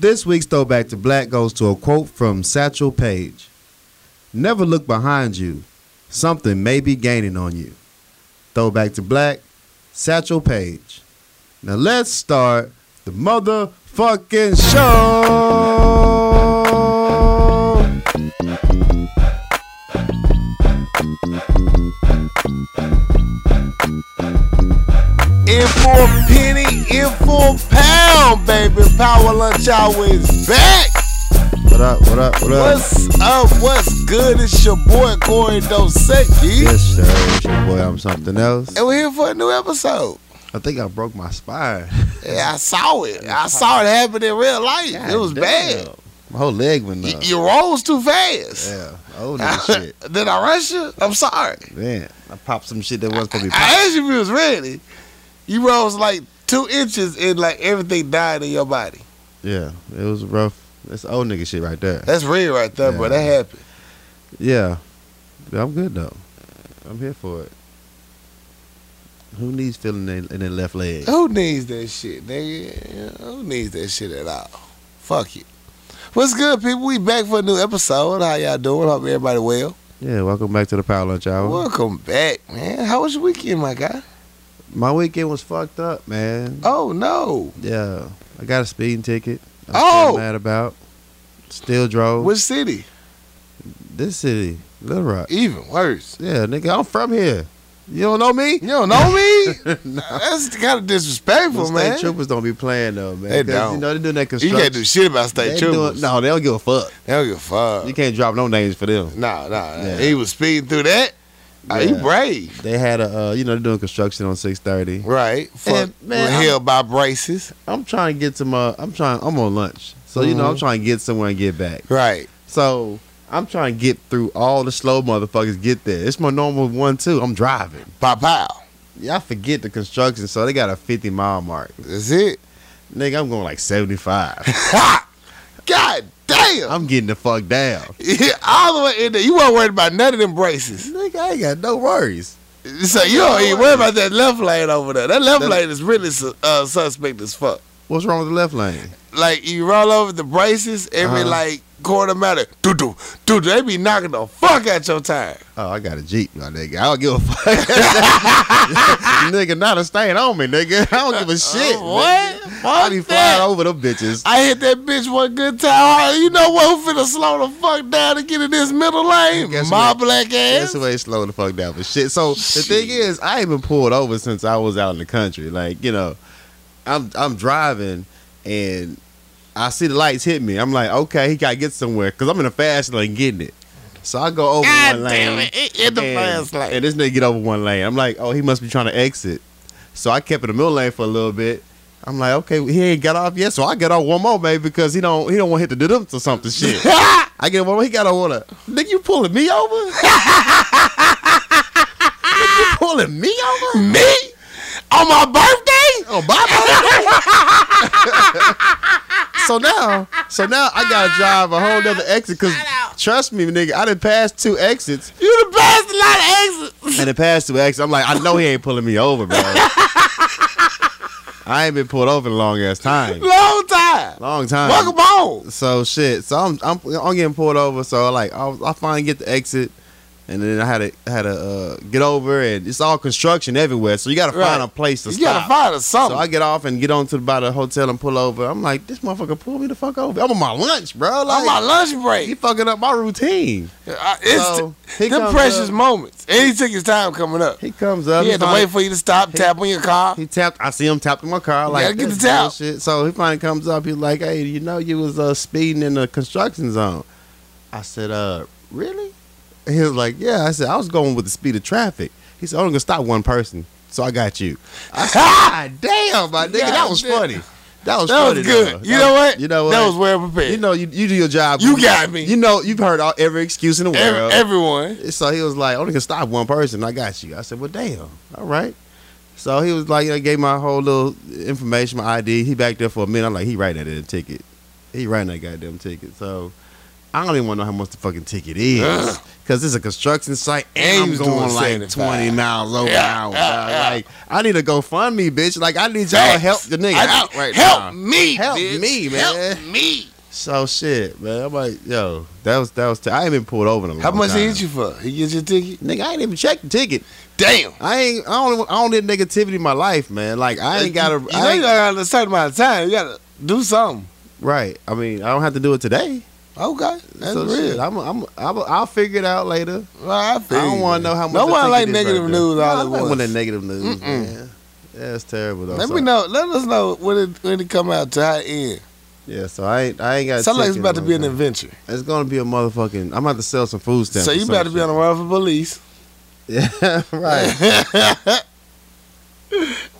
This week's Throwback to Black goes to a quote from Satchel Paige Never look behind you. Something may be gaining on you. Throwback to Black, Satchel Paige. Now let's start the motherfucking show. In for a penny, in for a pound, baby. Power Lunch Hour is back. What up, what up, what up? What's up? What's good? It's your boy Corey Dosecki. Yes, sir. It's your boy, I'm something else. And we're here for a new episode. I think I broke my spine. Yeah, I saw it. I saw it happen in real life. it was God bad. My whole leg went Y-. You rose too fast. Yeah, old shit. Did I rush you? I'm sorry. Man, I popped some shit that wasn't supposed to be I asked you if you was ready. You rose like two inches and like everything died in your body. Yeah, it was rough. That's old nigga shit right there. That's real right there, bro. That happened. Yeah, I'm good though. I'm here for it. Who needs feeling in, in their left leg? Who needs that shit, nigga? Who needs that shit at all? Fuck it. What's good, people? We back for a new episode. How y'all doing? Hope everybody well. Yeah, welcome back to the Power Lunch Hour. Welcome back, man. How was your weekend, my guy? My weekend was fucked up, man. Oh no. Yeah, I got a speeding ticket. I'm Oh! mad about. Still drove. Which city? this city, Little Rock. Even worse. Yeah, nigga, I'm from here. You don't know me? You don't know me? That's kind of disrespectful, State man. troopers don't be playing though, man. They don't. You know they doing that construction. You can't do shit about state They troopers. doing- no, they don't give a fuck. They don't give a fuck. You can't drop no names for them. Nah, nah. Yeah. He was speeding through that. Oh, he brave. They had a, uh, you know, they're doing construction on 630. Right. Fuck. And, man, held by braces. I'm trying to get to my, I'm trying, I'm on lunch. So, you know, I'm Mhm. trying to get somewhere and get back. Right. So, I'm trying to get through all the slow motherfuckers get there. It's my normal one, too. I'm driving. Pow pow. Y'all forget the construction, so they got a 50 mile mark. That's it. Nigga, I'm going like 75. God damn. I'm getting the fuck down. Yeah, all the way in there. You weren't worried about none of them braces. Nigga, I ain't got no worries. So you don't even worry about that left lane over there. That left That- lane is really su- uh, suspect as fuck. What's wrong with the left lane? Like you roll over the braces every Uh-huh. like quarter mile. Do do do. They be knocking the fuck out your tire. Oh, I got a Jeep, my nigga. I don't give a fuck. nigga, not a stain on me, nigga. I don't give a shit. Uh, what? nigga. I be flying over them bitches. I hit that bitch one good time. You know what? Who finna slow the fuck down to get in this middle lane? Guess My what? black That's ass. the way it's slowing the fuck down for shit. So the thing is, I ain't been pulled over since I was out in the country. Like, you know, I'm I'm driving and I see the lights hit me. I'm like, okay, he gotta get somewhere because I'm in a fast lane getting it. So I go over God one damn lane. it! In the and, fast lane. and this nigga get over one lane. I'm like, oh, he must be trying to exit. So I kept in the middle lane for a little bit. I'm like, okay, he ain't got off yet, so I get off one more, baby, because he don't he don't want to hit the dum or something shit. I get one more, he got on one. of- Nigga, you pulling me over? Nigga, you pulling me over? Me on my birthday? Oh, my birthday? so now, so now I gotta drive a whole nother exit, cause trust me, nigga, I done passed two exits. You the best a lot of exits. And it passed two exits. I'm like, I know he ain't pulling me over, bro. I ain't been pulled over in a long ass time. Long time. Long time. Welcome home. So shit. So I'm I'm I'm getting pulled over. So like I I finally get the exit, and then I had to had to uh, get over, and it's all construction everywhere. So you got to find Right. a place to You stop. You gotta find us something. so I get off and get on to the, by the hotel and pull over. I'm like, this motherfucker pulled me the fuck over. I'm on my lunch, bro. Like, I'm on my lunch break. he fucking up my routine. Uh, it's So, he them comes precious up. moments. And he took his time coming up. He comes up. He had to wait for you to stop, tap on your car. He tapped. I see him tapping my car. You Like get the tap." bullshit." So he finally comes up. He's like, "Hey, you know you was uh, speeding in the construction zone." I said, "Uh, really?" And he was like, "Yeah." I said, "I was going with the speed of traffic." He said, "I'm gonna stop one person, so I got you." I said, "God ah, damn, my nigga, that was damn. funny. That was That was good. though. You That know was- what? You know what? That was well prepared. You know, you, you do your job. You got me. You know, you've heard all, every excuse in the world. everyone. So he was like, only can stop one person. I got you. I said, well, damn. All right. So he was like, I gave my whole little information, my ID. He back there for a minute. I'm like, he writing that in a ticket. He writing that goddamn ticket. So I don't even want to know how much the fucking ticket is. Cause it's a construction site and I'm going like 75. 20 miles over Yeah, hour. yeah, yeah. Like I need to go fund me, bitch. Like I need y'all to help the nigga I- out right help now. me, Help bitch. me, man. Help me. So shit, man. I'm like, yo, that was that was. T- I ain't been pulled over in a long How much time. he hit you for? He get your ticket? Nigga, I ain't even checked the ticket. Damn. I ain't. I don't. I don't need negativity in my life, man. Like I ain't got to. You, you know you got a certain amount of time. You got to do something. right. I mean, I don't have to do it today. Okay, that's so real. Shit, I'm, I'm, I'm, I'll figure it out later. Well, I, I don't want to know how much. No one like negative right there. news No, all I at don't want that negative news, man. Yeah, it's terrible though. Let so, me know. Let us know when it when it come out to how it end. Yeah, so I ain't. I ain't got. Sound like it's about to be an adventure. It's gonna be a motherfucking. I'm about to sell some food stamps. So you about to be on the run for police. Yeah, right.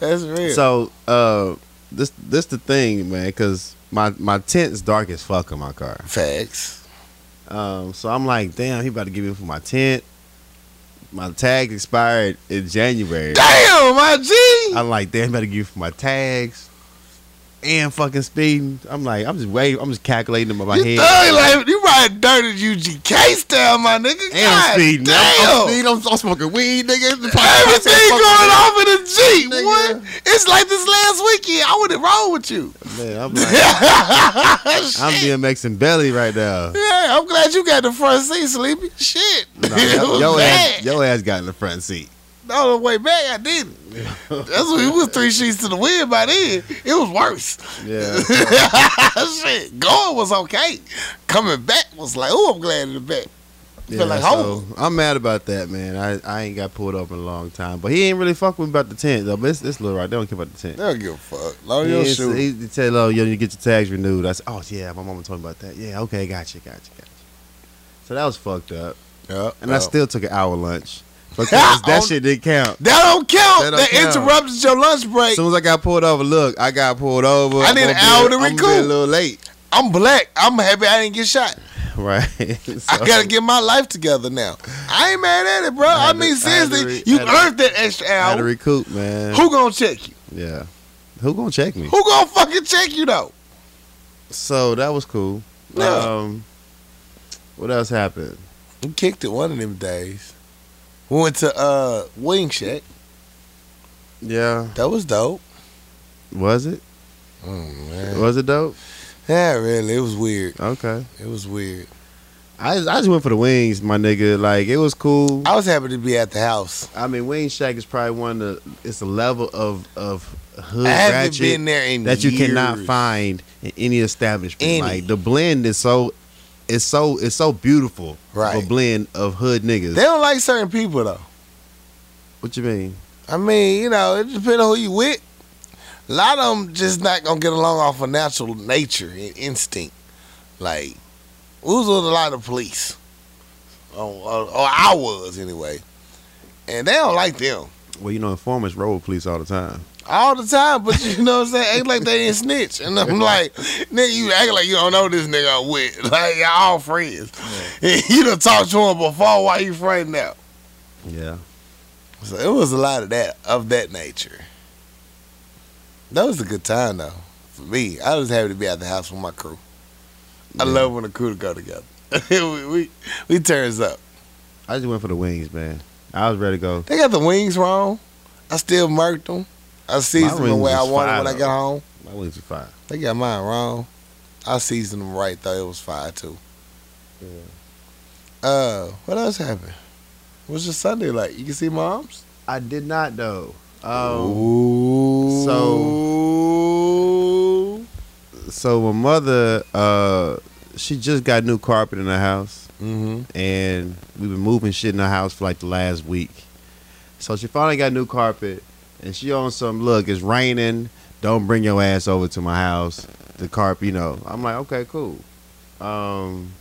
That's real. So, uh, this this the thing, man, because my my tent's dark as fuck in my car. Facts. Um, so I'm like, damn, he about to give me for my tent. My tag expired in January. Damn, my G. I'm like, damn, he about to give me for my tags and fucking speeding. I'm like, I'm just waiting. I'm just calculating in my you head. thug like you riding dirty UGK style, my nigga. and I'm God speeding. Damn. I'm, I'm speeding. I'm, I'm smoking weed, nigga. Everything going off in the Jeep. Nigga. What? It's like this last weekend. I would have roll with you. Man, I'm like, I'm. BMXing belly right now. Yeah, I'm glad you got the front seat, Sleepy. Shit. No, your, bad. ass, your ass got in the front seat. No, the way back, I didn't. That's what it was three sheets to the wind by then. It was worse. Yeah. Shit. Going was okay. Coming back was like, oh, I'm glad in the back. Yeah, like so. I'm mad about that, man. I, I ain't got pulled up in a long time, but he ain't really fuck with me about the tent though. But it's, it's little right. They don't care about the tent. They don't give a fuck. Long He, your shoe. he, he tell, oh, yo, you get your tags renewed. I said, oh yeah, my mama told me about that. Yeah, okay, gotcha, gotcha, gotcha. So that was fucked up, Yeah, and yeah. I still took an hour lunch because that shit didn't count. That don't count. That That, don't count. interrupted your lunch break. As soon as I got pulled over, look, I got pulled over. I I'm need an hour to I'm recoup. a little late, I'm black. I'm happy I didn't get shot. right? I gotta get my life together now. I ain't mad at it, bro. I, had mean, to- I seriously, re- you earned that extra I had to recoup, man. Who gonna check you? Yeah, who gonna check me? Who gonna fucking check you though? So that was cool. Yeah. Um, what else happened? We kicked it one of them days. We went to uh Wing Shack. Yeah, That was dope. was it? Mm, man. Was it dope? Yeah, really. It was weird. Okay. It was weird. I just, I just went for the wings, my nigga. Like it was cool. I was happy to be at the house. I mean, Wing Shack is probably one of the. It's a level of of hood I haven't ratchet been there in that you cannot find in any establishment. Any. Like the blend is so. It's so it's so beautiful. Right. A blend of hood niggas. They don't like certain people though. what you mean? I mean, you know, it depends on who you with. A lot of them just not gonna get along off of natural nature and instinct. Like, we was with a lot of police, or, or, or I was anyway, and they don't like them Well, you know, informants roll with police all the time. All the time. But you know what I'm saying? Act like they didn't snitch, and I'm like, nigga, you act like you don't know this nigga I'm with. Like y'all all friends. you done talked to him before. Why you friend now? Yeah. So it was a lot of that of that nature. That was a good time though. For me, I was happy to be at the house with my crew. I Yeah. love when the crew go together. we, we we turns up. I just went for the wings, man. I was ready to go. They got the wings wrong. I still marked them. I seasoned them the way I wanted when I got home. My wings are fine. They got mine wrong. I seasoned them right though. It was fire too. Yeah. Uh, what else happened? What's your Sunday like? You can see moms. I did not though. Um, so- so my mother, uh, she just got new carpet in the house, Mm-hmm. and we've been moving shit in the house for like the last week. So she finally got new carpet, and she on some look. It's raining. Don't bring your ass over to my house. The carpet, you know. I'm like, okay, cool. Um,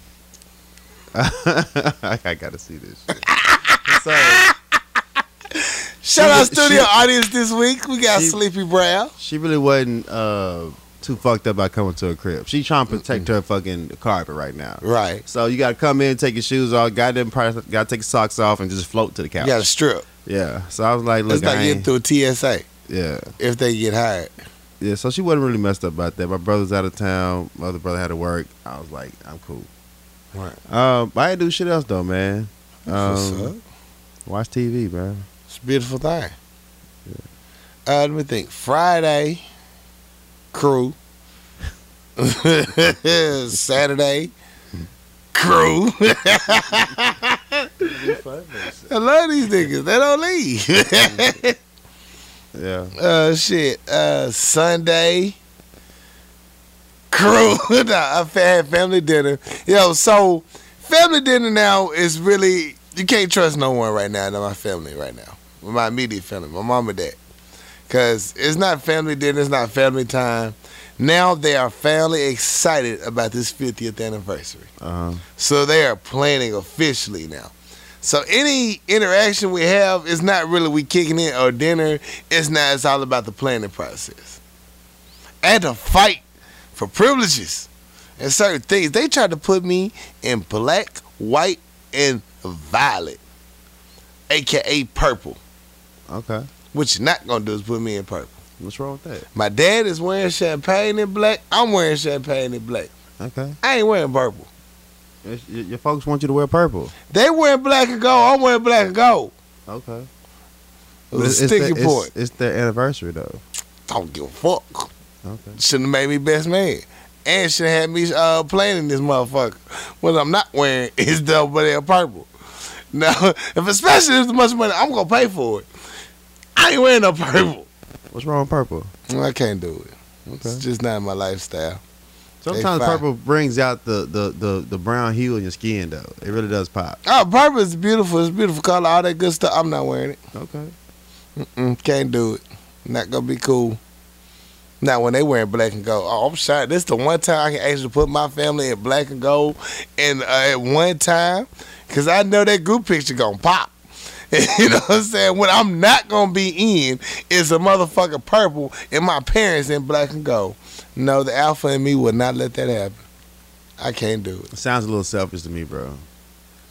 I gotta see this. Shit. So Shout out studio she- audience this week. We got she- Sleepy Brown. she really wasn't uh, too fucked up about coming to a crib. She trying to protect her fucking carpet right now. Right. So you gotta come in, take your shoes off, goddamn, probably gotta take your socks off, and just float to the couch. You got to strip. Yeah. So I was like, It's look, like I getting through TSA yeah, if they get hired. yeah. So she wasn't really messed up about that. My brother's out of town. My other brother had to work. I was like, I'm cool. Right. Um, I ain't do shit else though, man. What's up? Um, watch TV, bro. It's a beautiful thing. Uh, let me think. Friday, crew. Saturday, crew. I love these niggas. They don't leave. Yeah. uh, shit. Uh, Sunday, crew. I had family dinner. Yo, so family dinner now is really you can't trust no one right now in my family right now. My immediate family, my mom and dad. Cause it's not family dinner, it's not family time. Now they are family excited about this 50th anniversary. Uh huh. So they are planning officially now. So any interaction we have is not really we kicking it or dinner. It's not. It's all about the planning process. And to fight for privileges and certain things. They tried to put me in black, white, and violet, aka purple. Okay. What you're not gonna do is put me in purple. What's wrong with that? My dad is wearing champagne in black. I'm wearing champagne in black. Okay. I ain't wearing purple. It's- your folks want you to wear purple. They wearing black and gold. I'm wearing black and gold. Okay. It was a sticky their, point. It's, it's their anniversary though. Don't give a fuck. Okay. Shouldn't have made me best man. And should have had me uh, playing in this motherfucker. What I'm not wearing is double L purple. Now, if especially if it's much money, I'm gonna pay for it. I ain't wearing no purple. What's wrong with purple? I can't do it. It's just not my lifestyle. Sometimes purple brings out the, the, the, the brown hue in your skin though. It really does pop. Oh, purple is beautiful. It's a beautiful color. All that good stuff. I'm not wearing it. Okay. Mm, can't do it. Not gonna be cool. Not when they wearing black and gold. Oh, I'm sorry. This is the one time I can actually put my family in black and gold, and uh, at one time, cause I know that group picture gonna pop. you know what I'm saying? What I'm not gonna be in is a motherfucker purple and my parents in black and gold. No, the alpha in me would not let that happen. I can't do it. It sounds a little selfish to me, bro.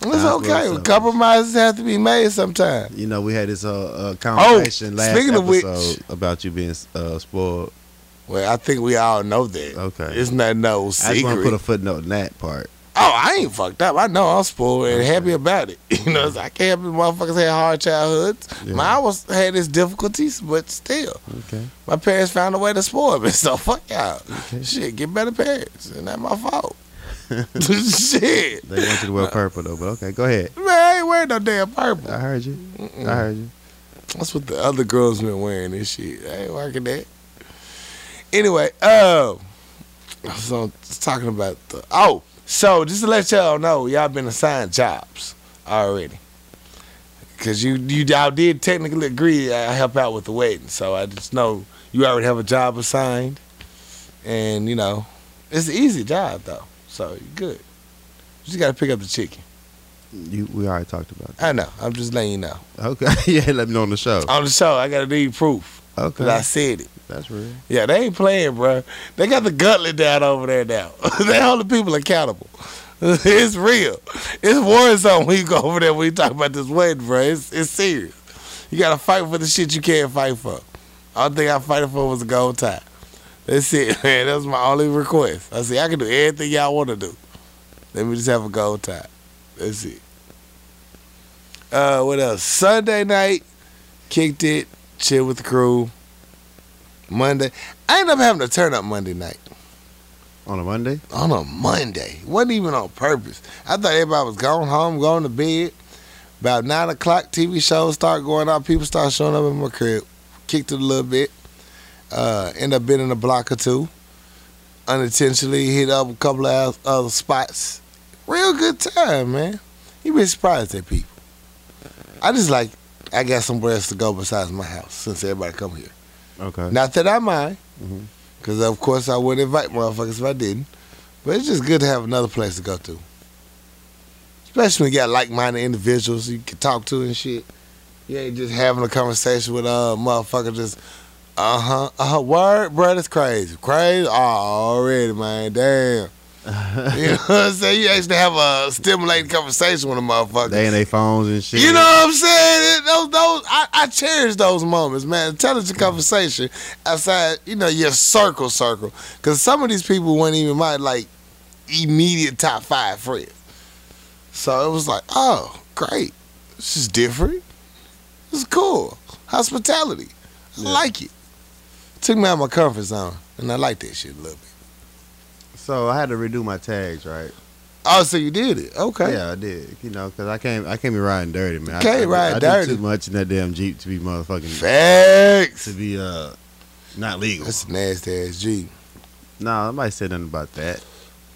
It's Sounds okay. Compromises have to be made sometime. You know, we had this uh, uh conversation last Oh, speaking of which- episode about you being uh, spoiled. Well, I think we all know that. Okay. It's not no secret. I just want to put a footnote in that part. Oh, I ain't fucked up. I know I'm spoiled and happy about it. You know, I can't help it. Motherfuckers had hard childhoods. Yeah. Mine was had its difficulties, but still, Okay. my parents found a way to spoil me. So fuck y'all. Okay. Shit, get better parents, and that's my fault. Shit, They want you to wear purple though, but okay, go ahead. man, I ain't wearing no damn purple. I heard you. Mm-mm. I heard you. That's what the other girls been wearing and shit. I ain't working that. Anyway, uh, so talking about the oh, so just to let y'all know, y'all been assigned jobs already. Cause you you y'all did technically agree I help out with the wedding, so I just know you already have a job assigned, and you know it's an easy job though, so you're good. You just gotta pick up the chicken. You we already talked about that. I know. I'm just letting you know. Okay. yeah, let me know on the show. On the show, I gotta need proof Okay. I said it. That's real. Yeah, they ain't playing, bro. They got the gauntlet down over there now. they holding people accountable. it's real. It's war zone when you go over there when you talk about this wedding, bro. It's, it's serious. You gotta fight for the shit you can't fight for. All thing I fighting for was a gold tie. That's it, man. That's my only request. I see I can do everything y'all want to do. Let me just have a gold tie. That's it. Uh, what else? Sunday night, kicked it, chill with the crew. Monday, I ended up having to turn up Monday night On a Monday? on a Monday. wasn't even on purpose. I thought everybody was going home, going to bed. About nine o'clock, TV shows start going out. People start showing up in my crib. Kicked it a little bit. Uh, end up being in a block or two. Unintentionally hit up a couple of other spots. Real good time, man. You be surprised at people. I just like I got somewhere else to go besides my house since everybody come here. Okay. Not that I mind, because of course I wouldn't invite motherfuckers if I didn't. But it's just good to have another place to go to. Especially when you got like-minded individuals you can talk to and shit. You ain't just having a conversation with a motherfucker just, uh huh, uh huh, word, bro, that's crazy. Crazy? Oh, already, man, damn. You know what I'm saying? You actually have a stimulating conversation with a motherfucker. They in their phones and shit. You know what I'm saying? It- Those, those, I, I cherish those moments, man. Intelligent conversation outside, you know, your circle, circle. Because some of these people weren't even my like immediate top five friends. So it was like, oh, great. This is different. This is cool. Hospitality. I Yeah. like it. Took me out of my comfort zone. And I like that shit a little bit. So I had to redo my tags, right? Oh, so you did it. Okay. Yeah, I did. You know, because I can't, I can't be riding dirty, man. I- Can't I, ride I, dirty. too much in that damn Jeep to be motherfucking Facts. to be uh not legal. That's a nasty ass G. No, nobody said nothing about that.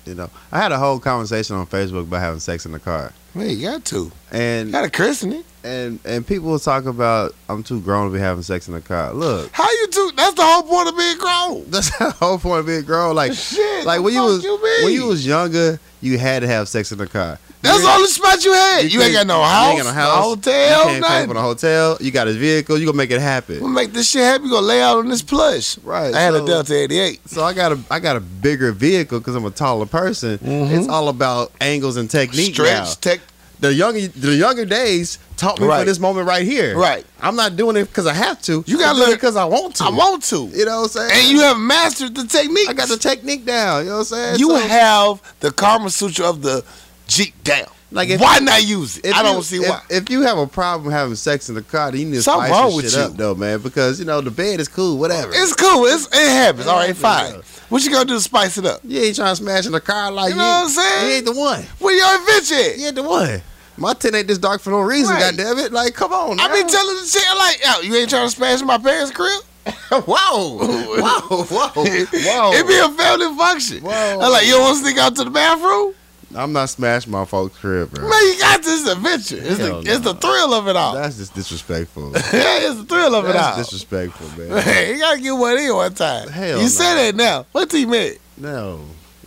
You know, I had a whole conversation on Facebook about having sex in the car, Man, you got to. You and got to christen it. And and people will talk about I'm too grown to be having sex in the car. Look, How you do? That's the whole point of being grown. that's the whole point of being grown. Like, Shit. like when you was mean? when you was younger, you had to have sex in the car. That's You the only spot you had. You, ain't got no house, ain't got no house, hotel, you can't pay nothing. for the hotel. You got a vehicle. You gonna make it happen. We'll make this shit happen. You gonna lay out on this plush. Right. I had so- a Delta 88. So I got a I got a bigger vehicle because I'm a taller person. Mhm. It's all about angles and technique. Stretch, tech. The younger the younger days taught me for this moment right here. Right. I'm not doing it because I have to. You gotta learn- it because I want to. I want to. You know what I'm saying? And you have mastered the technique. I got the technique down. You know what I'm saying? You So, have the Karma Sutra of the Jeep down. Like if- why not use it? I don't you- see if, why. If you have a problem having sex in the car, then you need to Something spice wrong with shit you. up though, man. Because you know the bed is cool, whatever. It's cool. It's, it happens. All right, fine. yeah. What you gonna do to spice it up? Yeah, you ain't trying to smash in the car like You know what I'm saying? You ain't the one. Where your adventure? You ain't the one. My tent ain't this dark for no reason. Right. God damn it! Like, come on. I been telling the shit like, yo, you ain't trying to smash my parents' crib? whoa, whoa, whoa, whoa. it be a family function. Whoa. I'm like, you don't want to sneak out to the bathroom? I'm not smashing my folks' crib, bro. Man, you got this adventure. It's, the, Hell it's the thrill of it all. That's just disrespectful. Yeah, it's the thrill of it That's all. disrespectful, man. Hey, you gotta get one in one time. Hell you no. say that now. What team made? No.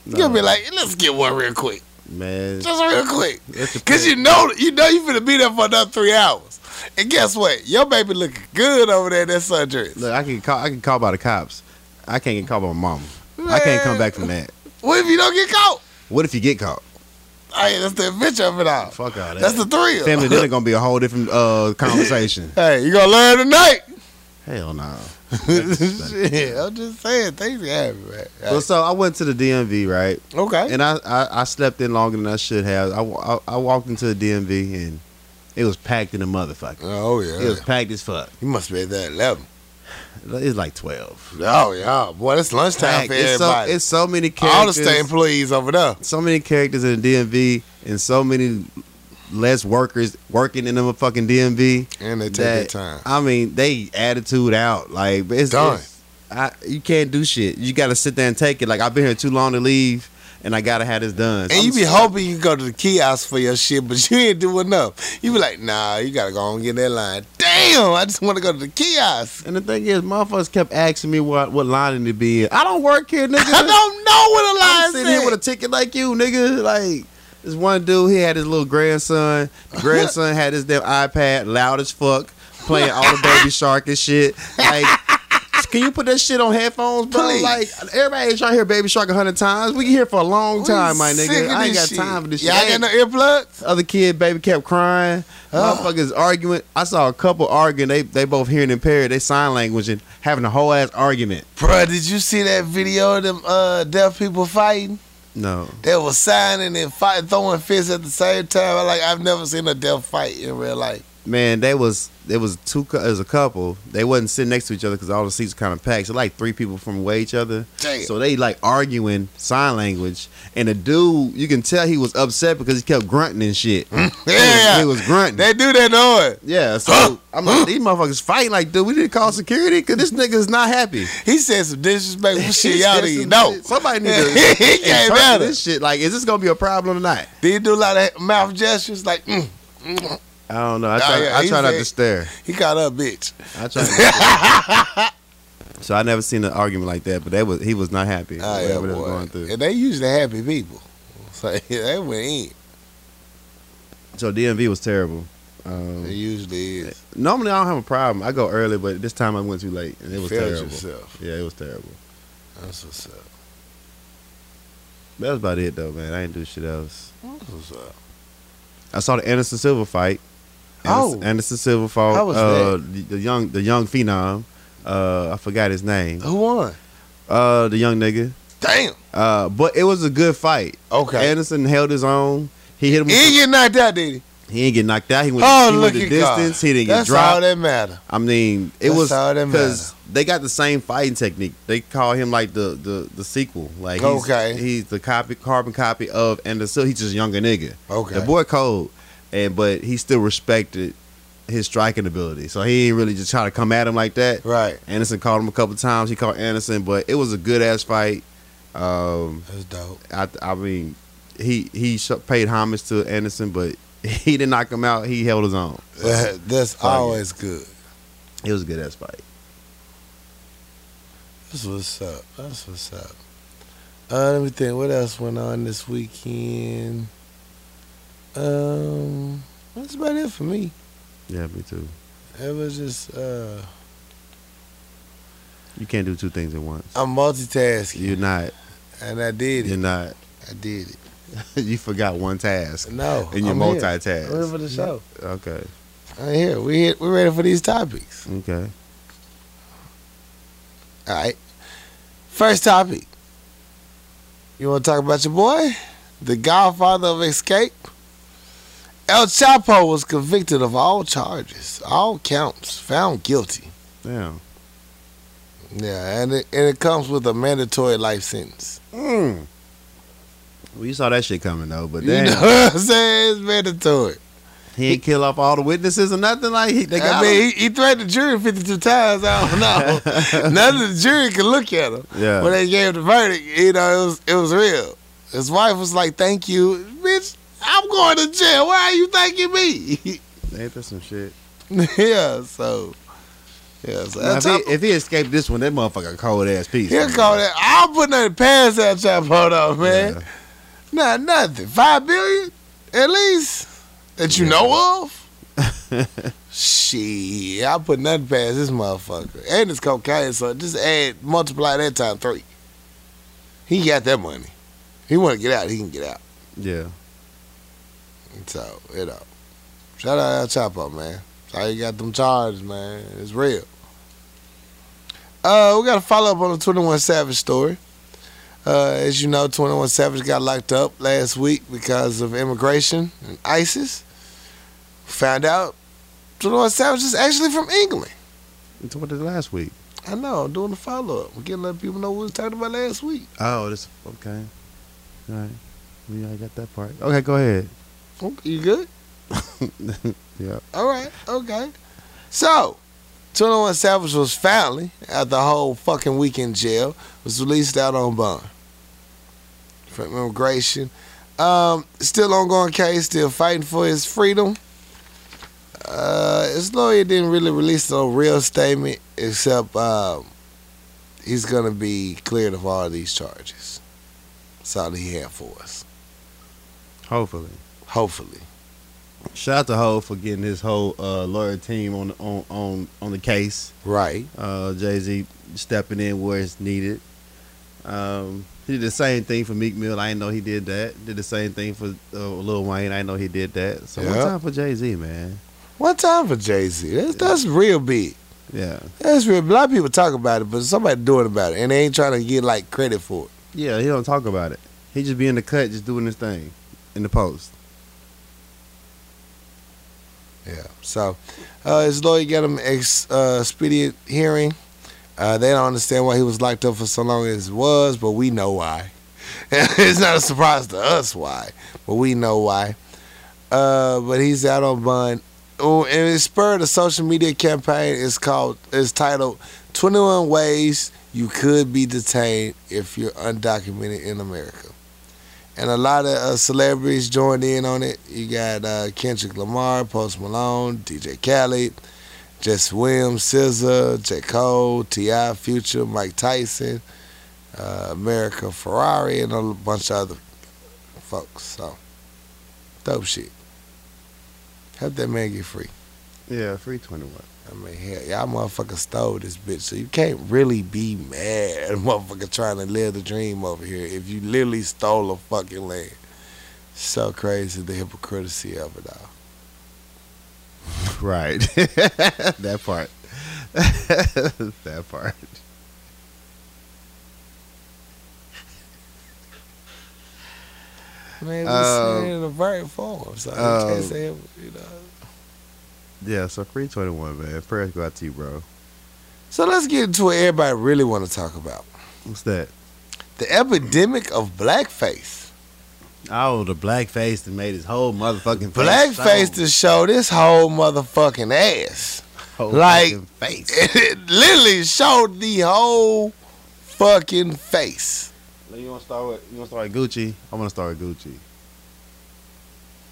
No. gonna be like, let's get one real quick. Man. Just real quick. Cause you know you know you finna be there for another three hours. And guess what? Your baby looking good over there in that sundress. Look, I can call. I can call by the cops. I can't get called by my mama. I can't come back from that. What if you don't get caught? What if you get caught? Hey, that's the adventure of it all. Fuck all that. That's the thrill. family dinner gonna be a whole different uh, conversation. Hey, you gonna learn tonight. Hell no. Shit, I'm just saying things happen, man. Well, so I went to the DMV, right? okay. And I, I, I slept in longer than I should have. I, I, I walked into the DMV and it was packed in a motherfucker. Oh yeah. It was packed as fuck. You must be at that level. It's like twelve. Oh yeah, boy, it's lunchtime Packed. for It's so, it's so many All the characters. state employees over there. so many characters in the DMV and so many less workers working in the fucking DMV. And they take that- their time. I mean, they attitude out. Like it's, Done. it's- I, you can't do shit. You got to sit there and take it. Like I've been here too long to leave, and I gotta have this done. And you I'm be hoping you go to the kiosk for your shit, but you ain't do enough. You be like, nah, you gotta go on and get that line. Damn, I just want to go to the kiosk. And the thing is, motherfuckers kept asking me what what line to be in. I don't work here, nigga. I don't know what a I'm line sitting here with a ticket like you, nigga. Like this one dude, he had his little grandson. The grandson had his damn iPad, loud as fuck, playing all the Baby Shark and shit. Like, can you put that shit on headphones, bro? Please. Like everybody ain't trying to hear Baby Shark a hundred times. We can hear it for a long time, my nigga. I ain't got time for this shit. Y'all got no earplugs? Other kid, baby, kept crying. Motherfuckers arguing. I saw a couple arguing. They they both hearing impaired. They sign language and having a whole ass argument. Bruh, did you see that video of them uh, deaf people fighting? No. They was signing and fighting, throwing fists at the same time. Like I've never seen a deaf fight in real life. Man, they was there was two as a couple. They wasn't sitting next to each other because all the seats were kind of packed. So like three people from away each other. Damn. So they like arguing sign language, and the dude you can tell he was upset because he kept grunting and shit. yeah, he was, he was grunting. they do that noise. yeah. So I'm like these motherfuckers fighting like, dude, we need to call security because this nigga is not happy. He said some disrespectful shit. Y'all didn't know. Somebody need to He came us. this shit. Like, is this gonna be a problem or not? Did he do a lot of mouth gestures? Like, mm, mm. I don't know. I Oh, yeah, I try not to stare. he got up, bitch. I try. Not to so I never seen an argument like that, but that was he was not happy. Oh, yeah, they boy. going through. And they usually happy people. So they went in. So DMV was terrible. Um, It usually is. normally I don't have a problem. I go early, but this time I went too late, and it was Failed terrible. yourself. Yeah, it was terrible. That's what's up. That was about it though, man. I didn't do shit else. That's what's up. I saw the Anderson Silva fight. Oh. Anderson, fought How was uh, the, the young the young phenom. Uh, I forgot his name. Who won? Uh, the young nigga. Damn. Uh, but it was a good fight. Okay. Anderson held his own. He hit him. He the, get knocked out, did he? he didn't get knocked out. He went, Oh, he look went the distance. God. He didn't That's get all dropped. that matter. I mean, it That's was all that because they got the same fighting technique. They call him like the the, the sequel. Like he's, Okay. he's the copy carbon copy of Anderson. He's just a younger nigga. Okay. The boy cold, and but he still respected his striking ability. So he ain't really just try to come at him like that. Right. Anderson called him a couple times. He called Anderson, but it was a good ass fight. Um, That's dope. I I mean, he he paid homage to Anderson, but he didn't knock him out. He held his own. So That's always good. it was a good ass fight. That's what's up. That's what's up. Uh, let me think. What else went on this weekend? Um, that's about it for me. Yeah, me too. It was just uh, You can't do two things at once. I'm multitasking, You're not. and I did You're not. I did it. you forgot one task, No, and you're I'm here. multitask. I'm here for the show. Okay. I'm here. We here. we ready for these topics. Okay. All right. First topic. You want to talk about your boy, the Godfather of Escape? El Chapo was convicted of all charges, all counts, found guilty. Damn. Yeah, and it, and it comes with a mandatory life sentence. Mm. Well, you saw that shit coming though, but You damn, know what I'm saying? It's mandatory. he ain't kill off all the witnesses or nothing. Like he, they got I mean, he, he threatened the jury 52 times. I don't know. None of the jury could look at him. Yeah. When they gave the verdict, you know, it was it was real. His wife was like, "Thank you, bitch. I'm going to jail. Why are you thanking me?" Ain't that some shit? yeah. So, yeah. So Now, if, he, if he escaped this one, that motherfucker cold ass piece. He'll call that. I'll put nothing past that Chapo though, man. Yeah. Not nothing. Five billion at least that you know of. Shit, I put nothing past this motherfucker. And it's cocaine, so just add multiply that time three. He got that money. He want to get out, he can get out. Yeah. So, you know. Shout out El Chapo, man. So you got them charges, man. It's real. Uh, we got to follow up on the 21 Savage story. Uh, as you know, 21 Savage got locked up last week because of immigration and ISIS. Found out 21 Savage is actually from England. So what did last week? I know, I'm doing the follow up. We're getting let people know what we was talking about last week. Oh, this okay. All right. We already got that part. Okay, go ahead. Okay, you good? yeah. All right, okay. So, 21 Savage was finally, after a whole fucking week in jail, was released out on bond from immigration. Um, still ongoing case, still fighting for his freedom. Uh, his lawyer didn't really release no real statement, except um, he's gonna be cleared of all these charges. That's all he had for us. Hopefully. Hopefully. Shout out to Hov for getting his whole uh, lawyer team on on on on the case. Right. Uh, Jay Z stepping in where it's needed. Um, he did the same thing for Meek Mill. I didn't know he did that. Did the same thing for uh, Lil Wayne. I didn't know he did that. So one time for Jay Z, man. One time for Jay Z. That's, that's real big. Yeah, That's real. A lot of people talk about it, but somebody doing about it, and they ain't trying to get like credit for it. yeah. He don't talk about it. He just be in the cut, just doing his thing in the post. Yeah. So, uh, his lawyer got him ex uh, expedient hearing. Uh, they don't understand why he was locked up for so long as it was, but we know why. it's not a surprise to us why, but we know why. Uh, but he's out on bond. Oh, and it spurred a social media campaign. It's called. It's titled "21 Ways You Could Be Detained If You're Undocumented in America." And a lot of uh, celebrities joined in on it. You got uh, Kendrick Lamar, Post Malone, DJ Khaled, Jesse Williams, SZA, J. Cole, T.I., Future, Mike Tyson, uh, America Ferrera, and a bunch of other folks. So, dope shit. Help that man get free. Yeah, free twenty one. I mean, hell, y'all motherfuckers stole this bitch, so you can't really be mad at a motherfucker trying to live the dream over here if you literally stole a fucking land. So crazy the hypocrisy of it all. Right. that part. that part. Man, we Um, in a very form, so you um, can't say it, you know. Yeah, so free twenty one, man. Prayers go out to you, bro. So let's get into what everybody really want to talk about: What's that? the epidemic of blackface. Oh, the blackface that made his whole motherfucking face Blackface to show this whole motherfucking ass. whole like- face. It literally showed the whole fucking face. You want to start with you want to start with Gucci? I want to start with Gucci.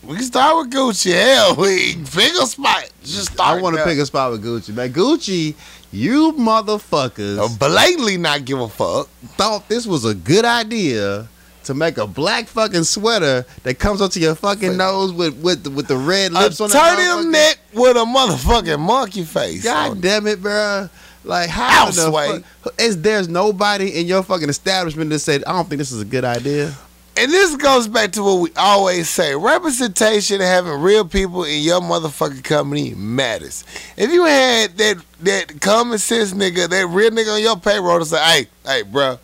We can start with Gucci. Hell, we pick a spot. Just start. I want to pick a spot with Gucci, man. Gucci, you motherfuckers blatantly not give a fuck. thought this was a good idea to make a black fucking sweater that comes up to your fucking nose with with the, with the red A lips on the turtle neck with a motherfucking monkey face. God damn it, bro. Like how the fuck is there's nobody in your fucking establishment that said I don't think this is a good idea. And this goes back to what we always say: representation having real people in your motherfucking company matters. If you had that that common sense nigga, that real nigga on your payroll to say, "Hey, hey, bro,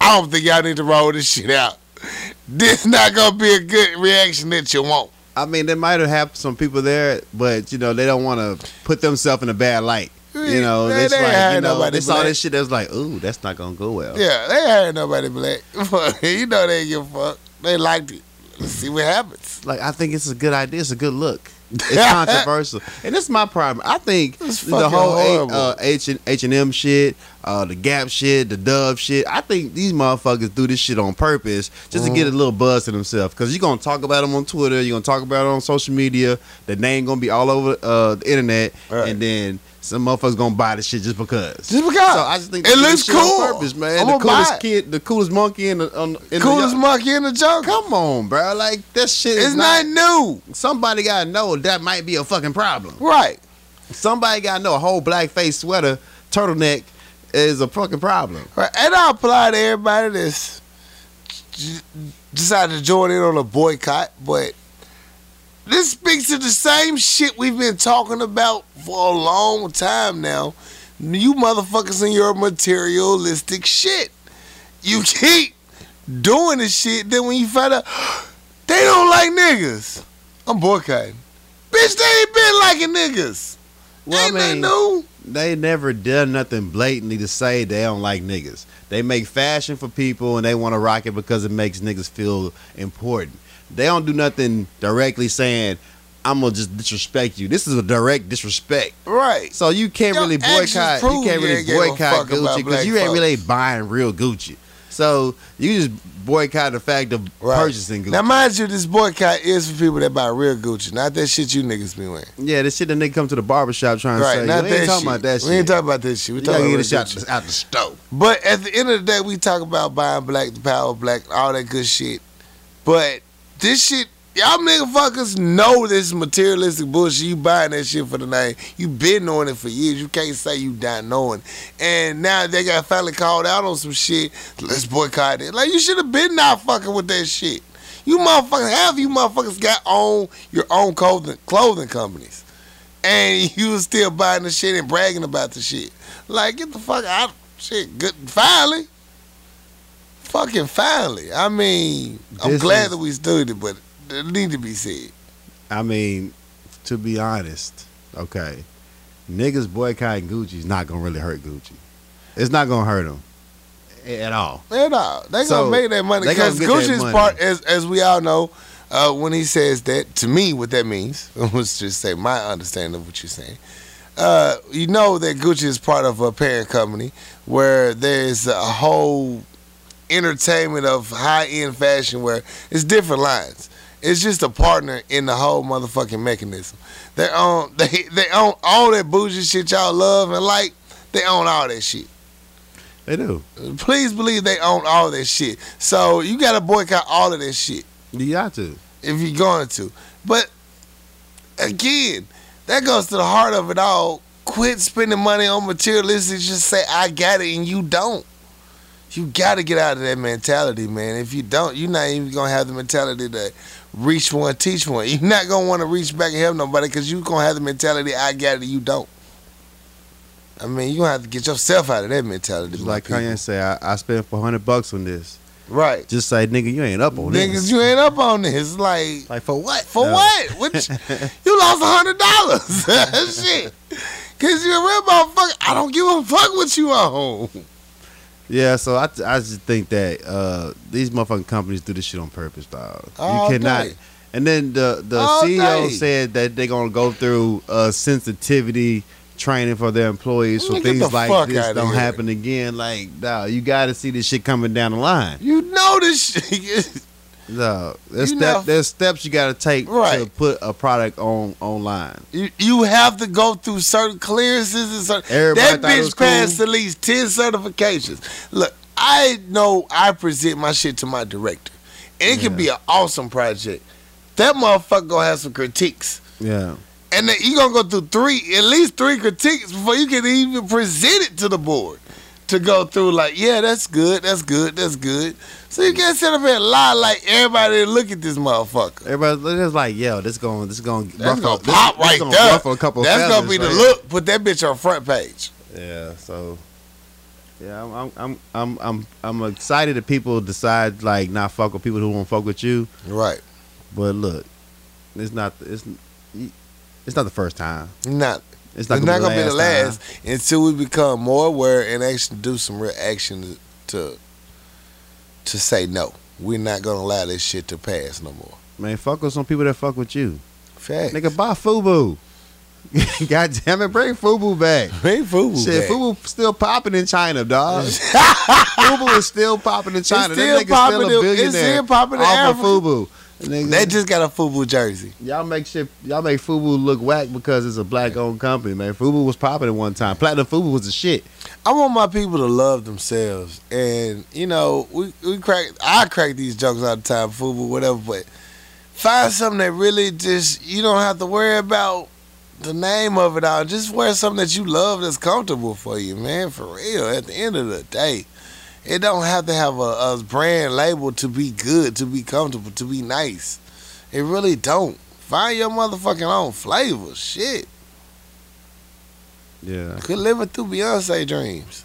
I don't think y'all need to roll this shit out. This not gonna be a good reaction that you want." I mean, they might have some people there, but you know they don't want to put themselves in a bad light. You know, They- it's they like you know nobody they saw this shit. That was like, ooh, that's not gonna go well. Yeah, they had nobody black. you know they give a fuck. They liked it. Let's see what happens. Like I think it's a good idea. It's a good look. It's controversial, and this is my problem. I think It's the whole uh, H and H and M shit, uh, the Gap shit, the Dove shit. I think these motherfuckers do this shit on purpose just to get a Mm-hmm. little buzz to themselves. Because you're gonna talk about them on Twitter, you're gonna talk about it on social media. The name gonna be all over uh, the internet, Right. and then some motherfuckers gonna buy this shit just because. Just because. So I just think It looks shit on cool. purpose, man. I'ma the coolest kid, the coolest monkey in the on, in Coolest the, monkey in the jungle. Come on, bro. Like that shit is It's not new. somebody gotta know that might be a fucking problem. Right. Somebody gotta know a whole black face sweater, turtleneck is a fucking problem. Right. And I apply to everybody that's decided to join in on a boycott, but this speaks to the same shit we've been talking about for a long time now. You motherfuckers in your materialistic shit. You keep doing this shit, then when you find out they don't like niggas, I'm boycotting. Bitch, they ain't been liking niggas. Well, ain't I mean, new. they never done nothing blatantly to say they don't like niggas. They make fashion for people and they want to rock it because it makes niggas feel important. They don't do nothing directly saying, I'm gonna just disrespect you. This is a direct disrespect. Right. So you can't Your really boycott. You can't really a boycott Gucci because you ain't folks. really buying real Gucci. So you just boycott the fact of Right. purchasing Gucci. Now, mind you, this boycott is for people that buy real Gucci, not that shit you niggas be wearing. yeah, this shit that nigga come to the barbershop trying to Right, say. not we that ain't talking shit. about that shit. We ain't talking about that shit. We you talking about get this real shit Gucci. out, out the stove. But at the end of the day, we talk about buying black, the power of black, all that good shit. But this shit, y'all motherfuckers know this materialistic bullshit. You buying that shit for the night. You been knowing it for years. You can't say you not knowing. And now they got finally called out on some shit. Let's boycott it. Like you should have been not fucking with that shit. You motherfuckers, half you motherfuckers got own your own clothing clothing companies. And you was still buying the shit and bragging about the shit. Like, get the fuck out. Shit, good. Finally. Fucking finally. I mean, I'm glad is- that we stood it, but it need to be said. I mean, to be honest, okay, niggas boycotting Gucci is not gonna really hurt Gucci. It's not gonna hurt them at all. At all. They So, gonna make that money because Gucci's part, as as we all know, uh, when he says that to me, what that means, let's just say my understanding of what you're saying. Uh, you know that Gucci is part of a parent company where there's a whole entertainment of high end fashion where it's different lines. It's just a partner in the whole motherfucking mechanism. They own they they own all that bougie shit y'all love and like. They own all that shit. They do. Please believe they own all that shit. So you gotta boycott all of that shit You got to. if you're going to. But again, that goes to the heart of it all. Quit spending money on materialistic. Just say I got it and you don't. You got to get out of that mentality, man. If you don't, you're not even gonna have the mentality to reach one, teach one. You're not gonna want to reach back and help nobody because you're gonna have the mentality I got it, you don't. I mean, you gonna have to get yourself out of that mentality. Just like people. Kanye say, I, I spent 400 bucks on this. Right. Just say, nigga, you ain't up on Niggas, this. Niggas, you ain't up on this. Like, like for what? for No. what? Which you lost a hundred dollars. Shit. Cause you're a real motherfucker. I don't give a fuck what you own. Yeah, so I, I just think that uh, these motherfucking companies do this shit on purpose, dog. All you cannot. day. And then the the All CEO day. said that they're gonna go through uh, sensitivity training for their employees so get things like this don't here. happen again. Like, dog, you got to see this shit coming down the line. You know this shit. No, there's You step, know- there's steps you got to take to put a product on online. You, you have to go through certain clearances and certain. Everybody that thought it was bitch passed cool. at least ten certifications. Look, I know I present my shit to my director, and it can be an awesome project. That motherfucker gonna have some critiques, Yeah, and then you gonna go through three, at least three critiques before you can even present it to the board. To go through like, yeah, that's good, that's good, that's good. So you can't sit up here and lie like everybody look at this motherfucker. everybody's just like, yo, this going, this going, That's gonna this, pop this right gonna there. ruffle a couple. That's gonna feathers be the look. Put that bitch on front page. Yeah, so yeah, I'm I'm I'm I'm I'm, I'm excited that people decide like not fuck with people who won't fuck with you. Right. But look, it's not it's it's not the first time. Not. It's It's not, not, gonna, gonna be the time. last until we become more aware and actually do some real action to to say no. We're not gonna allow this shit to pass no more. Man, fuck with some people that fuck with you. Fact. Nigga, buy Fubu. God damn it, bring Fubu back. Hey, Fubu. Shit, back. Fubu still popping in China, dog. Fubu is still popping in China. still that nigga still a it's still popping in off Africa. of Fubu. Nigga, They just got a Fubu jersey. Y'all make shit. Y'all make Fubu look whack because it's a black-owned company, man. Fubu was popping at one time. Platinum Fubu was the shit. I want my people to love themselves, and you know, we we crack. I crack these jokes all the time, Fubu, whatever. But find something that really just you don't have to worry about the name of it all. Just wear something that you love that's comfortable for you, man. For real. At the end of the day, it don't have to have a, a brand label to be good, to be comfortable, to be nice. It really don't. Find your motherfucking own flavor. Shit. Yeah, Could live it through Beyonce dreams.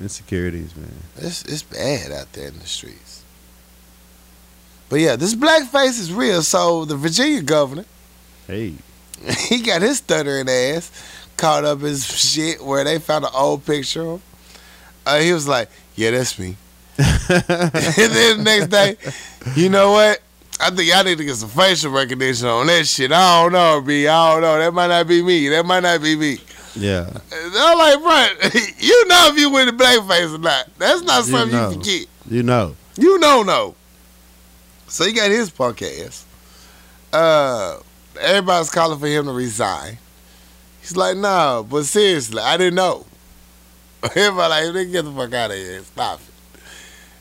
insecurities, man. It's it's bad out there in the streets. But yeah, this blackface is real. So the Virginia governor, Hey, he got his stuttering ass caught up in shit where they found an old picture of him. Uh, he was like, "Yeah, that's me." and then the next day, you know what? I think y'all need to get some facial recognition on that shit. I don't know, B. I don't know. That might not be me. That might not be me. yeah, I'm like, bro, you know if you with the blackface or not. That's not You something know. you forget. you know. You know, no. So he got his punk ass. Uh, everybody's calling for him to resign. He's like, no, but seriously, I didn't know. Everybody like, nigga, get the fuck out of here. Stop it.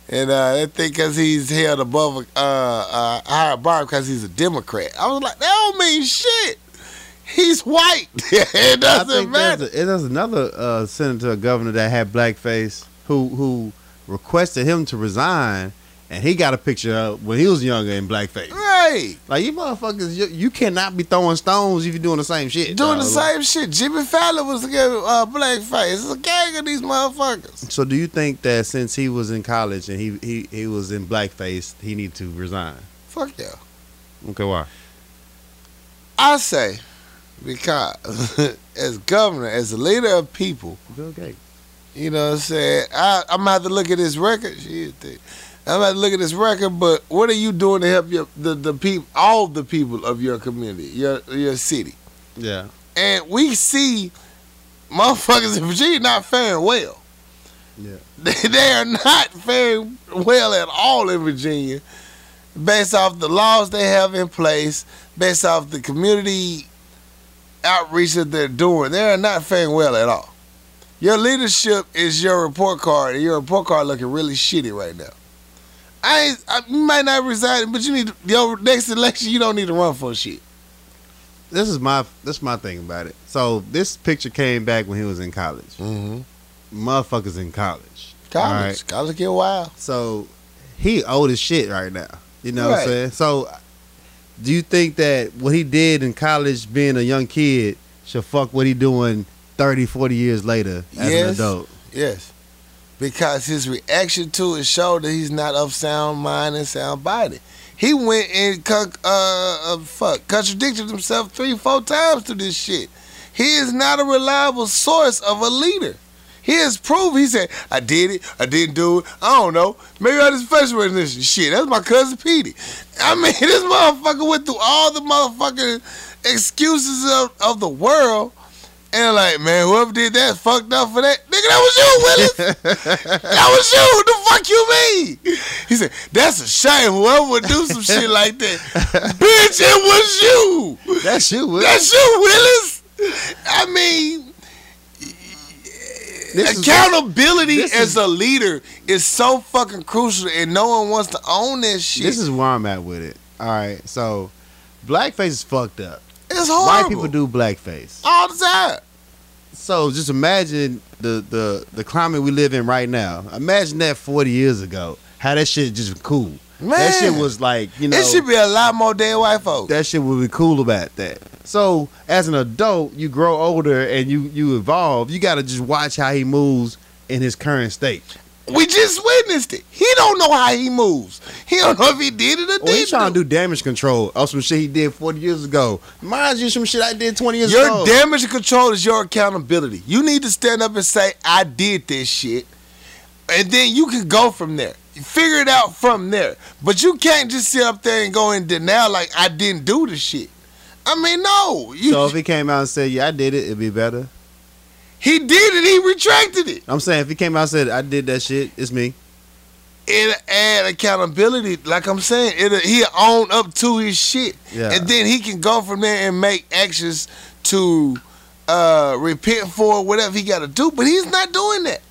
And uh, they think because he's held above a uh, uh, higher bar because he's a Democrat. I was like, that don't mean shit. He's white. it doesn't matter. there's, a, there's another uh, senator governor that had blackface who who requested him to resign, and he got a picture of when he was younger in blackface. Right. Like you motherfuckers, you, you cannot be throwing stones if you're doing the same shit. Doing the same shit. Jimmy Fallon was getting uh, blackface. It's a gang of these motherfuckers. So do you think that since he was in college and he he, he was in blackface, he need to resign? Fuck yeah. Okay, why? I say, because as governor, as a leader of people, Bill Gates. you know what I'm saying? I, I'm going to have to look at his record. Shit. I'm about to look at this record, but what are you doing to help your, the, the people, all the people of your community, your, your city? Yeah. And we see motherfuckers in Virginia not faring well. Yeah. They, they are not faring well at all in Virginia, based off the laws they have in place, based off the community outreach that they're doing. They are not faring well at all. Your leadership is your report card, and your report card looking really shitty right now. I, I you might not resign, but you need to, your next election. You don't need to run for shit. This is my this is my thing about it. So this picture came back when he was in college. Mm-hmm. Motherfuckers in college. College, right. college get wild. So he old as shit right now. You know what I'm saying? So do you think that what he did in college being a young kid should fuck what he doing 30, 40 years later as Yes. an adult? Yes. Because his reaction to it showed that he's not of sound mind and sound body. He went and uh, uh, fuck contradicted himself three, four times to this shit. He is not a reliable source of a leader. He has proved. He said, "I did it. I didn't do it. I don't know. Maybe I just frustrated this shit." That's my cousin Petey. I mean, this motherfucker went through all the motherfucking excuses of, of the world. And like, man, whoever did that fucked up for that. Nigga, that was you, Willis. that was you. What the fuck you mean? He said, that's a shame. Whoever would do some shit like that. Bitch, it was you. That's you. Willis. That's you, Willis. I mean, This accountability this as is- a leader is so fucking crucial, and no one wants to own that shit. This is where I'm at with it. All right, so blackface is fucked up. It's horrible. White people do blackface. all the time. So just imagine the the the climate we live in right now. Imagine that 40 years ago. How that shit just cool. Man, That shit was like you know. it should be a lot more dead white folks. that shit would be cool about that. So as an adult, you grow older and you you evolve. You got to just watch how he moves in his current state. We just witnessed it. He don't know how he moves. He don't know if he did it or Well, he's didn't. trying to do damage control of some shit he did 40 years ago. Mind you, some shit I did 20 years Your ago. Your damage control is your accountability. You need to stand up and say, I did this shit. And then you can go from there. You figure it out from there. But you can't just sit up there and go in denial like I didn't do the shit. I mean, no. You, so if he came out and said, "Yeah, I did it," it'd be better. He did it, he retracted it. I'm saying if he came out and said, "I did that shit," it's me. It'll add accountability. Like I'm saying, it'll, he'll own up to his shit. Yeah. And then he can go from there and make actions to uh, repent for whatever he got to do. But he's not doing that.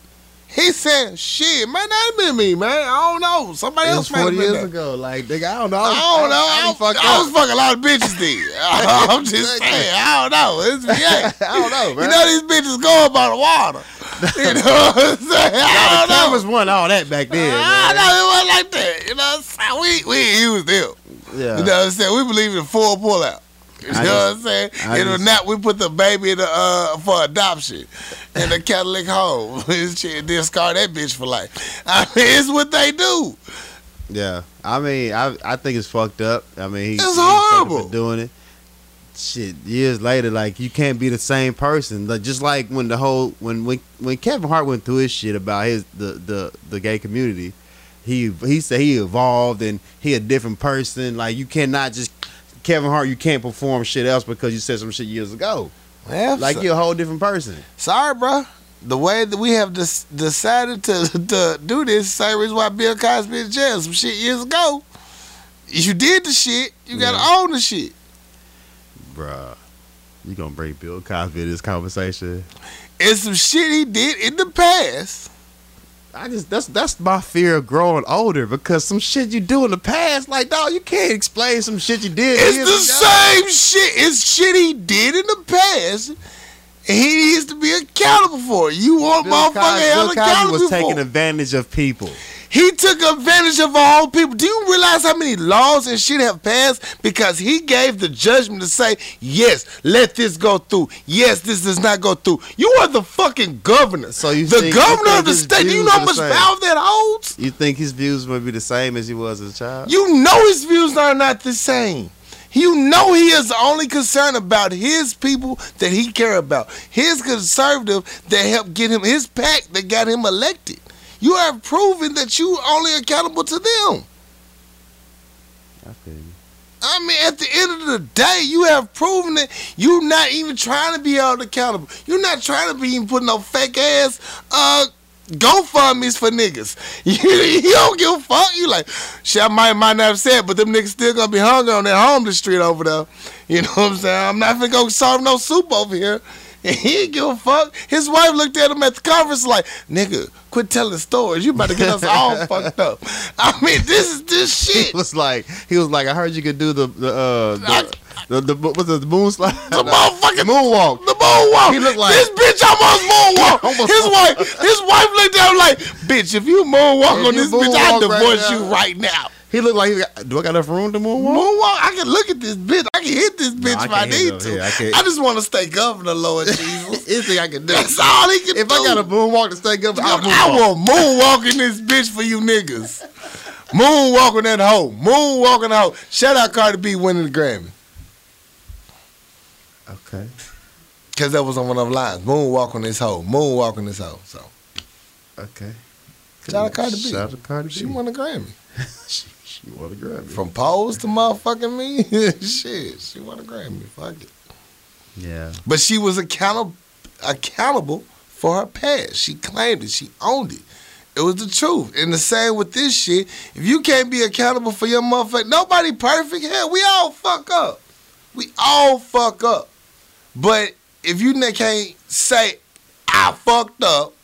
He's said, shit, not have been me, man. I don't know. Somebody It else was might have 40 been years ago. Like, nigga, I don't know. I don't know. I, I, was, fucked I was fucking a lot of bitches then. I'm just saying. I don't know. It's yeah. I don't know, man. You know these bitches going by the water. You know what I'm saying? I don't know. cameras wasn't all that back then. I man. know it wasn't like that. You know what I'm saying? We we ain't use them. Yeah. You know what I'm saying? We believe in full pullout. You know I what I'm saying? I if just- not, we put the baby in the, uh, for adoption in the Catholic home. Then scar that bitch for life. I mean, it's what they do. Yeah, I mean, I I think it's fucked up. I mean, he, It's he's horrible. doing it. Shit, years later, like you can't be the same person. Like just like when the whole when when when Kevin Hart went through his shit about his the the the gay community, he he said he evolved and he a different person. Like you cannot just Kevin Hart, you can't perform shit else because you said some shit years ago. Yeah, Like so- you're a whole different person. sorry, bro. The way that we have decided to, to do this, same reason why Bill Cosby in jail some shit years ago. You did the shit. You gotta Yeah. own the shit. Bruh, you gonna bring Bill Cosby to this conversation? And some shit he did in the past. I just that's that's my fear of growing older because some shit you do in the past, like dog, you can't explain some shit you did. It's the same shit. It's shit he did in the past. And he needs to be accountable for it. You want Bill motherfucker Cosby, Bill Cosby was taking for advantage of people. He took advantage of all people. Do you realize how many laws and shit have passed because he gave the judgment to say, yes, let this go through. Yes, this does not go through. You are the fucking governor. So you the governor of the state. Do you know how much power that holds? You think his views would be the same as he was as a child? You know his views are not the same. You know he is only concerned about his people that he care about. His conservative that helped get him his pack that got him elected. You have proven that you only accountable to them. You. I mean, at the end of the day, you have proven that you're not even trying to be held accountable. You're not trying to be even putting no fake ass uh GoFundMe's for niggas. You, you don't give a fuck. You like, shit, I might might not have said, but them niggas still gonna be hungry on that homeless street over there. You know what I'm saying? I'm not finna go serve no soup over here. And he ain't give a fuck. His wife looked at him at the conference like, nigga, quit telling stories. You about to get us all fucked up. I mean, this is this shit. He was like, he was like, I heard you could do the the uh the, the, the, what's the, the moon slide, The motherfucking moonwalk. The moonwalk. He looked like- this bitch almost moonwalk. Almost his wife, his wife looked at him like, bitch, if you moonwalk If on you this bitch, I moonwalk right divorce you right now. He looked like he got, do I got enough room to moonwalk? Moonwalk, I can look at this bitch. I can hit this bitch I if I need to. yeah, I. I just want to stay governor, Lord Jesus. Anything I can do. That's all he can If do. If I got a moonwalk to stay governor, I moonwalk. will moonwalk in this bitch for you niggas. Moonwalking that hoe. Moonwalking that hoe. Shout out Cardi B winning the Grammy. Okay. Cause that was on one of the lines. Moonwalking this hoe. Moonwalking this hoe. So Okay. Shout out Cardi B. Shout out to Cardi B. she won the Grammy. she, she won a Grammy. From pose to motherfucking me. Shit. She won a Grammy. Fuck it. yeah. But she was accountable accountable for her past. She claimed it. She owned it. It was the truth. And the same with this shit. If you can't be accountable for your motherfucker, nobody perfect. Hell, we all fuck up. We all fuck up. But if you can't say I fucked up,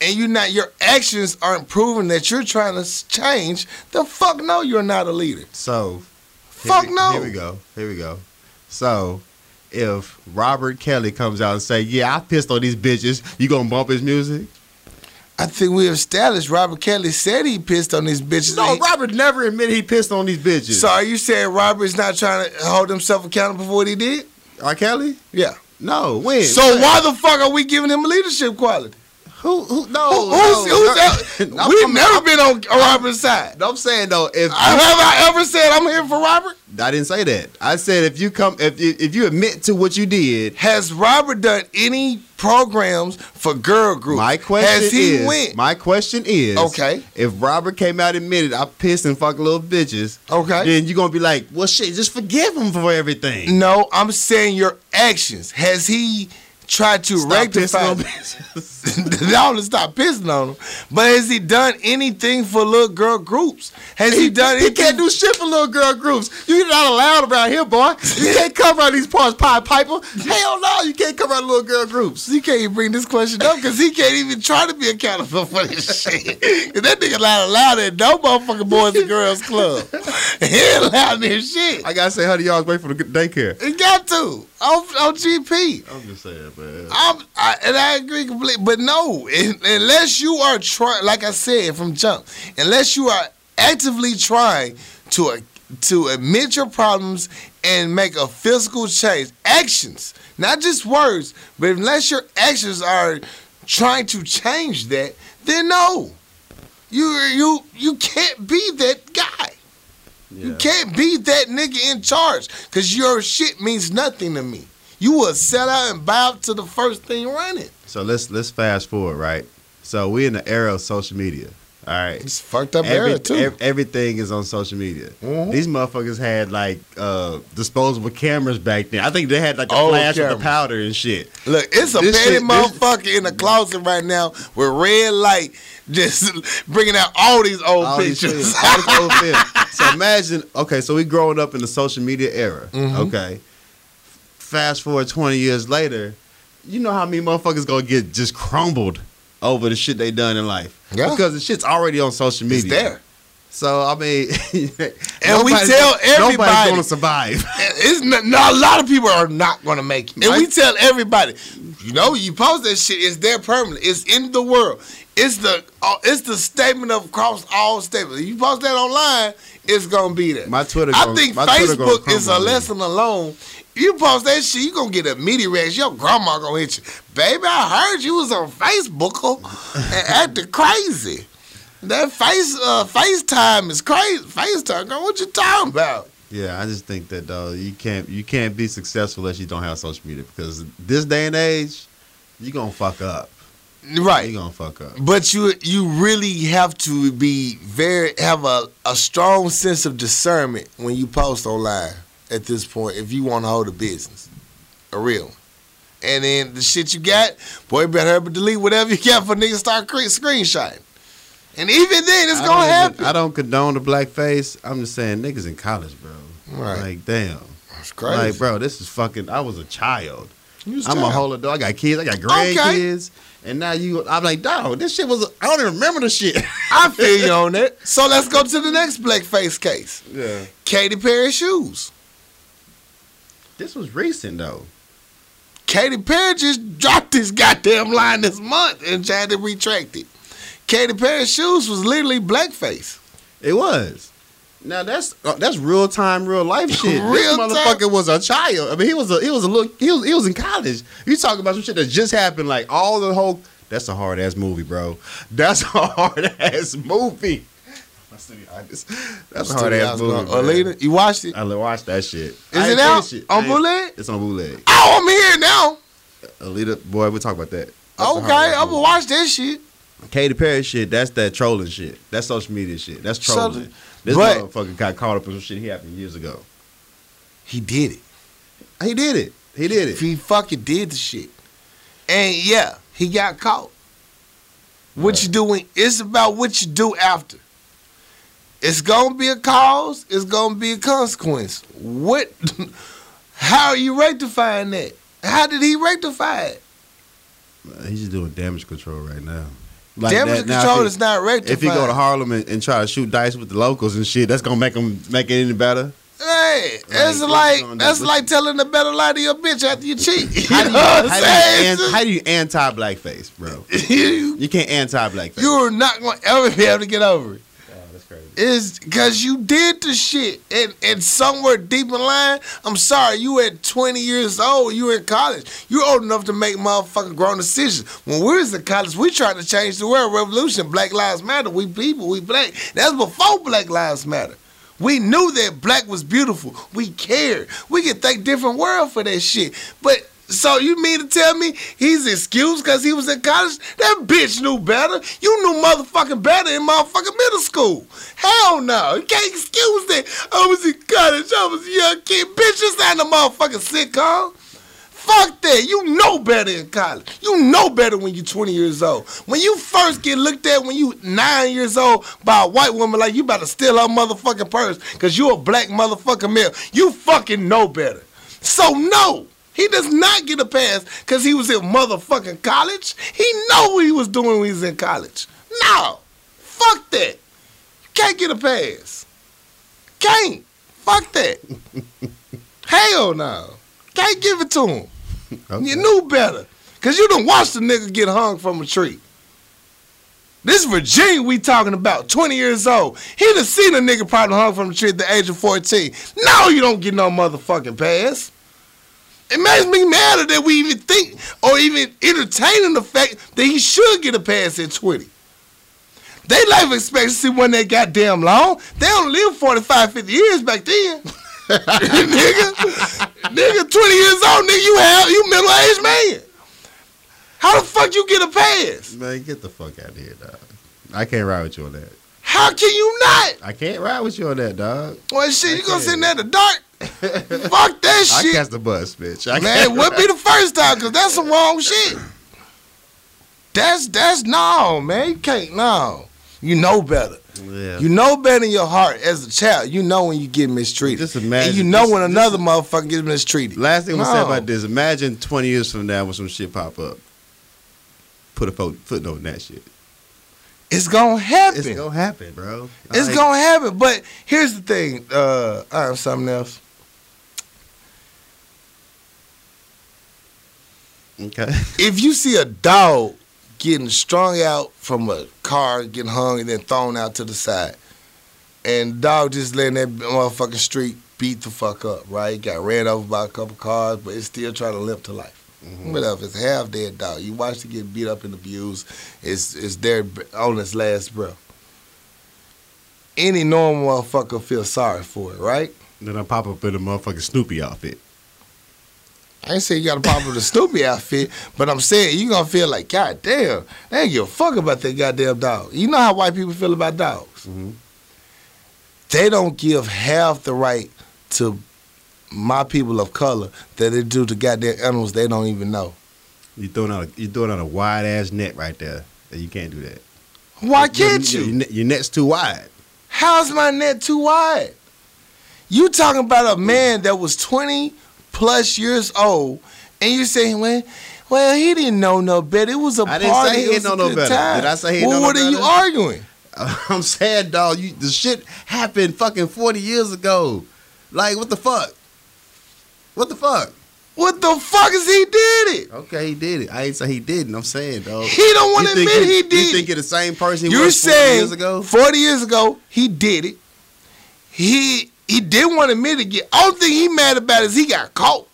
and you not your actions aren't proving that you're trying to change, then fuck no, you're not a leader. So, Fuck we- no. Here we go. Here we go. So, if Robert Kelly comes out and say, "Yeah, I pissed on these bitches," you gonna bump his music? I think we established Robert Kelly said he pissed on these bitches. No, Robert never admitted he pissed on these bitches. So are you saying Robert's not trying to hold himself accountable for what he did? R. Kelly? Yeah. No, when? So why the fuck are we giving him leadership quality? Who? Who? No, Who- no, who's, who's no. that? I'm- We've I'm- never been on Robert's side. I'm saying though, if uh, Have I ever said I'm here for Robert? I didn't say that, I said if you come, if if if you admit to what you did, Has Robert done any programs for girl groups? my question Has he is, went? my question is, Okay. if Robert came out and admitted I pissed and fucked little bitches, Okay. then you're gonna be like, well, shit, just forgive him for everything. No, I'm saying your actions. Has he tried to Stop rectify? pissing on bitches. Y'all to stop pissing on him. But has he done anything for little girl groups? Has he, done? He can't do shit for little girl groups. You're not allowed around here, boy. You can't come around these parts, Pied Piper. Hell no, you can't come around little girl groups. You can't even bring this question up because he can't even try to be accountable for this shit. 'Cause that nigga not allowed at no motherfucking boys and girls club. he ain't allowed this shit. I gotta say, how do y'all wait for the daycare? He got to on, on GP. I'm just saying, man. I'm, I, and I agree completely. But no, un- unless you are trying, like I said from jump, unless you are actively trying to uh, to admit your problems and make a physical change, actions, not just words, but unless your actions are trying to change that, then no, you you you can't be that guy. You can't be that nigga in charge because your shit means nothing to me. You will sell out and bow to the first thing running. So let's let's fast forward, right? So we in the era of social media. All right. It's fucked up Every- era too. ev- everything is on social media. Mhm. These motherfuckers had like uh, disposable cameras back then. I think they had like a Old flash with cameras. the powder and shit. Look, it's a This petty shit- this- motherfucker in the closet right now with red light, just bringing out all these old All these pictures. films, all this old. So imagine, okay, so we growing up in the social media era. Mhm. Okay. Fast forward 20 years later, you know how many motherfuckers gonna get just crumbled over the shit they done in life. Yeah. Because the shit's already on social media. it's there. So I mean, And we nobody's- tell nobody's everybody- gonna survive. It's not, not- a lot of people are not going to make it. And we tell everybody, you know, you post that shit, it's there permanent. It's in the world. It's the uh, it's the statement of across all statements. You post that online, it's gonna be there. My Twitter. I gonna- think gonna Facebook is a lesson alone. You post that shit, you gonna get a immediate reaction. Your grandma gonna hit you, baby. I heard you was on Facebook and acting crazy. That face uh, FaceTime is crazy. FaceTime, girl, what you talking about? Yeah, I just think that uh, you can't you can't be successful unless you don't have social media because this day and age, you gonna fuck up. Right. You're gonna fuck up. But you you really have to be very have a, a strong sense of discernment when you post online at this point if you want to hold a business. A real one. And then the shit you got, boy, you better delete whatever you got for niggas start cre- screenshotting. And even then, it's I gonna even- happen. I don't condone the blackface. I'm just saying niggas in college, bro. Right. Like damn. It's crazy. Like bro, this is fucking. I was a child. Was I'm a trying. whole adult. I got kids. I got grandkids. And now you, I'm like, dog, this shit was. I don't even remember the shit. I feel you on that. So let's go to the next blackface case. yeah. Katy Perry shoes. This was recent though. Katy Perry just dropped this goddamn line this month and tried to retract it. Katy Perry's shoes was literally blackface. It was. Now that's uh, that's real time, real life shit. Real this time. motherfucker was a child. I mean, he was a he was a little he was he was in college. You talking about some shit that just happened, like all the whole. That's a hard ass movie, bro. That's a hard ass movie. I just- That's a hard ass movie. man. Alita, you watched it? I watched that shit. Is I it out finished on I bootleg? It's on bootleg. Oh, I'm here now. Alita, boy, we'll talk about that. That's Okay, I'm gonna watch that shit. Katy Perry shit, that's that trolling shit. That's social media shit. That's So- trolling. this but- motherfucker got caught up in some shit he happened years ago. He did it. He did it. He did it. He fucking did the shit. And yeah, he got caught. What you doing? It's about what you do after. It's gonna be a cause. It's gonna be a consequence. What? How are you rectifying that? How did he rectify it? He's just doing damage control right now. Damage that- control if is not rectified. If he go to Harlem and, and try to shoot dice with the locals and shit, that's gonna make him make it any better. Hey, it's like you do? that's like telling a better lie to your bitch after you cheat. How do you, what I'm how saying? do you, an- how do you anti blackface, bro? you, You can't anti blackface. you're not gonna ever be able to get over it. Crazy. is because you did the shit. And, and somewhere deep in line i'm sorry you at 20 years old you in college. You're old enough to make motherfucking grown decisions. When we was in college we tried to change the world. Revolution black lives matter. We people we black. That's before black lives matter. We knew that black was beautiful. We cared. We could think different world for that shit. But so you mean to tell me he's excused because he was in college? That bitch knew better. You knew motherfucking better in motherfucking middle school. Hell no. You can't excuse that. I was in college. I was a young kid. Bitch, this ain't a motherfucking sitcom. Fuck that. You know better in college. You know better when you're 20 years old. When you first get looked at when you nine years old by a white woman like you about to steal her motherfucking purse because you a black motherfucking male, you fucking know better. So no. He does not get a pass because he was in motherfucking college. He know what he was doing when he was in college. No. Fuck that. You can't get a pass. Can't. Fuck that. Hell no. Can't give it to him. Okay. You knew better. Cause you done watched the nigga get hung from a tree. This Virginia we talking about, 20 years old. He done seen a nigga probably hung from a tree at the age of 14. No, you don't get no motherfucking pass. It makes me madder that we even think or even entertaining the fact that he should get a pass at 20. They life expectancy wasn't that goddamn long. They don't live 45, 50 years back then. nigga, nigga, 20 years old, nigga, you have you middle aged man. How the fuck you get a pass? Man, get the fuck out of here, dog. I can't ride with you on that. How can you not? I can't ride with you on that, dog. Well, shit, you gonna sit in there in the dark? fuck that shit. I catch the bus, bitch. I Man, can't what be the first time? Cause that's some wrong shit. That's that's no, man. You can't no. You know better. Yeah. You know better in your heart as a child. You know when you get mistreated. Just imagine- and you know just- when another motherfucker gets mistreated. Last thing I'm gonna say about this: Imagine 20 years from now when some shit pop up. Put a footnote in that shit. It's gonna happen. It's gonna happen, bro. It's Like, gonna happen. But here's the thing. Uh, I have something else. Okay. If you see a dog getting strung out from a car, getting hung, and then thrown out to the side, and dog just letting that motherfucking street beat the fuck up, right? Got ran over by a couple cars, but it's still trying to limp to life. Mm-hmm. Whatever, it's a half dead dog. You watch it get beat up and abused. It's it's there on its last breath. Any normal motherfucker feel sorry for it, right? Then I pop up in a motherfucking Snoopy outfit. I ain't saying you got a problem with the Snoopy outfit, but I'm saying you gonna feel like, God damn, they ain't give a fuck about that goddamn dog. You know how white people feel about dogs. Mhm. They don't give half the right to my people of color that they do to goddamn animals they don't even know. You throwing out a, you throwing out a wide ass net right there. And you can't do that. Why can't your, you? Your, your net's too wide. How's my net too wide? You talking about a man that was 20 plus years old, and you saying, well, well, he didn't know no better. It was a I didn't party. say he didn't know no better. time. Did I say he didn't well, know no what are you arguing? I'm saying, dog, you the shit happened fucking 40 years ago. Like, what the fuck? What the fuck? What the fuck is he did it? Okay, he did it. I ain't say he didn't. I'm saying, dog. He don't want to admit he You did. think you're the same person he You're was 40 saying years ago? 40 years ago, he did it. He he didn't want to admit it. Yet. Only thing he mad about is he got caught.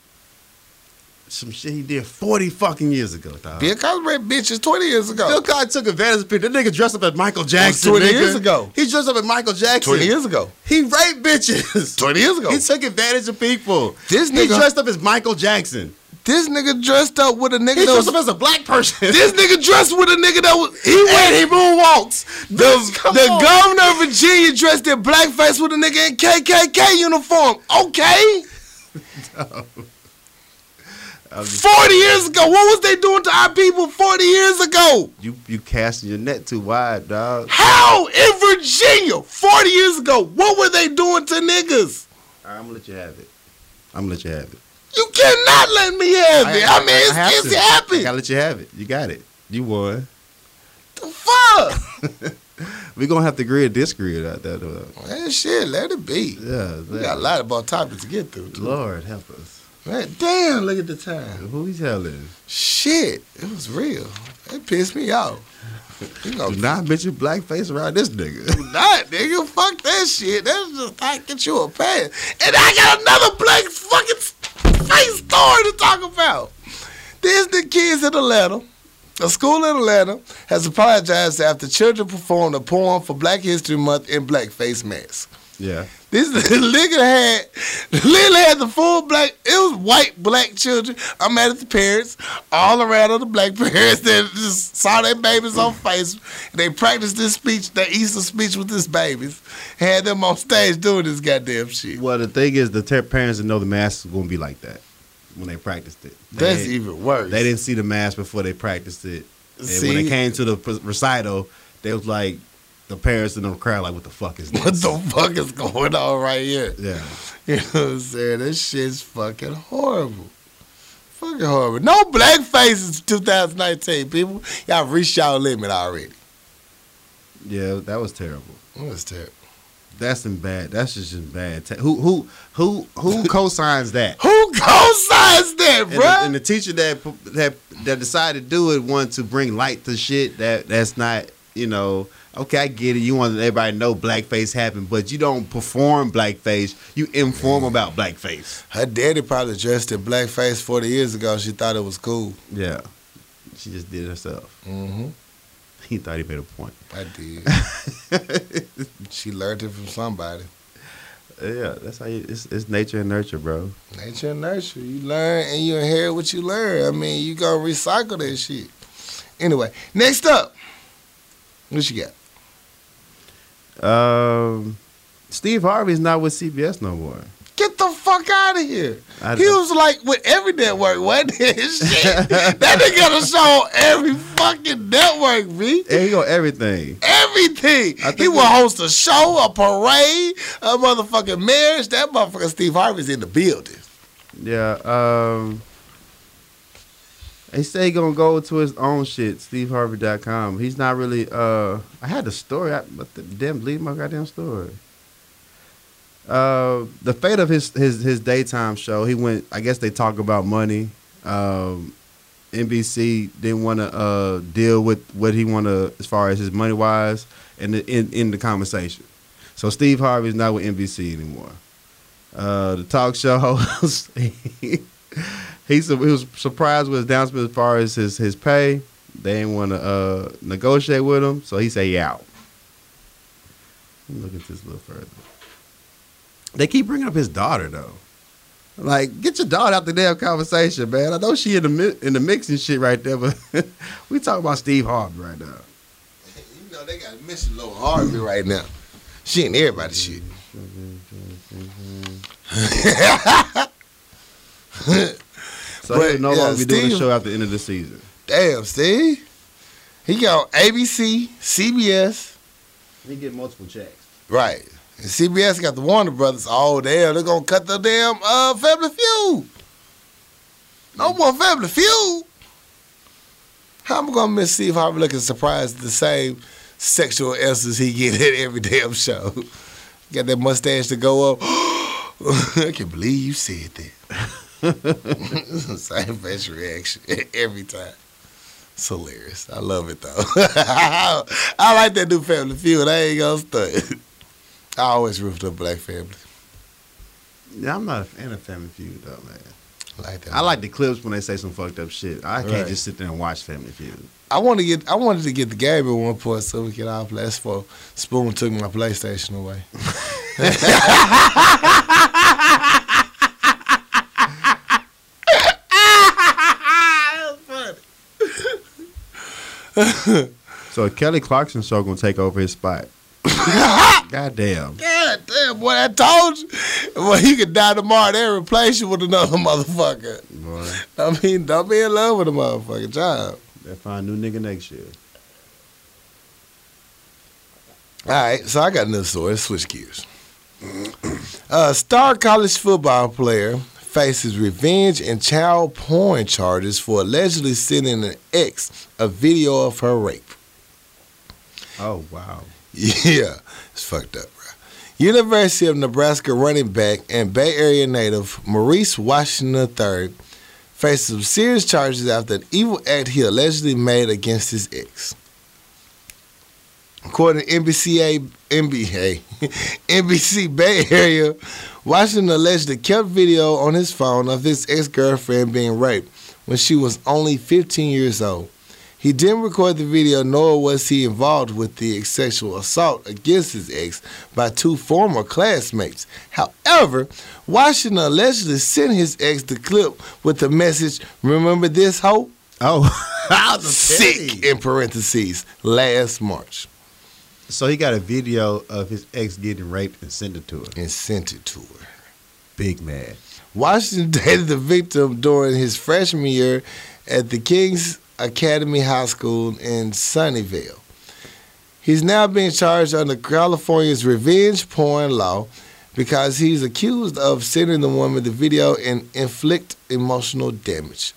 Some shit he did 40 fucking years ago, dog. Bill Cosby raped bitches 20 years ago. Bill Cosby took advantage of people. That nigga dressed up as Michael Jackson. 20 nigga. years ago. He dressed up as Michael Jackson. 20 years ago. He raped bitches. 20 years ago. He took advantage of people. This he nigga- dressed up as Michael Jackson. This nigga dressed up with a nigga He that was. dressed up as a black person. This nigga dressed with a nigga that was. He went. he moonwalks. The, the on. governor of Virginia dressed in blackface with a nigga in KKK uniform. Okay. Just- 40 years ago. What was they doing to our people 40 years ago? you you casting your net too wide, dog. How in Virginia 40 years ago? What were they doing to niggas? I'm gonna let you have it. I'm gonna let you have it. You cannot let me have it. I, mean, it's, have it's to. I happened. gotta let you have it. You got it. You won. The fuck? we gonna have to agree or disagree about that. Uh, Man, shit, let it be. yeah, We got a lot about topics to get through. too. Lord help us. Man, damn, look at the time. Who he's telling? Shit, it was real. It pissed me off. You know, Do not mention blackface around this nigga. do not, nigga. Fuck that shit. That's just like get you a pass. And I got another black fucking face story to talk about. There's the kids in Atlanta. A school in Atlanta has apologized after children performed a poem for Black History Month in blackface masks. yeah. This nigga had literally had the full black. It was white black children. I'm mad at the parents, all around all the black parents that just saw their babies on face. They practiced this speech, their Easter speech with these babies. Had them on stage doing this goddamn shit. Well, the thing is, the ter- parents didn't know the mask was gonna be like that when they practiced it. They That's didn't- even worse. They didn't see the mask before they practiced it. And See? when it came to the recital, they was like, the parents in the crowd like, "What the fuck is this?" What the fuck is going on right here? Yeah. You know what I'm saying? This shit's fucking horrible. Fucking horrible. No black faces 2019, people. Y'all reached y'all limit already. Yeah, that was terrible. That? That's in bad. That's just in bad. ta- who who who who co-signs that? Who co-signs that, And the, and the teacher that that that decided to do it wanted to bring light to shit that that's not you know okay I get it you want everybody to know blackface happened but you don't perform blackface you inform about blackface Her daddy probably dressed in blackface 40 years ago. She thought it was cool. yeah she just did it herself Mm-hmm. he thought he made a point I did. she learned it from somebody. yeah that's how you it's, it's nature and nurture bro Nature and nurture. You learn and you inherit what you learn. I mean, you gonna recycle that shit. Anyway, next up. What you got? Um Steve Harvey's not with CBS no more Get the fuck out of here. He was like with every network, wasn't he? Shit. that nigga got a show on every fucking network, B. there you go everything Everything. He will host a show, a parade, a motherfucking marriage. That motherfucker Steve Harvey's in the building. Yeah, um he say gonna go to his own shit, steveharvey.com. He's not really uh I had the story, I, but the, damn believe my goddamn story. Uh the fate of his his his daytime show, he went I guess they talk about money. Um NBC didn't want to uh deal with what he want to as far as his money wise in the in, in the conversation. So Steve Harvey's not with NBC anymore uh, the talk show host. He, he was surprised with his announcement as far as his, his pay. They didn't want to uh, negotiate with him, so he said he out. Let me look at this a little further. They keep bringing up his daughter though. Like, get your daughter out the damn conversation, man. I know she in the mi- in the mix and shit right there, but we talking about Steve Harvey right now. You know, they got Miss Lil Harvey right now. She ain't everybody's shit. So But, he'll no yeah, longer be doing the show after the end of the season. Damn, Steve. He got ABC, CBS, He get multiple checks. right. And CBS got the Warner Brothers. Oh, damn, they're gonna cut the damn uh, Family Feud. No more Family Feud. How am I gonna miss Steve Harvey looking surprised at the same sexual answers he get at every damn show? Got that mustache to go up. I can't believe you said that. Same facial reaction every time. It's hilarious. I love it though. I like that new Family Feud. I ain't gonna stunt. I always roofed up black family. Yeah, I'm not a fan of Family Feud though, man. I like that. I like the clips when they say some fucked up shit. I can't Right. just sit there and watch Family Feud. I want to get. I wanted to get the game at one point so we could all play. That's for Spoon took my PlayStation away. So Kelly Clarkson show gonna take over his spot. Goddamn. God damn, boy! I told you. Well, he could die tomorrow. They replace you with another motherfucker. Boy, I mean, don't be in love with a motherfucking job. they find a new nigga next year. All right, so I got another story. Let's switch gears. A uh, star college football player faces revenge and child porn charges for allegedly sending an ex a video of her rape. Oh wow. Yeah, it's fucked up, bro. University of Nebraska running back and Bay Area native Maurice Washington III faces some serious charges after an evil act he allegedly made against his ex. According to NBCA, NBA, NBC Bay Area, Washington allegedly kept video on his phone of his ex-girlfriend being raped when she was only 15 years old. He didn't record the video, nor was he involved with the sexual assault against his ex by two former classmates. However, Washington allegedly sent his ex the clip with the message, Remember this hoe? Oh, I was Sick in parentheses last March So he got a video of his ex getting raped and sent it to her. and sent it to her. Big man. Washington dated the victim during his freshman year at the King's Academy High School in Sunnyvale. He's now being charged under California's revenge porn law because he's accused of sending the woman the video and inflict emotional damage.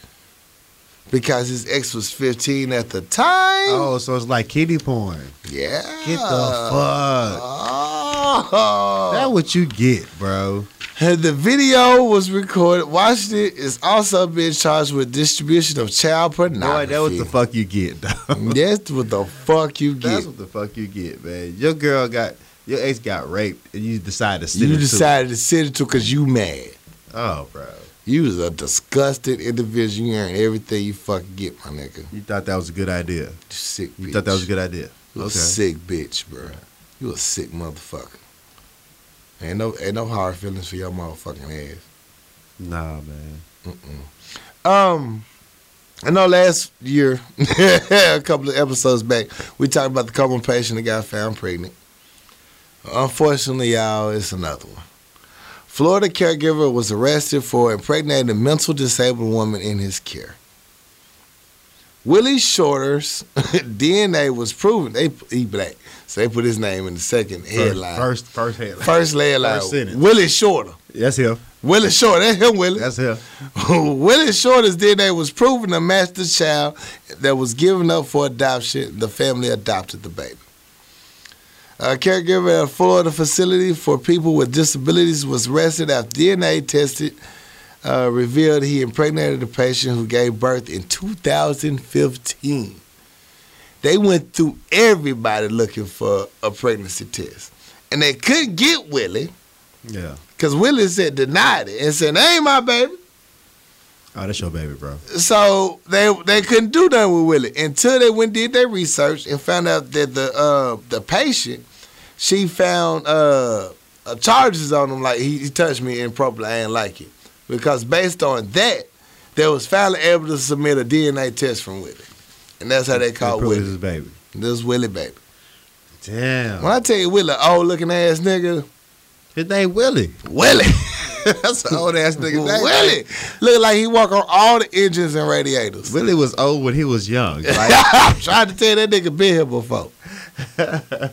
Because his ex was 15 at the time. Oh, so it's like kiddie porn. yeah. Get the fuck. Oh. That what you get, bro. The video was recorded. Washington it is also being charged with distribution of child Boy, pornography. that what the fuck you get, dog. That's what the fuck you get. That's what the fuck you get, man. Your girl got your ex got raped and you decided to send you it decided to send it to because you mad. Oh, bro. You was a disgusted individual. You earned everything you fucking get, my nigga. You thought that was a good idea. Sick bitch. You thought that was a good idea. You a sick bitch, bro. You a sick motherfucker. Ain't no, ain't no hard feelings for your motherfucking ass. Nah, man. Um, I know last year, a couple of episodes back, we talked about the coma patient that got found pregnant. Unfortunately, y'all, it's another one. Florida caregiver was arrested for impregnating a mental disabled woman in his care. Willie Shorter's DNA was proven. They he black, so they put his name in the second headline. First, first headline. First headline. First sentence. Willie Shorter. That's him. Willie Shorter. That's him, Willie. That's him. Willie Shorter's DNA was proven to match the child that was given up for adoption. The family adopted the baby. A caregiver at a Florida facility for people with disabilities was arrested after DNA tested uh, revealed he impregnated a patient who gave birth in 2015. They went through everybody looking for a pregnancy test, and they couldn't get Willie Yeah. because Willie said denied it and said, "That "Ain't my baby." Oh, that's your baby, bro. So they they couldn't do nothing with Willie until they went and did their research and found out that the uh, the patient she found uh, uh, charges on him like he, he touched me improperly. I ain't like it because based on that, they was finally able to submit a DNA test from Willie, and that's how they it's Willie. his baby. This Willie baby. Damn. When I tell you Willie, old looking ass nigga, His name Willie. Willie, that's an old ass nigga name. Willie, look like he walk on all the engines and radiators. Willie was old when he was young. Like, I'm trying to tell that nigga been here before.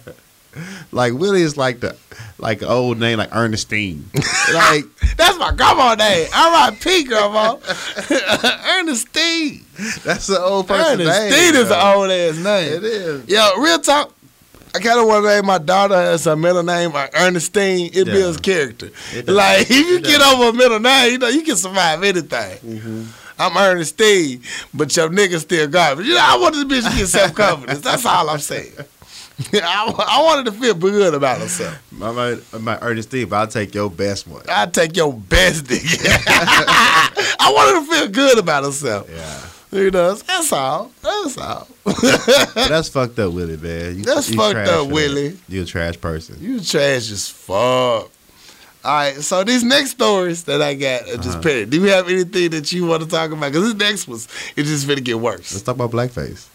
like Willie is like the like an old name like Ernestine. like That's my grandma name. R.I.P. grandma. Ernestine. that's an old person Ernestine name. is bro. an old ass name. It is. Yo, real talk. I kind of want to name my daughter as a middle name uh, Ernestine. It Yeah. builds character. It. Like if you It get does. over a middle name, you know you can survive anything. Mm-hmm. I'm Ernestine, but your nigga still garbage. You know, I want this bitch to get self confidence. That's all I'm saying. I, I wanted to feel good about herself. Might, I might Ernestine, but I'll take your best one. I take your best nigga. I wanted to feel good about herself. Yeah. You know, that's all. That's all. That's fucked up, Willie, man. You, That's you fucked up. Willie. You a trash person. You trash as fuck. All right, so these next stories that I got are just Uh-huh. petty. Do you have anything that you want to talk about? Because this next was, it just gonna get worse. Let's talk about blackface.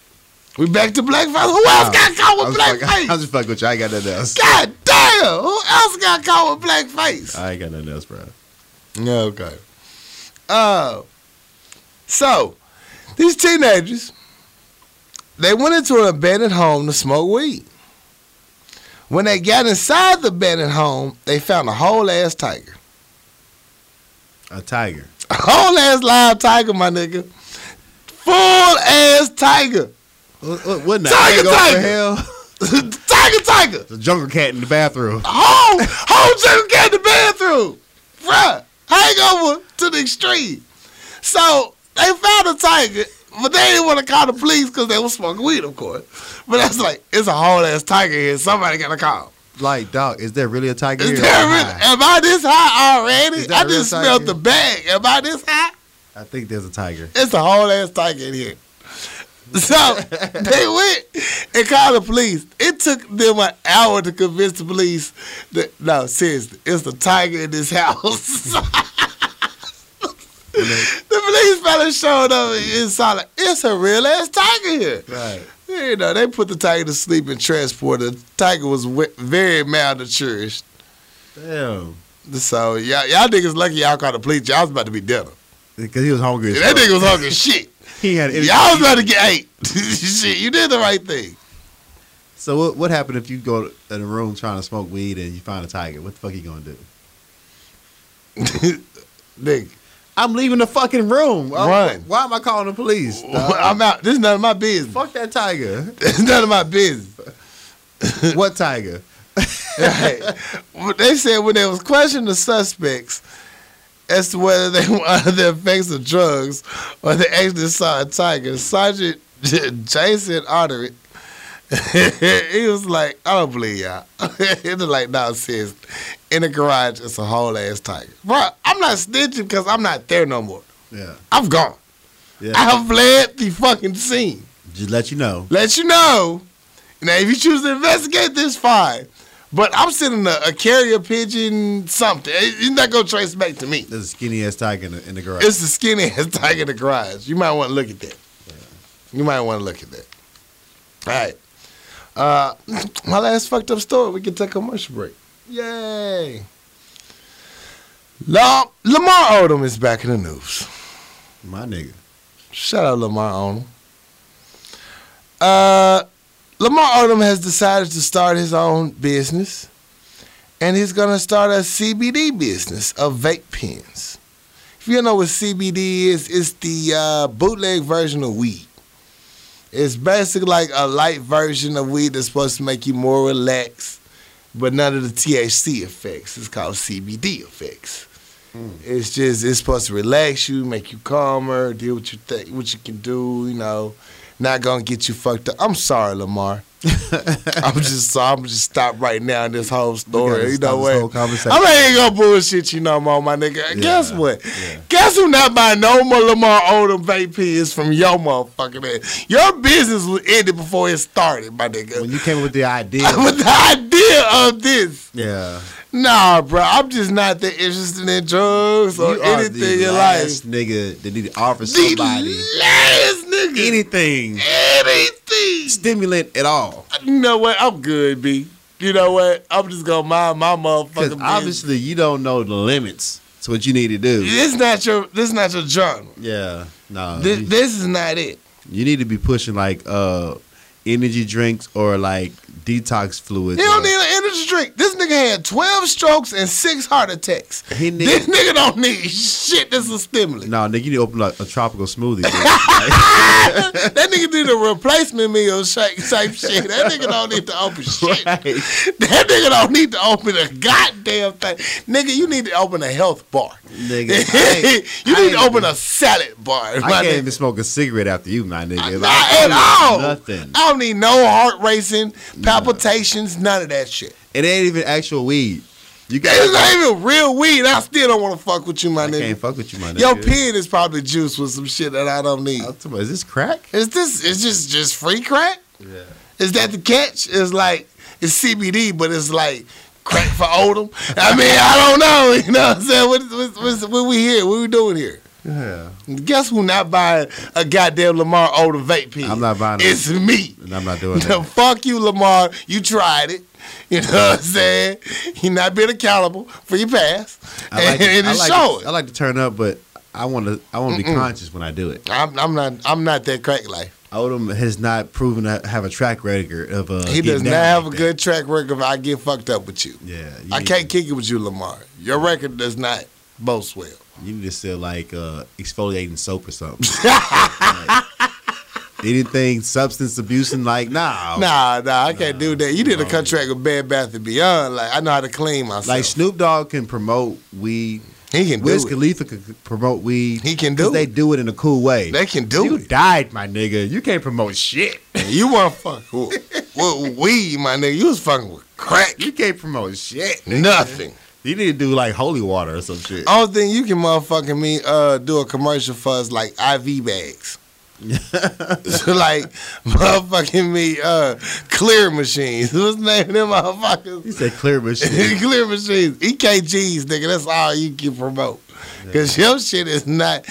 We back to blackface. Who else got caught with fucking- I'm blackface? just fucking with you. I ain't got nothing else. God damn! Who else got caught with blackface? I ain't got nothing else, bro. Okay. Uh, so these teenagers, they went into an abandoned home to smoke weed. When they got inside the abandoned home, they found a whole ass tiger. A tiger. A whole ass live tiger, my nigga. Full ass tiger. What, what, what Tiger, tiger. hell? tiger, tiger. The jungle cat in the bathroom. Whole, whole jungle cat in the bathroom. Bruh, hangover to the extreme. So they found a tiger, but they didn't want to call the police because they was smoking weed, of course. But that's like, it's a whole ass tiger here. Somebody got to call. Like, dog, is there really a tiger Is here? There really, am I this high already? I just smelled the bag. Am I this high? I think there's a tiger. It's a whole ass tiger in here. So they went and called the police. It took them an hour to convince the police that no, seriously, it's the tiger in this house. The police fella showed up and saw like, it's a real ass tiger here. Right. You know, they put the tiger to sleep and transport. The tiger was very malnourished. Damn. So y'all, y'all niggas lucky y'all called the police. Y'all was about to be dead. Because he was hungry. as That nigga was hungry shit. He had energy. Y'all was about to get ate. Shit, you did the right thing. So what, what happened if you go in a room trying to smoke weed and you find a tiger? What the fuck you gonna do? Nigga, I'm leaving the fucking room. I'm- Run. Why am I calling the police? dog? I'm out. This is none of my business. Fuck that tiger. This is none of my business. what tiger? Right. They said when they was questioning the suspects as to whether they were under the effects of drugs or they actually saw a tiger, Sergeant Jason Artery, he was like, oh, I don't believe y'all. he was like, no, sis, in the garage, it's a whole ass tiger. Bro, I'm not snitching because I'm not there no more. Yeah. I'm gone. Yeah. I have fled the fucking scene. Just let you know. Let you know. Now, if you choose to investigate this, fine. But I'm sending a, a carrier pigeon something. You're not gonna trace back to me. There's a skinny ass tiger in the, in the garage. It's the skinny ass tiger in the garage. You might want to look at that. Yeah. You might want to look at that. All right. Uh, my last fucked up story. We can take a commercial break. Yay. La- Lamar Odom is back in the news. My nigga. Shout out Lamar Odom. Uh, Lamar Odom has decided to start his own business, and he's gonna start a CBD business of vape pens. If you don't know what CBD is, it's the uh, bootleg version of weed. It's basically like a light version of weed that's supposed to make you more relaxed, but none of the THC effects. It's called CBD effects. Mm. It's just it's supposed to relax you, make you calmer, deal with your th- what you can do. You know, not gonna get you fucked up. I'm sorry, Lamar. I'm just so I'm just stop right now in this whole story. You know what? I'm ain't gonna bullshit you no more, my nigga. Guess what? yeah. Guess who not buying no more Lamar Odom vape is from your motherfucking ass. Your business was ended before it started, my nigga. When you came up with the idea. With the idea of this. yeah. Nah, bro, I'm just not that interested in drugs or you anything the in life. nigga that need to offer The somebody last nigga. anything Anything. stimulant at all. You know what? I'm good, B. You know what? I'm just gonna mind my motherfucking obviously you don't know the limits to what you need to do. This not your this is not your genre. Yeah. No. This, you, this is not it. you need to be pushing like uh energy drinks or like detox fluids. He don't need an energy drink. This nigga had 12 strokes and six heart attacks. He need- this nigga don't need shit. This is a stimulant. No, nigga, you need to open like a tropical smoothie. that nigga need a replacement meal shake type shit. That nigga don't need to open shit. Right. That nigga don't need to open a goddamn thing. Nigga, you need to open a health bar. Nigga, you need to open even- a salad bar. I can't nigga. even smoke a cigarette after you, my nigga. Not at all. Nothing. I don't need no heart racing, palpitations, none of that shit. It ain't even actual weed. You got. It's not even real weed. I still don't want to fuck with you, my I nigga. can't fuck with you, my nigga. Your pen is probably juice with some shit that I don't need. About, Is this crack? Is this? Is just just free crack? Yeah. Is that the catch? It's like it's CBD, but it's like crack for Odom. I mean, I don't know. You know what I'm saying? What, what, what, what we here? What we doing here? Yeah. Guess who not buying a goddamn Lamar Odom vape pen? I'm not buying it. It's me. And I'm not doing that. fuck you, Lamar. You tried it. You know what I'm saying? You not being accountable for your past. I like, and I it's like, showing. I like to turn up, but I want to. I want to be conscious when I do it. I'm, I'm not. I'm not that crack life. Odom has not proven to have a track record of. Uh, He does not have like a that. good track record. If I get fucked up with you, Yeah. you I can't to- kick it with you, Lamar. Your record does not boast well. You need to sell like uh, exfoliating soap or something. Like, anything substance abusing, like nah. Nah, nah, I can't do that. You did a contract with Bed Bath and Beyond. Like I know how to clean myself. Like Snoop Dogg can promote weed. he can Wiz do it. Khalifa can promote weed. He can do it. They do it in a cool way. They can do you it. You died, my nigga. You can't promote shit. You want fuck with, with weed, my nigga. You was fucking with crack. You can't promote shit. Nothing. You need to do like holy water or some shit. Only thing you can motherfucking me uh do a commercial for is like IV bags. so like motherfucking me uh clear machines. What's the name of them motherfuckers? He said clear machine. clear machines. EKGs, nigga. That's all you can promote. Cause your shit is not.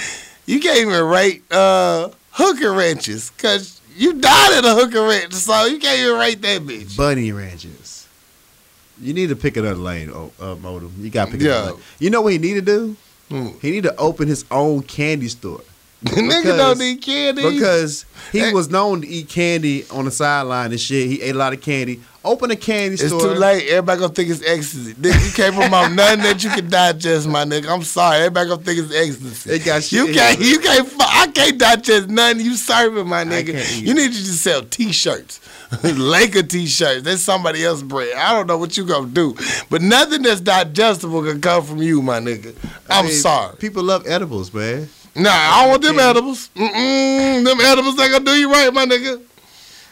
You can't even rate uh hooker wrenches. Cause you died at a hooker wrench, so you can't even rate that bitch. Bunny ranches. You need to pick another lane, oh, uh, Modem. You got to pick Yeah. another lane. You know what he need to do? Hmm. He need to open his own candy store. nigga Because- don't need candy. Because he Hey. was known to eat candy on the sideline and shit. He ate a lot of candy. Open a candy It's store. It's too late. Everybody gonna think it's ecstasy. Nigga, you can't promote nothing that you can digest, my nigga. I'm sorry. Everybody gonna think it's ecstasy. It got shit you can't. You can't. I can't digest nothing you serving, my nigga. You need to just sell T-shirts, Laker T-shirts. That's somebody else's brand. I don't know what you gonna do, but nothing that's digestible can come from you, my nigga. I I'm mean, sorry. People love edibles, man. Nah, I don't want them edibles. Mm-mm, them edibles ain't gonna do you right, my nigga.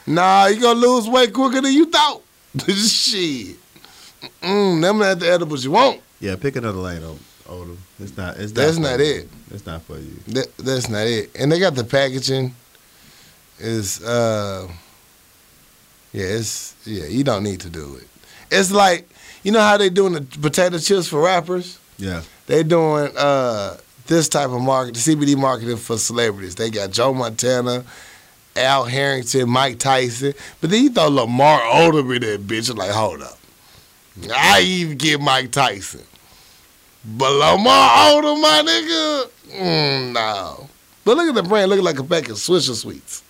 Nah, you gonna lose weight quicker than you thought. Shit. Mm, them not the edibles you want. Yeah, pick another lane, O- Odom. It's not. It's not That's not you. it. It's not for you. That, that's not it. And they got the packaging. Is uh, yeah, it's yeah. You don't need to do it. It's like you know how they doing the potato chips for rappers. Yeah. They doing uh this type of market, the CBD marketing for celebrities. They got Joe Montana, Al Harrington, Mike Tyson, but then you throw Lamar Odom in that bitch. I'm like, hold up. I even get Mike Tyson, but Lamar Odom, my nigga, mm, no. But look at the brand, looking like a pack of Swisher sweets.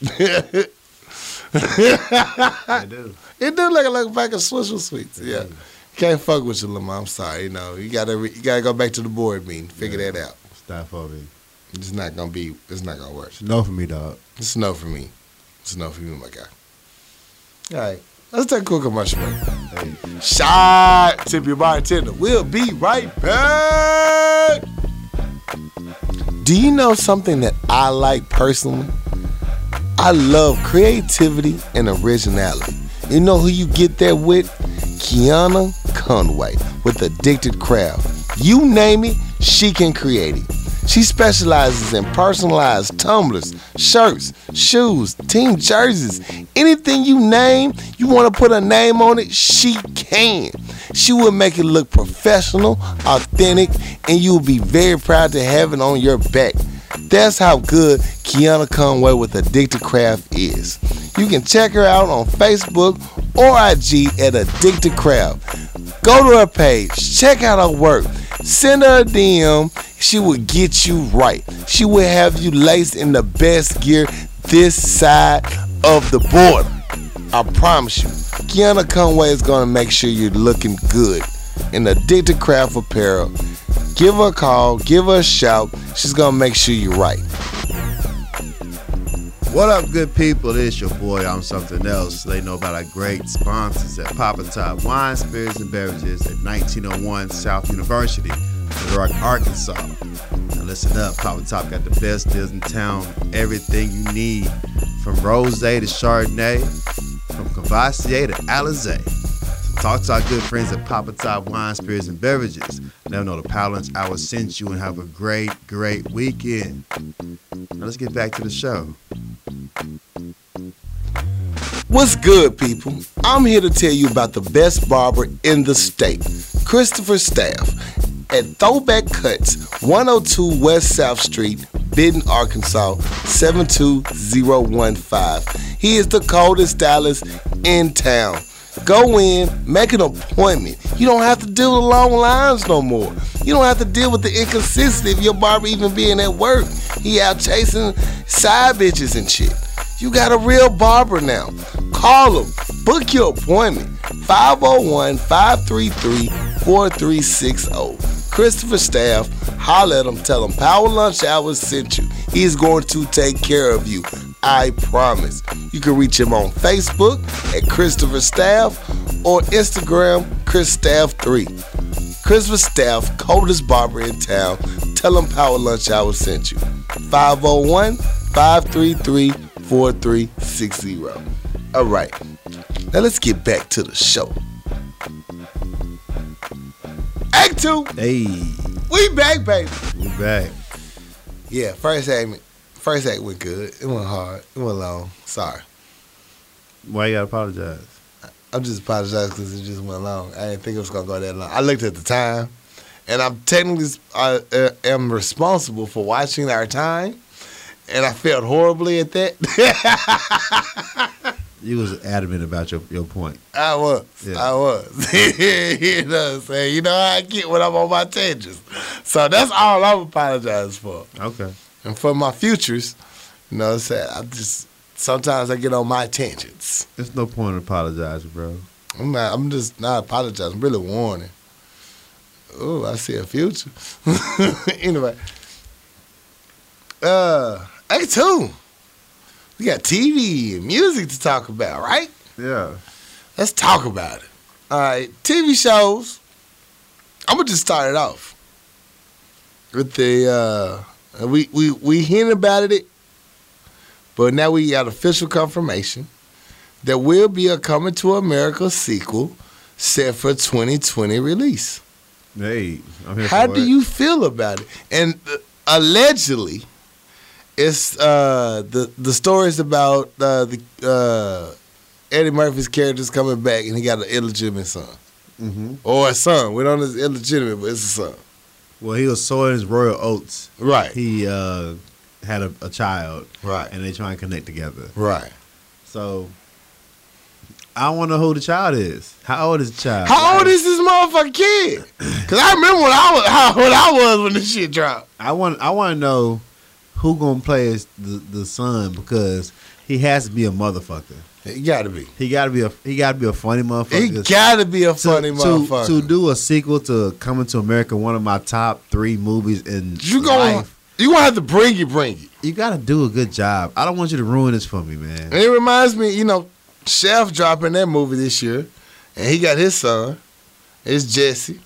it do. do look like a pack of Swisher sweets. Yeah. Can't fuck with you, Lamar. I'm sorry. You know, you gotta re- you gotta go back to the board meeting, figure Yeah. that out. Not for me. It's not gonna be. It's not gonna work. It's no for me, dog. It's no for me. It's no for you, my guy. All right, let's take a quick commercial break. Hey, Shot tip your bartender. We'll be right back. Do you know something that I like personally? I love creativity and originality. You know who you get that with? Kiana Conway with Addicted Craft. You name it, she can create it. She specializes in personalized tumblers, shirts, shoes, team jerseys. Anything you name, you want to put a name on it, she can. She will make it look professional, authentic, and you will be very proud to have it on your back. That's how good Kiana Conway with Addicted Craft is. You can check her out on Facebook or IG at Addicted Craft. Go to her page, check out her work, send her a DM. She will get you right. She will have you laced in the best gear this side of the border. I promise you, Kiana Conway is gonna make sure you're looking good in Addicted Craft Apparel. Give her a call, give her a shout. She's gonna make sure you're right. What up, good people? It's your boy, I'm something else. They know about our great sponsors at Papa Top Wine, Spirits, and Beverages at 1901 South University, Rock, Arkansas. Now listen up, Papa Top got the best deals in town. Everything you need, from rose to Chardonnay, from Cavassier to Alizé. Talk to our good friends at Papa Top Wine, Spirits, and Beverages. Let them know the Power Lunch Hour sent you and have a great, great weekend. Now let's get back to the show. What's good, people? I'm here to tell you about the best barber in the state, Christopher Staff, at Throwback Cuts, 102 West South Street, Benton, Arkansas, 72015. He is the coldest stylist in town. Go in, make an appointment. You don't have to deal with long lines no more. You don't have to deal with the inconsistency of your barber even being at work. He out chasing side bitches and shit. You got a real barber now. Call him. Book your appointment. 501 533 4360. Christopher Staff, holler at him. Tell him Power Lunch Hours sent you. He's going to take care of you. I promise. You can reach him on Facebook at Christopher Staff or Instagram, Chris Staff 3. Christopher Staff, coldest barber in town. Tell him Power Lunch Hour sent you. 501 533 4360. All right. Now let's get back to the show. Act two. Hey, We back, baby. we back. Yeah, first act, first act went good. It went hard. It went long. Sorry. Why you gotta apologize? I'm just apologizing because it just went long. I didn't think it was gonna go that long. I looked at the time, and I'm technically I uh, am responsible for watching our time, and I felt horribly at that. You was adamant about your, your point. I was, Yeah. I was. you know what I'm saying? You know how I get when I'm on my tangents. So that's all I'm apologizing for. Okay. And for my futures, you know what I'm saying? I just sometimes I get on my tangents. There's no point in apologizing, bro. I'm not. I'm just not apologizing. I'm really warning. Oh, I see a future. anyway, uh, Act two. We got TV and music to talk about, right? Yeah. Let's talk about it. All right, TV shows. I'm gonna just start it off with the. uh We we we hinted about it, but now we got official confirmation. There will be a Coming to America sequel set for 2020 release. Hey, I'm here How do you feel about it? And uh, allegedly, it's uh, the the stories about uh, the uh, Eddie Murphy's character's coming back, and he got an illegitimate son hmm or a son. We don't know it's illegitimate, but it's a son. Well, he was sowing his royal oats. Right, He uh, had a, a child, right, and they try and connect together. right. So, I want to know who the child is. How old is the child? How old is this motherfucking kid? Because I remember when I was how old I was when this shit dropped. I want. I want to know who gonna play as the the son because he has to be a motherfucker. He got to be. He got to be a. He got to be a funny motherfucker. He got to be a to, funny to, motherfucker. to do a sequel to Coming to America, one of my top three movies in you gonna life. you gonna have to bring it, bring it. You got to do a good job. I don't want you to ruin this for me, man. And it reminds me, you know, Shaft dropping that movie this year, and he got his son. It's Jesse.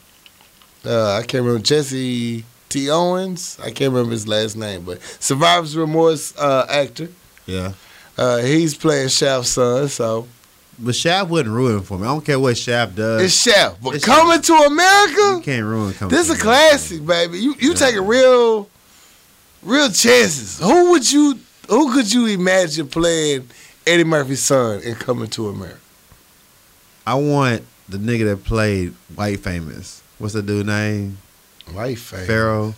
Uh, I can't remember Jesse T. Owens. I can't remember his last name, but Survivor's Remorse uh, actor. Yeah, Uh, he's playing Shaft's son, so but Shaft wouldn't ruin for me. I don't care what Shaft does. it's Chef. But It's coming to America, you can't ruin. Coming this is a classic, baby. You you Yeah. taking real, real chances. Who would you? Who could you imagine playing Eddie Murphy's son in Coming to America? I want the nigga that played White Famous. What's the dude name? White face. Farrell.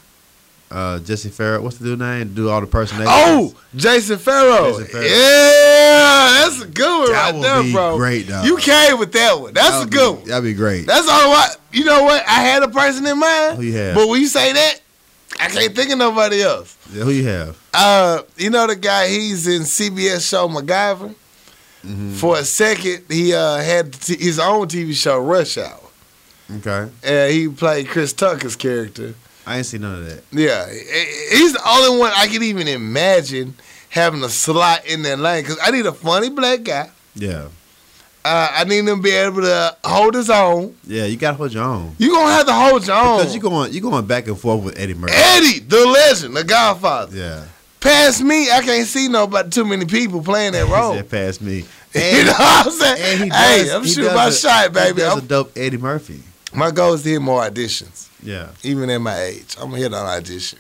Uh, Jesse Farrell. What's the dude name? Do all the personations. Oh, Jason Farrow. Jason Farrow. Yeah, that's a good one That right there, be bro. great, dog. You came with that one. That's a That'd good be- one. That'd be great. That's all what you know. What I had a person in mind, Who you have? but when you say that, I can't think of nobody else. Yeah, who you have? Uh, you know the guy? He's in CBS show MacGyver. For a second, he uh, had t- his own TV show, Rush Hour, Okay. and he played Chris Tucker's character. I ain't seen none of that. Yeah, he's the only one I can even imagine having a slot in that lane because I need a funny black guy. Yeah. Uh, I need him to be able to hold his own. Yeah, you gotta hold your own. You gonna have to hold your own. Because you going you going back and forth with Eddie Murphy. Eddie, the legend, the Godfather. Yeah. Past me, I can't see nobody too many people playing that role. said past me. you know what I'm saying? And he hey, does, I'm he shooting does my shot, baby. He does I'm- a dope Eddie Murphy. My goal is to hit more auditions, Yeah. even at my age. I'm gonna hit an audition.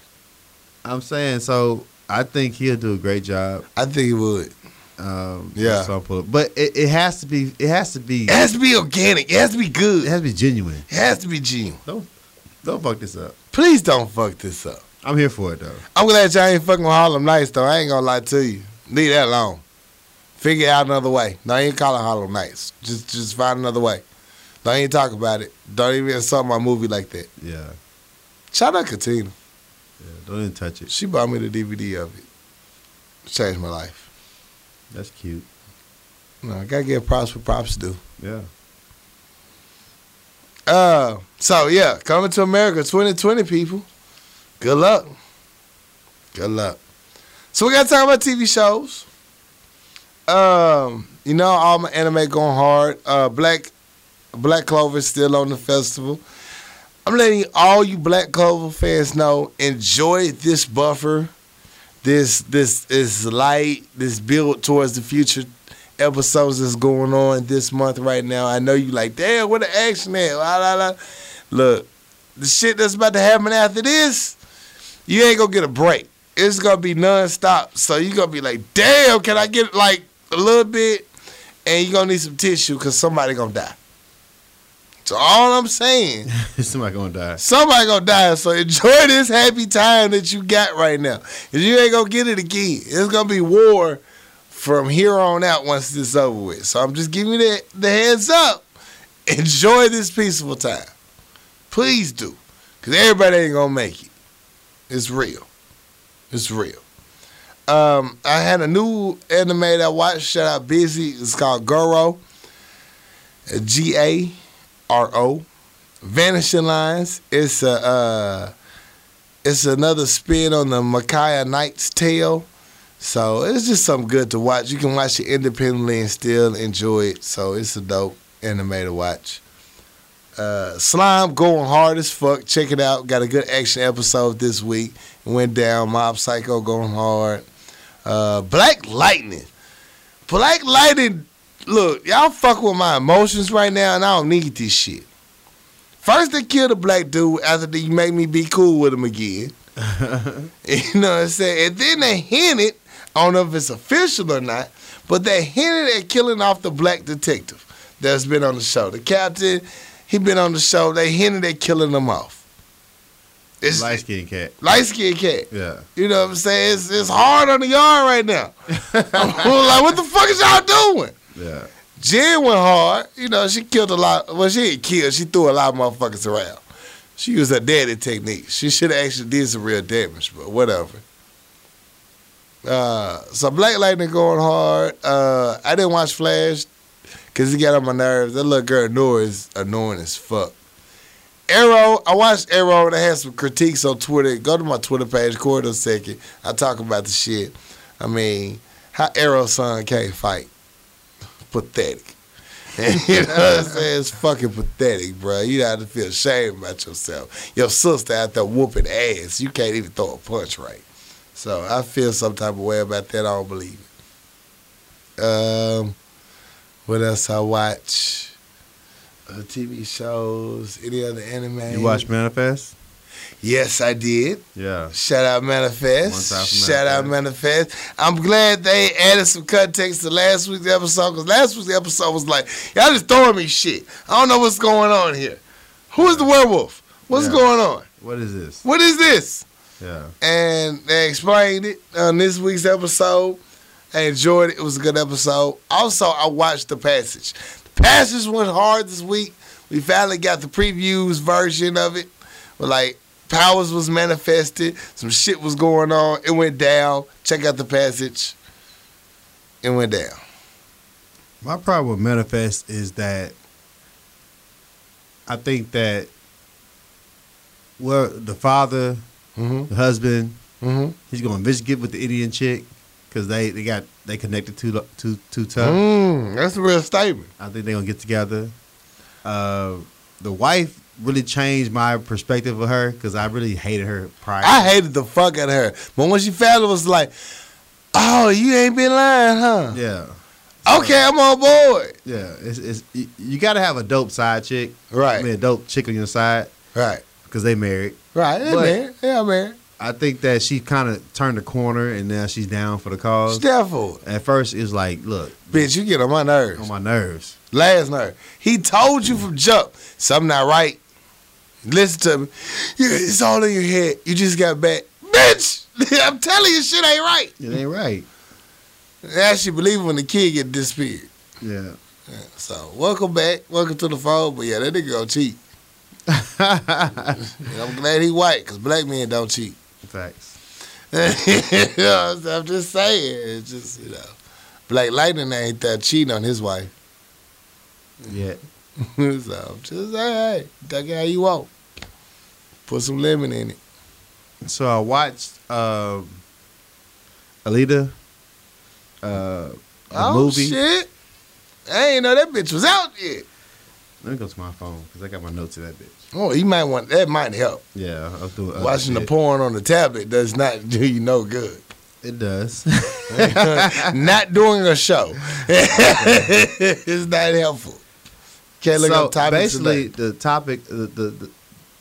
I'm saying so. I think he'll do a great job. I think he would. Um, Yeah. so pull- but it, it has to be. It has to be. It has to be organic. It has to be good. It has to be genuine. It has to be genuine. Don't don't fuck this up. Please don't fuck this up. I'm here for it though. I'm glad y'all ain't fucking with Harlem Nights though. I ain't gonna lie to you. Leave that alone. Figure out another way. Don't ain't calling Harlem Nights. Just just find another way. Don't even talk about it. Don't even insult my movie like that. Yeah. Shout out Katina. Yeah. Don't even touch it. She bought me the DVD of it. Changed my life. That's cute. No, I gotta give props for props due. Yeah. Uh, so yeah, coming to America 2020, people. Good luck. Good luck. So we gotta talk about TV shows. Um, you know, all my anime going hard. Uh, Black Black Clover is still on the festival. I'm letting all you Black Clover fans know. Enjoy this buffer, this this is light, this build towards the future episodes that's going on this month right now. I know you like, damn, what the action at? La, la, la. Look, the shit that's about to happen after this, you ain't gonna get a break. It's gonna be nonstop. So you gonna be like, damn, can I get like a little bit? And you gonna need some tissue because somebody gonna die. So all I'm saying, Somebody gonna die. somebody gonna die. So enjoy this happy time that you got right now. Cause you ain't gonna get it again. It's gonna be war from here on out once this is over with. So I'm just giving you the, the heads up. Enjoy this peaceful time. Please do. Cause everybody ain't gonna make it. It's real. It's real. Um, I had a new anime that I watched. Shout out Busy. It's called Garo. G A R O. Vanishing Lines. It's a uh, it's another spin on the Makai Knight's tale. So it's just something good to watch. You can watch it independently and still enjoy it. So it's a dope anime to watch. Uh, Slime going hard as fuck. Check it out. Got a good action episode this week. Went down. Mob Psycho going hard. Uh, Black Lightning. Black Lightning. Look, y'all fuck with my emotions right now, and I don't need this shit. First they killed a black dude after they make me be cool with him again. You know what I'm saying? And then they hinted, I don't know if it's official or not, but they hinted at killing off the black detective that's been on the show. The captain, he been on the show. They hinted at killing him off. It's Light skinned cat. light skinned cat. Yeah. You know what I'm saying? It's, it's hard on the yard right now. I'm like, what the fuck is y'all doing? Yeah. Jen went hard. You know, she killed a lot. Well, she didn't kill. She threw a lot of motherfuckers around. She used her daddy technique. She should have actually did some real damage, but whatever. Uh, so Black Lightning going hard. Uh, I didn't watch Flash because he got on my nerves. That little girl Nora is annoying as fuck. Arrow, I watched Arrow and I had some critiques on Twitter. Go to my Twitter page, Corridor Second. I talk about the shit. I mean, how Arrow's son can't fight. Pathetic. you know what I'm saying? It's fucking pathetic, bro. You have to feel ashamed about yourself. Your sister out there whooping ass. You can't even throw a punch right. So I feel some type of way about that. I don't believe it. Um, what else I watch? Uh, TV shows, any other anime? You watch Manifest? Yes, I did. Yeah. Shout out Manifest. One time for Shout out Manifest. I'm glad they added some context to last week's episode because last week's episode was like, y'all just throwing me shit. I don't know what's going on here. Who is the werewolf? What's Yeah. going on? What is this? What is this? Yeah. And they explained it on this week's episode. I enjoyed it. It was a good episode. Also, I watched The Passage. The Passage went hard this week. We finally got the previews version of it. But like powers was manifested. Some shit was going on. It went down. Check out The Passage. It went down. My problem with Manifest is that I think that well, the father, Mm-hmm. the husband, Mm-hmm. he's going to visit get with the Indian chick because they, they got they connected too too too tough. Mm, that's a real statement. I think they're gonna get together. Uh, the wife really changed my perspective of her because I really hated her prior. I hated the fuck out of her. But when she found it, was like, oh, you ain't been lying, huh? yeah, Okay, I'm on board. yeah. It's, it's you, you got to have a dope side chick. Right. I mean, a dope chick on your side Right. because they married. Right. Yeah, But- man. Yeah, man. I think that she kind of turned the corner and now she's down for the cause. It. At first, it's like, look, Bitch, you get on my nerves. on my nerves. Last nerve. He told you from jump, something not right. Listen to me. Yeah, it's all in your head. You just got back. Bitch! I'm telling you, shit ain't right. It ain't right. Now she believe when the kid get disappeared. Yeah. So, welcome back. Welcome to the phone. But yeah, that nigga go cheat. I'm glad he white, because black men don't cheat. Facts. you know, I'm just saying. It's just, you know. Black Lightning ain't that cheating on his wife. Yeah. so I'm just say, hey, take it how you want. Put some lemon in it. So I watched um, Alita, uh, the oh, movie. shit. I ain't know that bitch was out yet. Let me go to my phone because I got my notes of that bitch. Oh, you might want, that might help. Yeah, I'll do it. Watching the porn on the tablet does not do you no good. It does. not doing a show. it's not helpful. Can't look so up topics basically, today. the topic, the, the the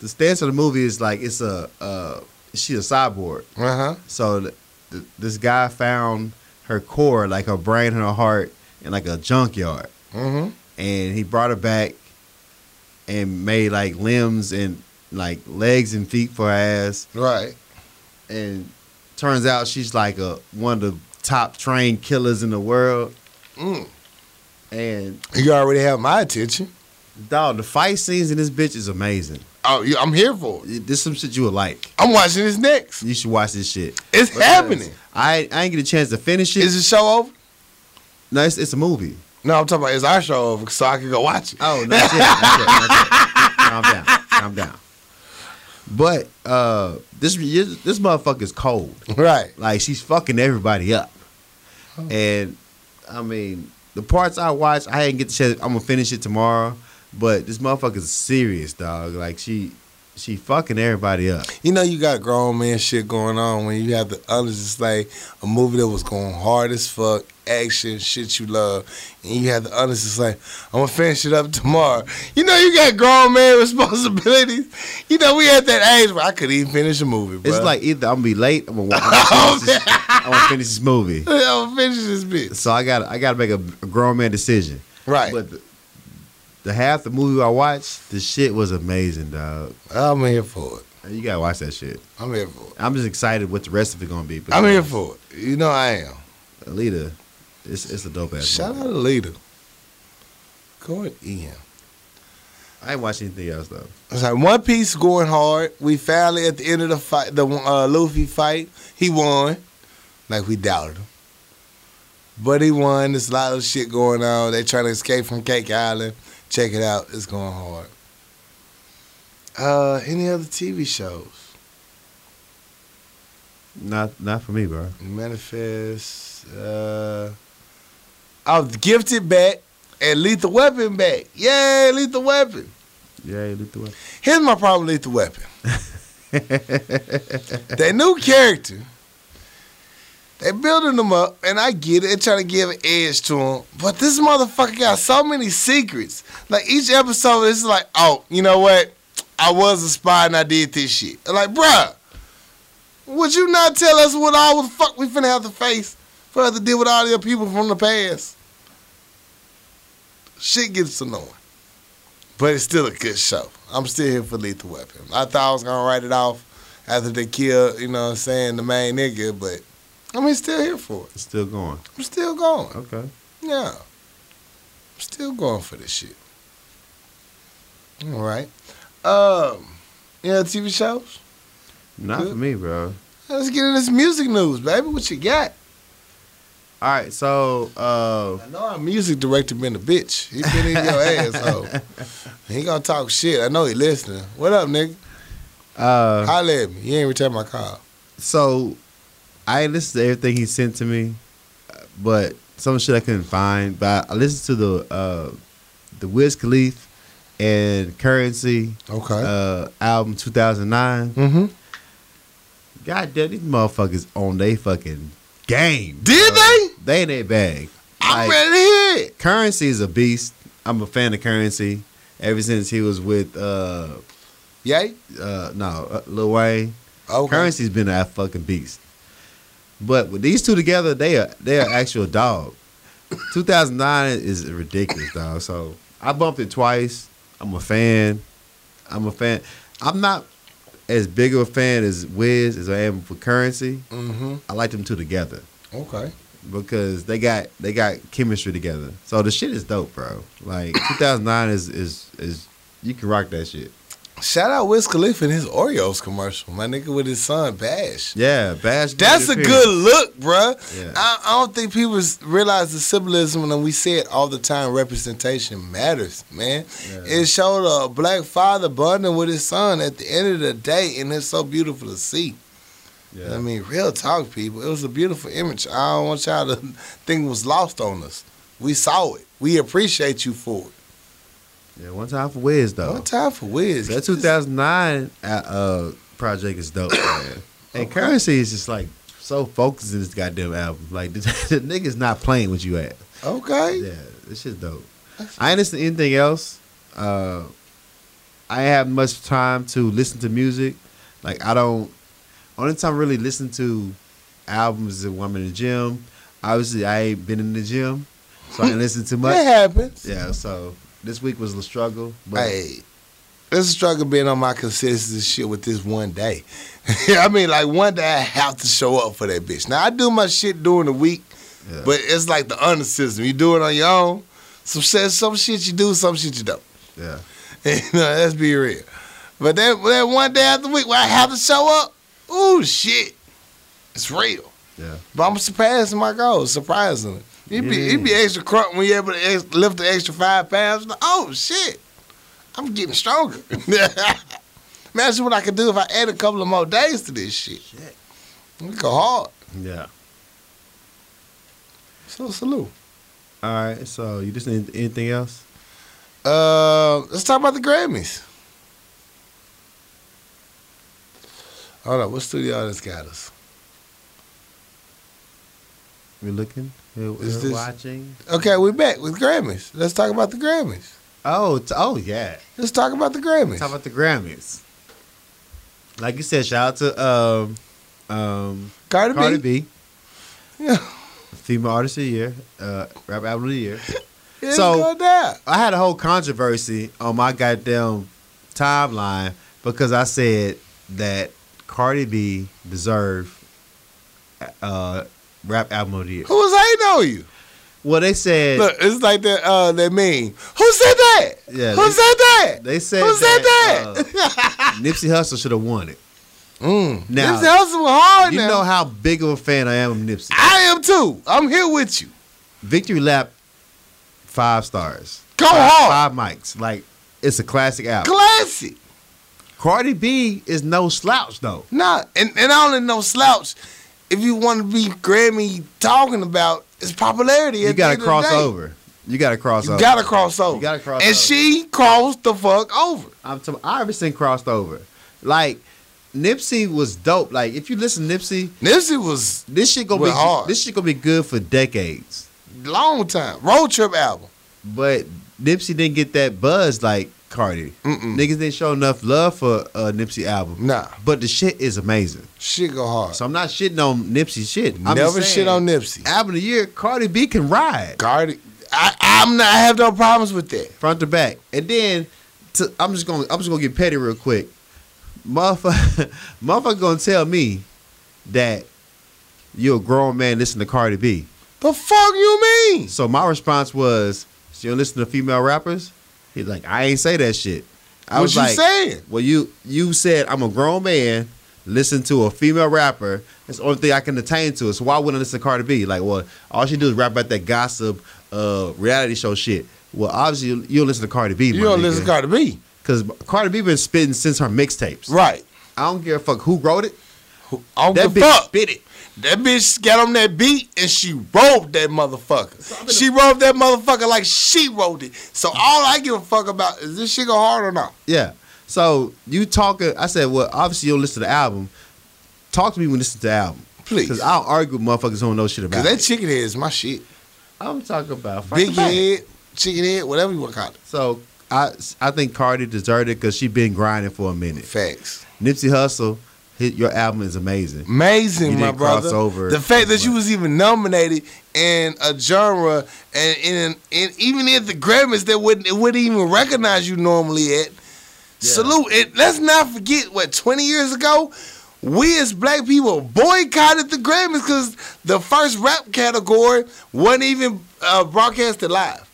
the stance of the movie is like it's a uh, she's a cyborg. Uh-huh. So th th this guy found her core, like her brain and her heart, in like a junkyard, Mm-hmm. and he brought her back and made like limbs and like legs and feet for her ass. Right. and turns out she's like a one of the top trained killers in the world. Mm. And You already have my attention. dog, the fight scenes in this bitch is amazing. Oh, you, I'm here for it. This some shit you would like. I'm watching this next. You should watch this shit. It's Because happening. I I ain't get a chance to finish it. Is the show over? no, it's, it's a movie. No, I'm talking about is our show over so I can go watch it. Oh, not yet. Not yet, not yet. Calm down. Calm down. But uh, this this motherfucker is cold. Right. Like she's fucking everybody up. Oh. And I mean, the parts I watched, I didn't get the chance. I'm gonna finish it tomorrow. But this motherfucker's serious, dog. Like she, she fucking everybody up. You know you got grown man shit going on when you have the others just like a movie that was going hard as fuck, action, shit you love, and you have the others just like, I'm gonna finish it up tomorrow. You know you got grown man responsibilities. You know, we at that age where I could even finish a movie, bro. It's like either I'm gonna be late, I'm gonna, watch, I'm gonna, finish, this, oh, I'm gonna finish this movie. I'm gonna finish this bitch. So I got I got to make a, a grown man decision. Right. But the, the half the movie I watched, the shit was amazing, dog. I'm here for it. You gotta watch that shit. I'm here for it. I'm just excited what the rest of it gonna be. I'm here for it. You know I am. Alita, it's it's a dope ass. Movie. Shout out movie. to Alita. Go in. I ain't watched anything else though. It's like One Piece going hard. We finally at the end of the fight, the uh, Luffy fight, he won. Like we doubted him, but he won. There's a lot of shit going on. They trying to escape from Cake Island. Check it out. It's going hard. Uh, any other TV shows? Not not for me, bro. Manifest. Uh, I was gifted back and Lethal Weapon back. Yay, Lethal Weapon. Yeah, you looked away. Here's my problem with Lethal Weapon. that new character, they building them up, and I get it. They're trying to give an edge to them, But this motherfucker got so many secrets. Like each episode is like, oh, you know what? I was a spy and I did this shit. Like, bruh, would you not tell us what all the fuck we finna have to face for us to deal with all the people from the past? Shit gets annoying. But it's still a good show. I'm still here for Lethal Weapon. I thought I was gonna write it off after they killed, you know what I'm saying, the main nigga, but I mean still here for it. Still going. I'm still going. Okay. Yeah. I'm still going for this shit. All right. Um, you know TV shows? Not for me, bro. Let's get into this music news, baby. What you got? All right, so uh, I know our music director been a bitch. He been in your asshole. He gonna talk shit. I know he listening. What up, nigga? uh, Holla at me. You ain't return my call. so I listened to everything he sent to me, but some shit I couldn't find. But I listened to the uh, the Wiz Khalifa and Currency Okay. uh, album 2009. mm-hmm. God damn, these motherfuckers on they fucking game. Did bro. they? They in their bag. I'm Like, ready to hear. Currency is a beast. I'm a fan of Currency. Ever since he was with uh Yay. uh no uh, Lil Wayne, Okay. Currency's been a fucking beast. But with these two together, they are they are actual dog. 2009 is ridiculous, dog. So I bumped it twice. I'm a fan. I'm a fan. I'm not as big of a fan as Wiz as I am for Currency. Mm-hmm. I like them two together Okay. because they got they got chemistry together. So the shit is dope, bro. Like 2009 is is is you can rock that shit. Shout out Wiz Khalifa and his Oreos commercial. My nigga with his son Bash. Yeah, Bash. That's a good look, bruh. Yeah. I, I don't think people realize the symbolism, and we say it all the time. Representation matters, man. Yeah. It showed a black father bonding with his son at the end of the day, and it's so beautiful to see. Yeah. I mean, real talk, people. It was a beautiful image. I don't want y'all to think it was lost on us. We saw it. We appreciate you for it. Yeah, one time for Wiz though. One time for Wiz. That 2009 uh, uh, project is dope, man. And Okay. Currency is just like so focused in this goddamn album. Like the, the nigga's not playing with you at. Okay. Yeah, this shit's dope. I ain't listen to anything else. Uh, I have much time to listen to music. Like I don't. Only time I really listen to albums is when I'm in the gym. Obviously, I ain't been in the gym, so I ain't listen It much. happens. Yeah, so this week was the struggle. But Hey, this struggle being on my consistency shit with this one day. I mean, like one day I have to show up for that bitch. Now I do my shit during the week, yeah. but it's like the under system. You do it on your own. Some shit, some shit you do, some shit you don't. yeah, you know, let's be real. But that that one day after the week where I have to show up, ooh shit, it's real. yeah. But I'm surpassing my goals, surprisingly. It'd be, it'd be extra crunk when you're able to ex- lift the extra five pounds. Like, oh, shit. I'm getting stronger. Imagine what I could do if I add a couple of more days to this shit. Shit. We go hard. Yeah. So, salute. All right. So you just need anything else? Uh, let's talk about the Grammys. Hold on, what studio artist got us? We looking? We're, we're Is this- watching. Okay, we're back with Grammys. Let's talk about the Grammys. Oh, t- oh yeah. Let's talk about the Grammys. Talk about the Grammys. Like you said, shout out to um, um, Cardi, Cardi B. B, Yeah. female artist of the year, uh, rap album of the year. It's So- I had a whole controversy on my goddamn timeline because I said that Cardi B deserved uh, rap album of the year. Who was hating on you? Well, they said Look, it's like that uh that meme. Who said that? Yeah, Who they- said that? they said Who said that, that? Nipsey Hussle should have won it. mm. Now- this was hard You now. know how big of a fan I am of Nipsey. I am too. I'm here with you. Victory Lap, five stars. Go five, hard. Five mics. Like it's a classic album. Classic. Cardi B is no slouch though. Nah, and, and I don't no slouch. If you want to be Grammy talking about its popularity, You got to end of the cross over. You got to cross You over. gotta cross over. You gotta cross and over. And she crossed the fuck over. I'm t- Iverson crossed over. Like Nipsey was dope. Like if you listen to Nipsey, Nipsey was this shit gonna be hard. this shit gonna be good for decades. long time road trip album. But Nipsey didn't get that buzz like Cardi. Mm-mm. Niggas didn't show enough love for a Nipsey album. Nah, But the shit is amazing. shit go hard. So I'm not shitting on Nipsey shit. I'm Never just shit on Nipsey. Album of the year, Cardi B can ride Cardi, I, I'm not. I have no problems with that. front to back. And then to, I'm just gonna I'm just gonna get petty real quick. Motherfucker, motherfucker gonna tell me that you're a grown man listening to Cardi B. The fuck you mean? So my response was, "So you don't listen to female rappers?" He's like, "I ain't say that shit." I what was you like, saying? "Well, you you said I'm a grown man listen to a female rapper. That's the only thing I can attain to. So why wouldn't I listen to Cardi B? Like, well, all she do is rap about that gossip, uh, reality show shit. Well, obviously you, you'll listen to Cardi B. You don't listen to Cardi B. because Cardi B been spitting since her mixtapes. Right. I don't give a fuck who wrote it. I don't That give bitch fuck. spit it. That bitch got on that beat and she wrote that motherfucker. She wrote that motherfucker like she wrote it. So all I give a fuck about is this shit go hard or not. Yeah. So you talking? I said, well, obviously you'll listen to the album. Talk to me when you listen to the album. Please. Because I don't argue with motherfuckers who don't know shit about Cause that chicken head is my shit. I'm talking about Big head, chicken head, whatever you want to call it. So I I think Cardi deserved it because she been grinding for a minute. Facts. Nipsey Hussle, his, your album is amazing. Amazing, my brother. over the fact that as you was even nominated in a genre and in and even at the Grammys that wouldn't it wouldn't even recognize you normally at. Salute. It, let's not forget what 20 years ago, we as black people boycotted the Grammys because the first rap category wasn't even uh, broadcasted live.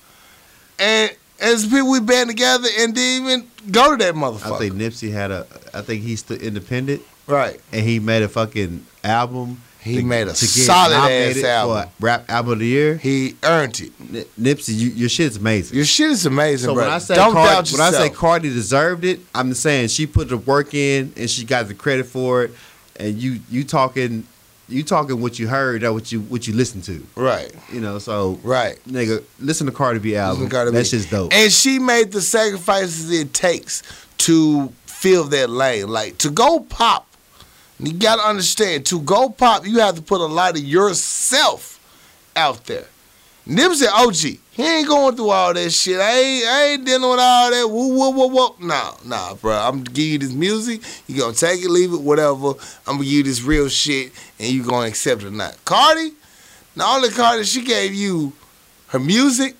And as people we band together and didn't even go to that motherfucker. I think Nipsey had a. I think he's still independent right. and he made a fucking album. He made a solid ass album. rap album of the year. He earned it. N- Nipsey, you, your shit's amazing. Your shit is amazing, So bro. when I say Don't Cardi, doubt when I say Cardi deserved it, I'm saying she put the work in and she got the credit for it. And you you talking you talking what you heard, that what you what you listened to. right, You know, so right. nigga, listen to Cardi B album. Listen to Cardi that shit's dope. And she made the sacrifices it takes to fill that lane. Like to go pop, you gotta understand. To go pop, you have to put a lot of yourself out there. Nipsey OG, he ain't going through all that shit. I ain't, I ain't dealing with all that. Woo, woo, woo, woo. Nah, nah, bro. I'm gonna give you this music. You gonna take it, leave it, whatever. I'm gonna give you this real shit, and you gonna accept it or not. Cardi, not only Cardi, she gave you her music,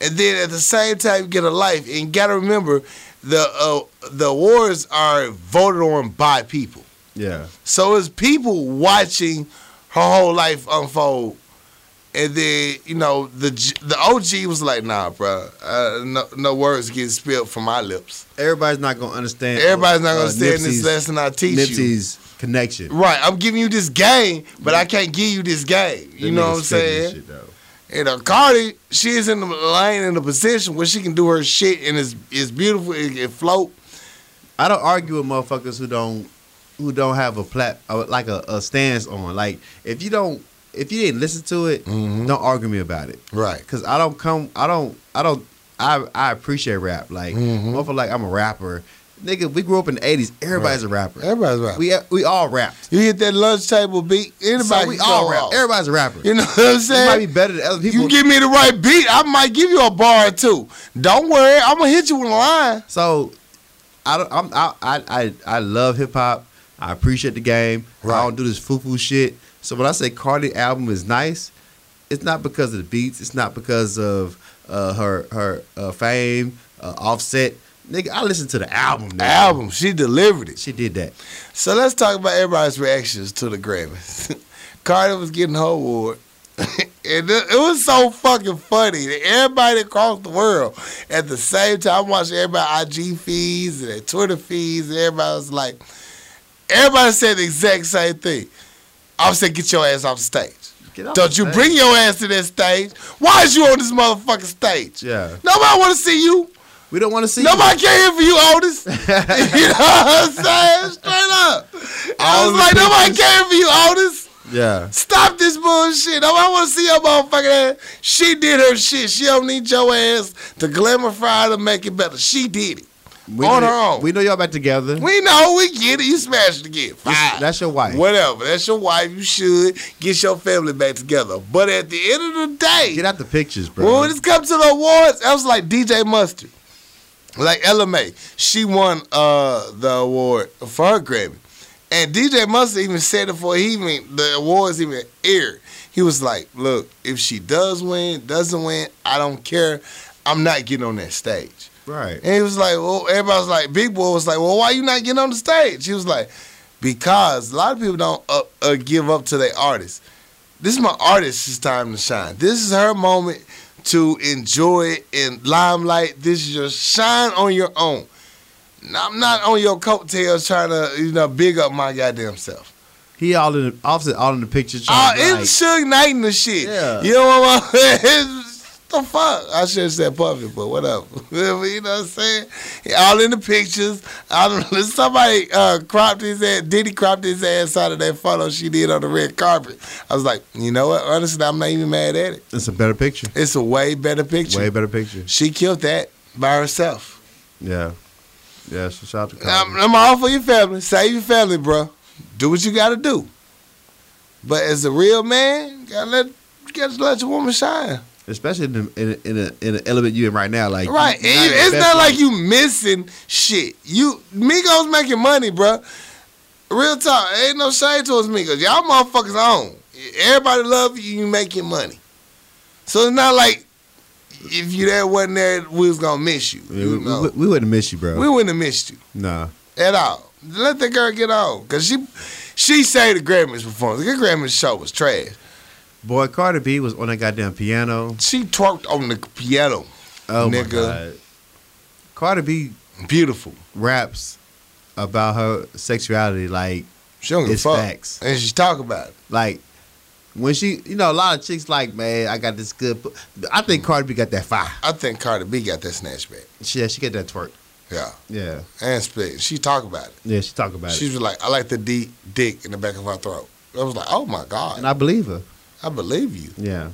and then at the same time you get a life. And you gotta remember, the uh, the awards are voted on by people. Yeah. So it's people watching her whole life unfold. And then, you know, the the OG was like, nah, bro, uh, no, no words get spilled from my lips. Everybody's not gonna understand. Everybody's not uh, gonna understand this lesson I teach you. Nipsey's connection. Right, I'm giving you this game, but I can't give you this game. You know what I'm saying? shit. And uh, Cardi, she is in the lane in a position where she can do her shit and it's, it's beautiful, it, it float. I don't argue with motherfuckers who don't who don't have a plat like a, a stance on. Like if you don't if you didn't listen to it, Mhm. don't argue me about it. Right. Cause I don't come I don't I don't I I appreciate rap. Like Mhm. motherfucker like I'm a rapper. Nigga, we grew up in the eighties. Everybody's a rapper. Everybody's right. We we all rapped. You hit that lunch table beat, anybody So we all rap. off. Everybody's a rapper. You know what I'm You saying? might be better than other people. You give me the right beat, I might give you a bar or two. Don't worry, I'm gonna hit you with a line. So, I don't. I'm, I I I I love hip hop. I appreciate the game. Right. I don't do this foo foo shit. So when I say Cardi album is nice, it's not because of the beats. It's not because of uh, her her uh, fame, uh, Offset. Nigga, I listened to the album. Nigga. Album, she delivered it. She did that. So let's talk about everybody's reactions to the Grammys. Cardi was getting her award. and it, it was so fucking funny everybody across the world at the same time I'm watching everybody IG feeds and Twitter feeds and everybody was like, everybody said the exact same thing. I said, get your ass off the stage. Get off Don't the you stage. bring your ass to that stage. Why is you on this motherfucking stage? Yeah. Nobody want to see you. We don't want to see. You. Nobody care for you, Otis. you know what I'm saying? Straight up. I was like, nobody care for you, Otis. You. Yeah. Stop this bullshit. Nobody want to see your motherfucking ass. She did her shit. She don't need your ass to glamify to make it better. She did it. We On know, her own. We know y'all back together. We know, we get it. You smashed it again. Fine. That's your wife. Whatever. That's your wife. You should get your family back together. But at the end of the day, Get out the pictures, bro. when it comes to the awards, I was like DJ Mustard. Like LMA. She won uh, the award for her Grammy. And DJ Mustard even said it before he even the awards even aired. He was like, look, if she does win, doesn't win, I don't care. I'm not getting on that stage. Right. And he was like, well, everybody was like, Big Boy was like, well, why you not getting on the stage? He was like, because a lot of people don't uh, uh, give up to their artists. This is my artist's time to shine. This is her moment to enjoy it in limelight. This is your shine on your own. I'm not on your coattails trying to, you know, big up my goddamn self. He all in the all in the picture. Oh, like, it's Suge Knight and the shit. Yeah. You know what I'm saying? The fuck? I should have said puffy, but whatever. you know what I'm saying? All in the pictures. I don't know. Somebody uh, cropped his ass. Diddy cropped his ass out of that photo she did on the red carpet. I was like, you know what? Honestly, I'm not even mad at it. it's a better picture. It's a way better picture. Way better picture. She killed that by herself. Yeah. Yeah. So shout out to I'm, I'm all for your family. Save your family, bro. Do what you got to do. But as a real man, you gotta let you gotta let your woman shine. Especially in the, in, a, in, a, in an element you in right now. Like Right. And you- it's not like you missing shit. You Migos making money, bruh. Real talk. Ain't no shade towards Migos. Y'all motherfuckers on. Everybody love you, you making money. So it's not like if you there wasn't there, we was gonna miss you. Yeah, You we, know. we, we wouldn't miss you, bro. We wouldn't have missed you nah. at all. Let the girl get on. Cause she she say the Grammys performance. The Grammys show was trash. Boy, Cardi B was on that goddamn piano. She twerked on the piano. Oh my god. Cardi B Beautiful. raps about her sexuality like She don't give a it's fuck. facts. And she talk about it. Like when she, you know, a lot of chicks like, man, I got this good. pu-" I think Cardi B got that fire. I think Cardi B got that snatch back. She, yeah, she get that twerk. Yeah. Yeah, And split. She talk about it. yeah, she talk about She it, She was like, I like the deep dick in the back of her throat. I was like, oh my God. and I believe her. I believe you. Yeah,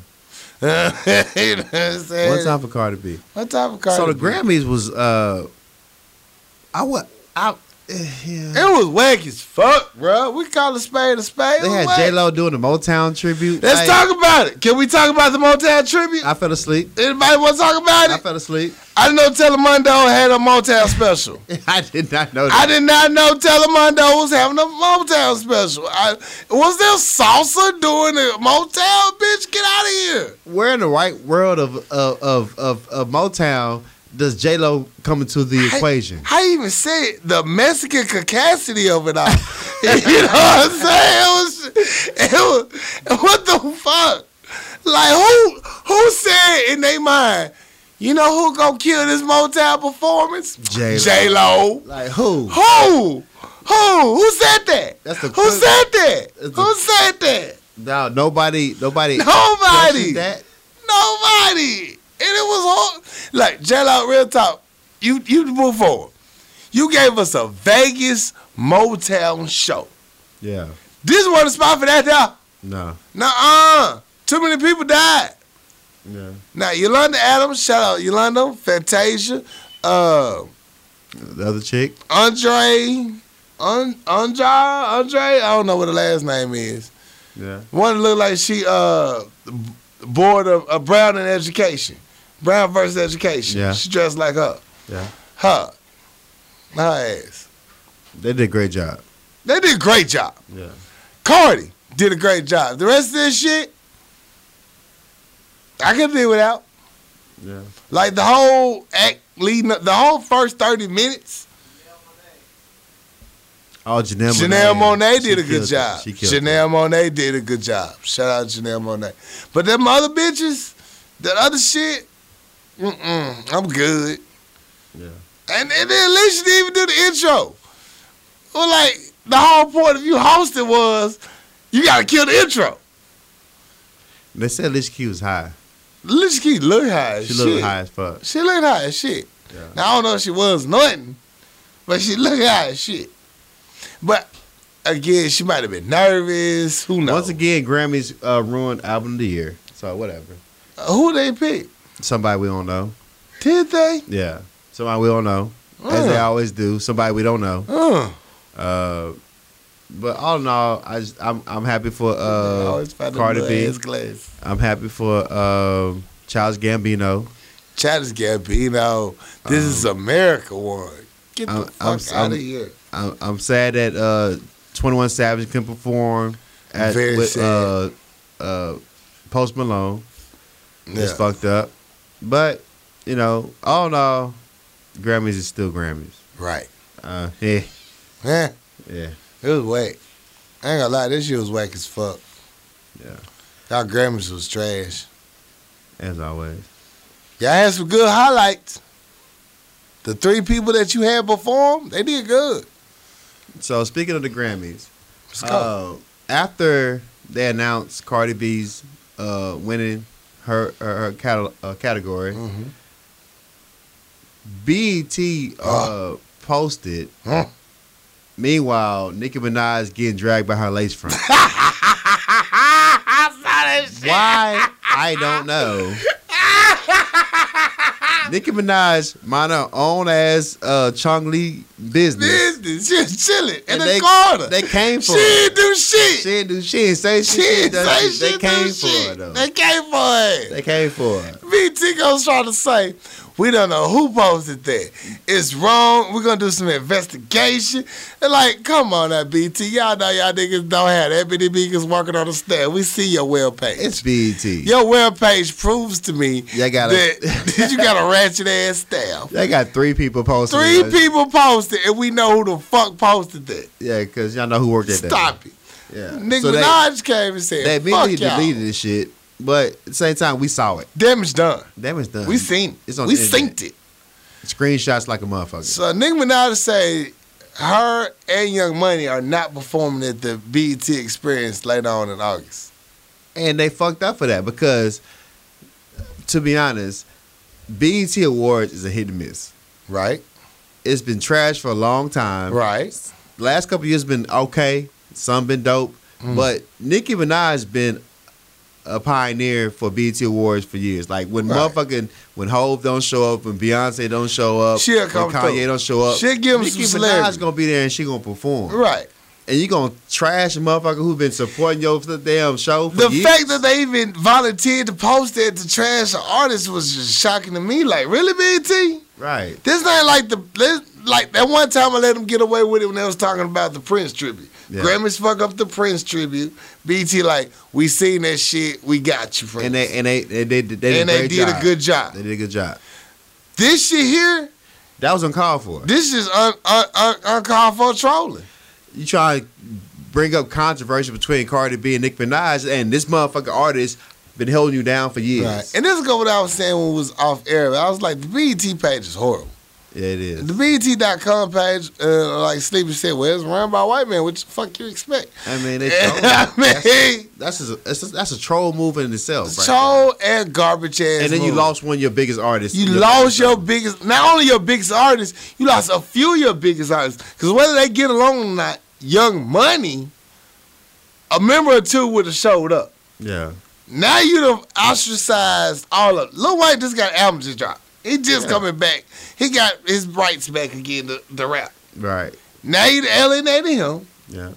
you know what I'm saying? one time for Cardi B. One time for Cardi so the B. Grammys was, uh, I what, I, Eh, yeah. It was whack as fuck, bro. We call a spade a spade. They had. J Lo doing the Motown tribute. Let's Like, talk about it. Can we talk about the Motown tribute? I fell asleep. Anybody want to talk about it? I fell asleep. I didn't know Telemundo had a Motown special. I did not know that. I did not know Telemundo was having a Motown special. I, was there salsa doing a Motown? Bitch, get out of here. Where in the right world of of of, of, of Motown does J Lo come into the equation? I even say it? The Mexican capacity of it all. you know what I'm saying? It was, it was, what the fuck? Like who who said in their mind, you know who gonna kill this Motown performance? J-Lo. J Lo. Like who? Who? Who? Who said that? That's the who said that? The- Who said that? No, nobody, nobody, Nobody. that. Nobody. And it was hard. Like J Lo real talk. You you move forward. You gave us a Vegas Motown show. Yeah, This wasn't a spot for that now. no, Nuh-uh. Too many people died. yeah. Now Yolanda Adams, shout out Yolanda, Fantasia, uh, The other chick, Andre, Un, Andre, Andre. I don't know what the last name is. yeah, One looked like she uh board of uh, Brown in education, Brown versus education. Yeah. She dressed like her. yeah. Her, her ass. They did a great job. They did a great job. Yeah, Cardi did a great job. The rest of this shit, I can live without. yeah. Like the whole act leading up, the whole first thirty minutes. Oh, Janelle, Janelle Monáe She did a good job. She killed Janelle Monáe did a good job. Shout out Janelle Monáe. But them other bitches, that other shit, mm-mm, I'm good. Yeah, And, and then Alicia didn't even do the intro. Well, like, the whole point of you hosting was you got to kill the intro. they said Alicia Keys was high. Alicia Keys look high as She shit. looked high as fuck. She looked high as shit. Yeah. Now, I don't know if she was nothing, but she looked high as shit. But, again, she might have been nervous. Who knows? Once again, Grammys uh, ruined album of the year. So whatever. Uh, who they pick? Somebody we don't know. Did they? Yeah, somebody we don't know, as they Uh, always do. Somebody we don't know. uh. Uh, but all in all, I just, I'm I'm happy for uh, Always find them Cardi B. I'm happy for um, Charles Gambino. Childish Gambino. This is America one. Get the I'm- fuck I'm- out of here. I'm, I'm sad that uh, 21 Savage can perform at with uh, uh, Post Malone. It's fucked up, but you know, all in all, Grammys is still Grammys. Right. Uh, yeah, Yeah. yeah, It was whack. I ain't gonna lie, this shit was whack as fuck. yeah. Y'all Grammys was trash. As always. Y'all had some good highlights. the three people that you had before them, they did good. So speaking of the Grammys, uh, after they announced Cardi B's uh, winning her her, her cate- uh, category, Mhm. BET uh, posted. Huh. Meanwhile, Nicki Minaj is getting dragged by her lace front. I saw that shit. Why? I don't know. Nicki Minaj mind her own ass uh, Chun-Li business. Business. She was chilling in And the they- corner. They came for she it. didn't do shit. She didn't do she didn't say shit. She She didn't say shit. They shit. came for shit. it though. They came for it. They came for it. BT goes trying to say, we don't know who posted that. It's wrong. We're gonna do some investigation. And like, come on now, BT. Y'all know y'all niggas don't have that many niggas working on the staff. We see your web page. It's BT. your web page proves to me Y'all got that you got a ratchet ass staff. They got three people posted. Three people posted, and we know who the fuck posted that. Yeah, because y'all know who worked at that. Stop it. Yeah. Nicki So they, Minaj came and said, they immediately deleted this shit, but at the same time, we saw it. Damage done. Damage done. We seen it. It's on we synced it. Screenshots like a motherfucker. So Nicki Minaj say her and Young Money are not performing at the BET experience later on in August. and they fucked up for that because, to be honest, BET Awards is a hit and miss. Right? It's been trash for a long time. Right. Last couple years been okay. Some been dope, Mm. but Nicki Minaj has been a pioneer for BET Awards for years. Like when Right. motherfucking when Hov don't show up, when Beyonce don't show up, She'll when come Kanye through. don't show up, She'll give 'em Nicki some Minaj gonna be there and she gonna perform. Right. And you gonna trash a motherfucker who been supporting your for the damn show for The years? fact that they even volunteered to post that to trash an artist was just shocking to me. Like, really, BET? right. This not like the this- like that one time I let them get away with it when they was talking about the Prince tribute. Yeah. Grammys fuck up the Prince tribute. BT like we seen that shit. We got you, Prince. And they and they they, they, they did, and a, they did job. a good job. They did a good job. This shit here, That was uncalled for. this is un, un, un, uncalled for trolling. You try to bring up controversy between Cardi B and Nicki Minaj, and this motherfucker artist been holding you down for years. Right. And this is what I was saying when it was off air. I was like, the BET page is horrible. Yeah, it is. The BET.com page, uh, like Sleepy said, well, it's run by white man. What the fuck you expect? I mean, they I mean, that's, that's, a, that's, a, that's a troll move in itself. right troll and garbage ass. And then you move. lost one of your biggest artists. You Your lost biggest your artist. biggest, not only your biggest artist, you lost a few of your biggest artists. Because whether they get along or not, Young Money, a member or two would have showed up. Yeah. Now you done ostracized all of Lil Wayne just got an album just dropped. He just Yeah. coming back. He got his rights back again to, to rap. Right. Now you alienated him. Yeah.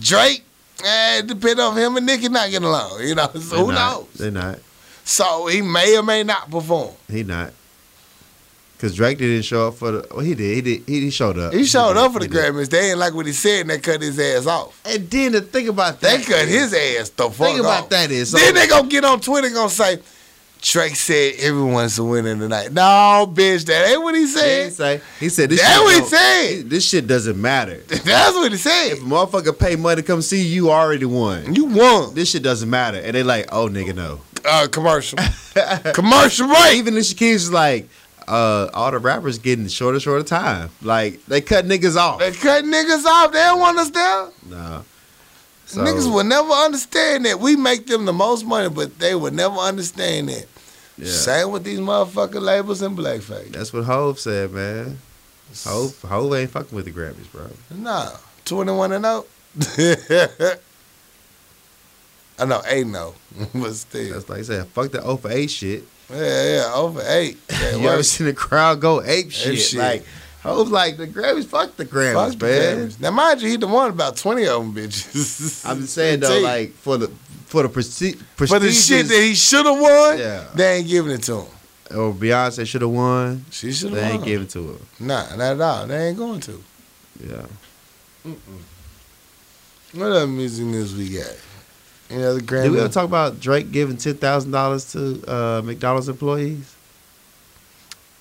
Drake, eh, depend on him and Nicki not getting along. You know, so who not. knows? They're not. So he may or may not perform. He not. Because Drake didn't show up for the. Well, he did. He did. He, he showed up. He showed did. up for the Grammys. They ain't like what he said and they cut his ass off. And then the thing about that, They cut his ass the fuck Thing about off. that is. So, then they gonna get on Twitter and gonna say, Drake said everyone's a winner tonight. No, bitch, that ain't what he he said. say. He said this. That's shit what he said. This shit doesn't matter. That's what he said. If a motherfucker pay money to come see you, you already won. You won. This shit doesn't matter. And they like, oh nigga, no. Uh, commercial. commercial break. Even the Keys is like, uh, all the rappers getting shorter, shorter time. Like they cut niggas off. They cut niggas off. They don't want us there. No. So, niggas will never understand that. We make them the most money, but they will never understand that. yeah. Same with these motherfucking labels and blackface. That's what Hov said, man. Hov, Hov ain't fucking with the Grammys, bro. Nah, 21 and 0. I know, 8 0. but still. That's like I said, fuck the 0 for 8 shit. Yeah, yeah, over 8. You ever seen the crowd go ape shit? shit. Like, Hov's like, the Grammys, fuck the Grammys, Fuck the man. Grammys. Now, mind you, he the one about 20 of them bitches. I'm just saying, though, like, for the for the presti- For the shit that he should have won, Yeah. they ain't giving it to him. or Beyonce should have won, She should have. they ain't giving to her. Nah, not at all. They ain't going to. Yeah. What other music news we got? Any other Grammy? Did we ever talk about Drake giving ten thousand dollars to uh, McDonald's employees?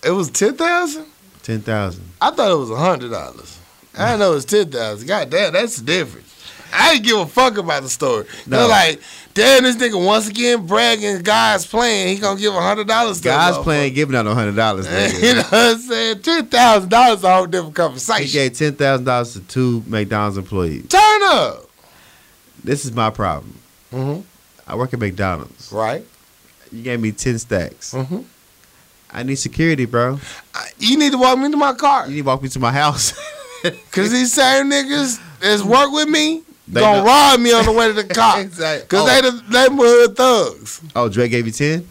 it was 10000 Ten thousand. I thought it was a $100. I know it's was 10000 God damn, that's the difference. I ain't give a fuck about the story. No. They're like, damn, this nigga once again bragging. Guys playing. He gonna give a hundred dollars. Guys playing, giving out no hundred dollars. you know what I'm saying? Ten thousand dollars a whole different conversation. He gave ten thousand dollars to two McDonald's employees. Turn up. This is my problem. Mm-hmm. I work at McDonald's. Right. You gave me ten stacks. Mm-hmm. I need security, bro. You need to walk me to my car. You need to walk me to my house. Cause these same niggas that's work with me They gonna know- rob me on the way to the car. Exactly. Cause Oh. they the neighborhood thugs. oh, Dre gave you ten.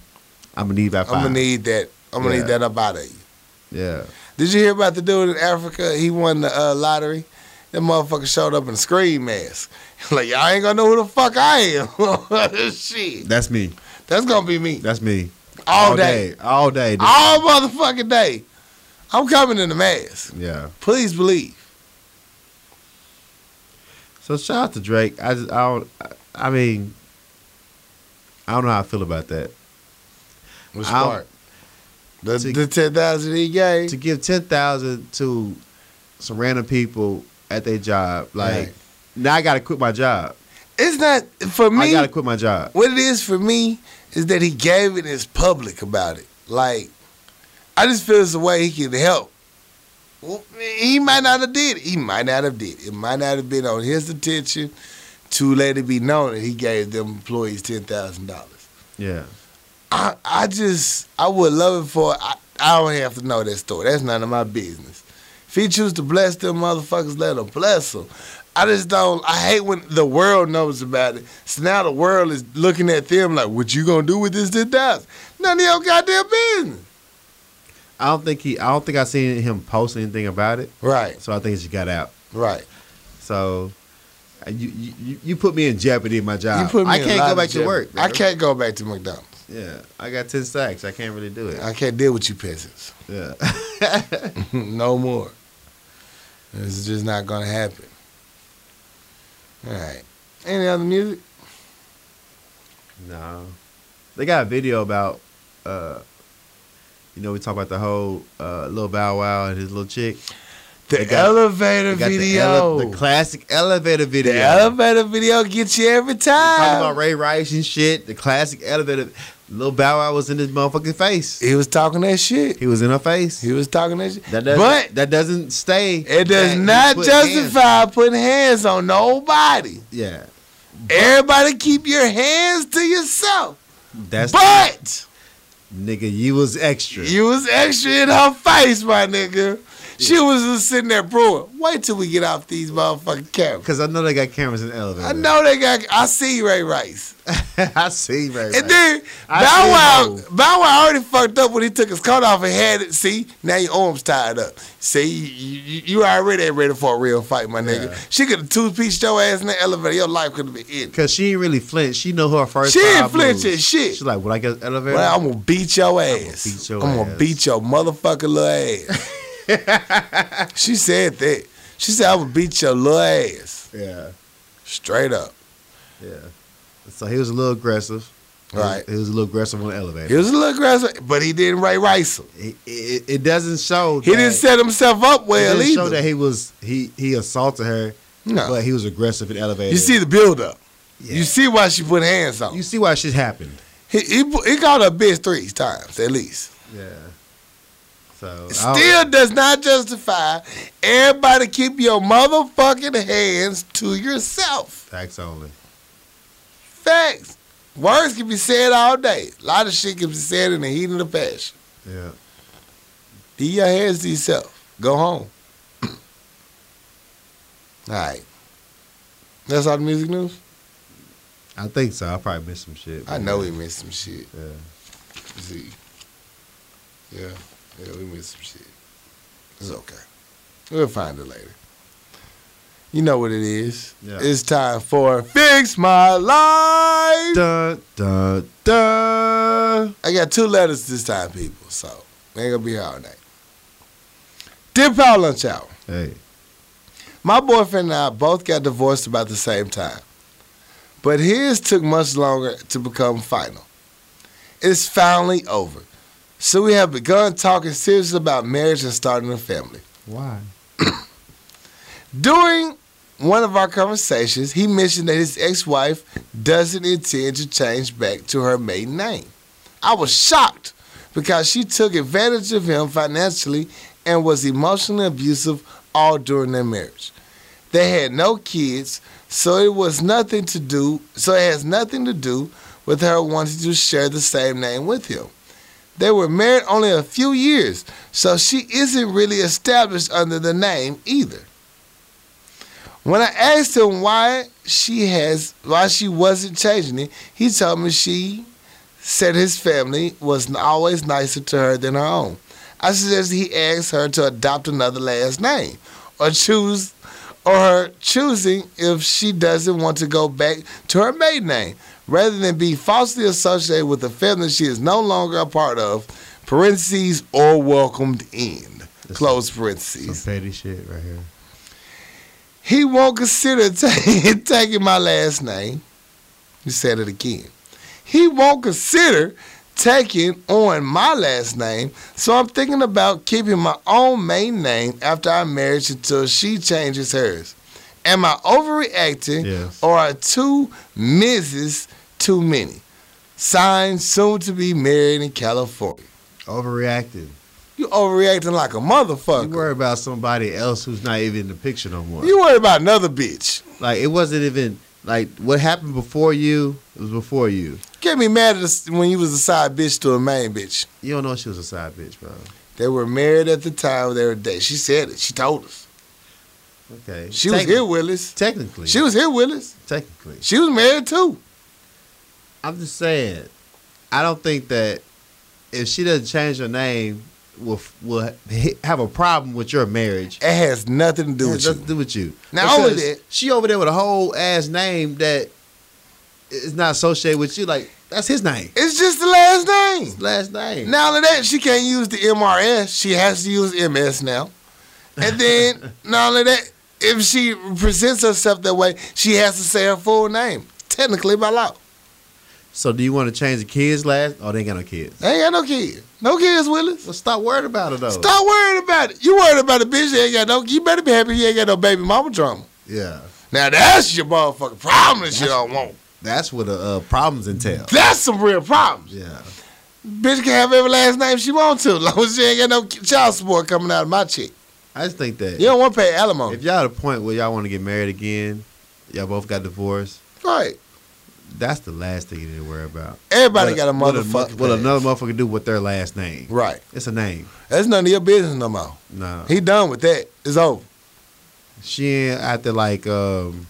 I'm gonna need that. 5 I'm gonna need that. I'm gonna Yeah. need that up out of you. Yeah. Did you hear about the dude in Africa? He won the uh, lottery. That motherfucker showed up in a screen mask. like y'all ain't gonna know who the fuck I am. Shit, That's me. that's gonna be me That's me. All, day. All day. dude. all motherfucking day. I'm coming in the mask. Yeah. Please believe. So shout out to Drake. I just I don't. I mean, I don't know how I feel about that. Which I'll- part? The, to- the ten thousand he gave. To give ten thousand to some random people at their job, like Right. now I gotta quit my job. It's not for me. I gotta quit my job. What it is for me is that he gave it as public about it. Like, I just feel it's a way he can help. He might not have did it. He might not have did it. It might not have been on his attention to let it be known that he gave them employees ten thousand dollars. Yeah. I, I just I would love it for I, I don't have to know that story. That's none of my business. If he choose to bless them motherfuckers, let him bless them. I just don't. I hate when the world knows about it. So now the world is looking at them like, "What you gonna do with this ten thousand? None of your goddamn business." I don't think he. I don't think I seen him post anything about it. Right, So I think it just got out. right. So uh, you you, you put me in jeopardy in my job. You put me I can't go back to work. I can't go back to McDonald's. Yeah, I got ten stacks. I can't really do it. I can't deal with you peasants. Yeah. no more. It's just not gonna happen. All right. Any other music? no. They got a video about. uh You know, we talk about the whole uh, little Bow Wow and his little chick. The They got- elevator got the, video. ele- the classic elevator video. The elevator video gets you every time. Talking about. Ray Rice and shit. The classic elevator. Little Bow Wow was in his motherfucking face. He was talking that shit. He was in her face. He was talking that shit. That but that doesn't stay. it does not put hands- justify putting hands on nobody. Yeah, Everybody keep your hands to yourself. that's But nigga. You was extra. you was extra in her face, my nigga. She was just sitting there brewing. Wait till we get off these motherfucking cameras. Because I know they got cameras in the elevator. I know they got. I see Ray Rice. I see Ray Rice. And then Bow Wow. Bow Wow already fucked up when he took his coat off and had it. See, now your arms tied up. See, you, you, you already ain't ready for a real fight, my nigga. Yeah. She could have two pieced your ass in the elevator. Your life could have been in. Cause she ain't really flinch. She know her first. She ain't flinching shit. She's like, when I get elevator, Well, I'm gonna beat your ass. I'm gonna beat your motherfucking little ass. she said that. She said I would beat your little ass. yeah, Straight up. yeah. So he was a little aggressive. He was- Right. He was a little aggressive on the elevator. He was a little aggressive, but he didn't Ray Rice him. It, it, it doesn't show. He didn't set himself up well It didn't show either. that he was he he assaulted her, No. but he was aggressive in the elevator. You see the build up. Yeah. You see why she put hands on. you see why shit happened. He, he he called her a bitch three times at least. Yeah. So Still does not justify everybody keep your motherfucking hands to yourself. facts only. Facts. Words can be said all day. A lot of shit can be said in the heat of the passion. Yeah. Keep your hands to yourself. Go home. all right. That's all the music news? I think so. I probably missed some shit. I know we missed some shit. Yeah. Let's see. Yeah. Yeah, we missed some shit. It's okay. We'll find it later. You know what it is. Yeah. It's time for Fix My Life. Dun dun dun. I got two letters this time, people, so we ain't gonna be here all night. Dear Power Lunch Hour, Hey. my boyfriend and I both got divorced about the same time, but his took much longer to become final. It's finally over, so we have begun talking seriously about marriage and starting a family. Why? During one of our conversations, he mentioned that his ex-wife doesn't intend to change back to her maiden name. I was shocked because she took advantage of him financially and was emotionally abusive all during their marriage. They had no kids, so it was nothing to do. So it has nothing to do with her wanting to share the same name with him. They were married only a few years, so she isn't really established under the name either. When I asked him why she has why she wasn't changing it, he told me she said his family was always nicer to her than her own. I suggested he ask her to adopt another last name or choose or her choosing if she doesn't want to go back to her maiden name rather than be falsely associated with a family she is no longer a part of parentheses or welcomed in That's close Some petty shit right here. he won't consider ta- taking my last name. He said it again. He won't consider taking on my last name, so I'm thinking about keeping my own main name after our marriage until she changes hers. Am I overreacting Yes. or are two Mrs. too many? Signed, soon to be married in California. Overreacted. You overreacting like a motherfucker. You worry about somebody else who's not even in the picture no more. You worry about another bitch. like it wasn't even like what happened before you. It was before you. Get me mad at when you was a side bitch to a main bitch. You don't know she was a side bitch, bro. They were married at the time they were dating. She said it. She told us. Okay. She was Techni- here with us. Technically. She was here with us. technically. She was married too. I'm just saying. I don't think that if she doesn't change her name, will will have a problem with your marriage. It has nothing to do It with has nothing you. to do with you. Not only that- she over there with a whole ass name that is not associated with you. Like that's his name, It's just the last name. his last name. Now only that, she can't use the MRS. She has to use MS now. And then not only that, if she presents herself that way, she has to say her full name. Technically by law. So do you want to change the kids' last? Oh, they ain't got no kids. They ain't got no kids. No kids, Willis. Well, stop worrying about it though. Stop worrying about it. You worried about the bitch that ain't got no you better be happy you ain't got no baby mama drama. Yeah, Now that's your motherfucking problem that you don't want. that's what the uh, problems entail. That's some real problems. Yeah, Bitch can have every last name she want to, as long as she ain't got no child support coming out of my chick. I just think that You don't want to pay alimony. if y'all at a point where y'all want to get married again, y'all both got divorced. Right. That's the last thing you need to worry about. Everybody What- got a motherfucker. What another motherfucker do with their last name? Right. It's a name. That's none of your business no more. No, He done with that. It's over. she ain't out there like um,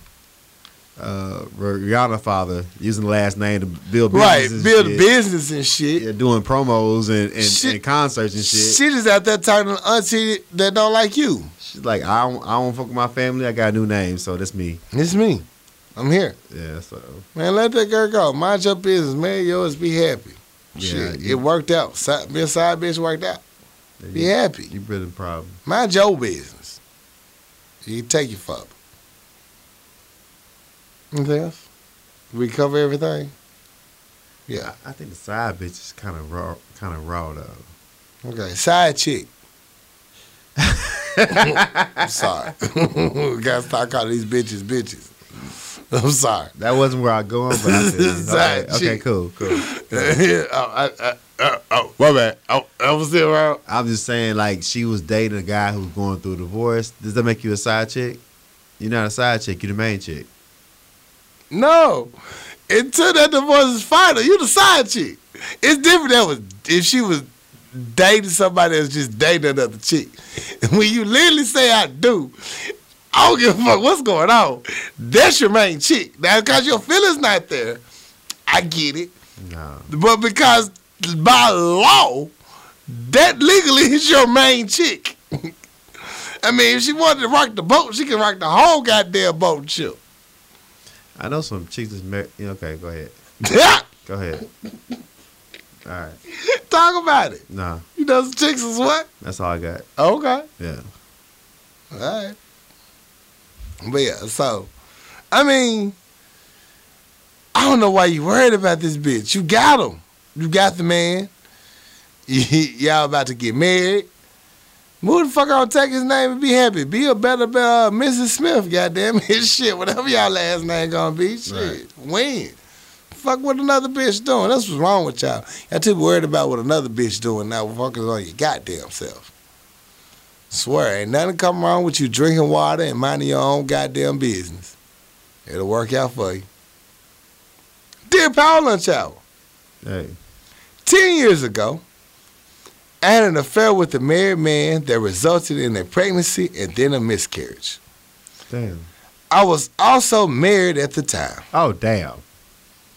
uh, Rihanna father using the last name to build Right. Build shit. business and shit. Yeah, doing promos and, and, Shit. and concerts and shit. She just out there talking to auntie that don't like you. She's like, I don't, I don't fuck with my family. I got a new name, so that's me. It's me. I'm here. Yeah, so Man, let that girl go. Mind your business, man. Yours be happy. Yeah, Shit, you- it worked out. Side, being a side bitch worked out. Be you, happy. you been in problem. Mind your business. You take your fuck. Anything else? We cover everything? Yeah. I, I think the side bitch is kind of raw, kind of raw though. Okay. Side chick. I'm sorry. Gotta start calling these bitches bitches. I'm sorry. That wasn't where I going, but I said, Side okay, cool, cool. oh, I, I, uh, oh, my bad. Oh, I was still around. I'm just saying, like, she was dating a guy who's going through a divorce. Does that make you a side chick? You're not a side chick. You're the main chick. No. Until that divorce is final, you're the side chick. It's different that was if she was dating somebody that's just dating another chick. When you literally say I do, I don't give a fuck what's going on. That's your main chick. Now because your feelings not there, I get it. No. But because by law, that legally is your main chick. I mean, if she wanted to rock the boat, she can rock the whole goddamn boat and shit. I know some chicks that's married. Okay, go ahead. Go ahead. All right. Talk about it. Nah, You know some chicks is what? that's all I got. Okay. Yeah. All right. But yeah, so, I mean, I don't know why you worried about this bitch. You got him. You got the man. Y'all about to get married. Move the fuck on, take his name and be happy. Be a better, better uh, Mrs. Smith, goddamn it. Shit, whatever y'all last name gonna be. Shit, Right. win. Fuck what another bitch doing. That's what's wrong with y'all. Y'all too worried about what another bitch doing now. Focus on your goddamn self. Swear, ain't nothing come wrong with you drinking water and minding your own goddamn business. It'll work out for you. Dear Power Lunch Hour. Hey, 10 years ago, I had an affair with a married man that resulted in a pregnancy and then a miscarriage. damn. I was also married at the time. Oh, damn.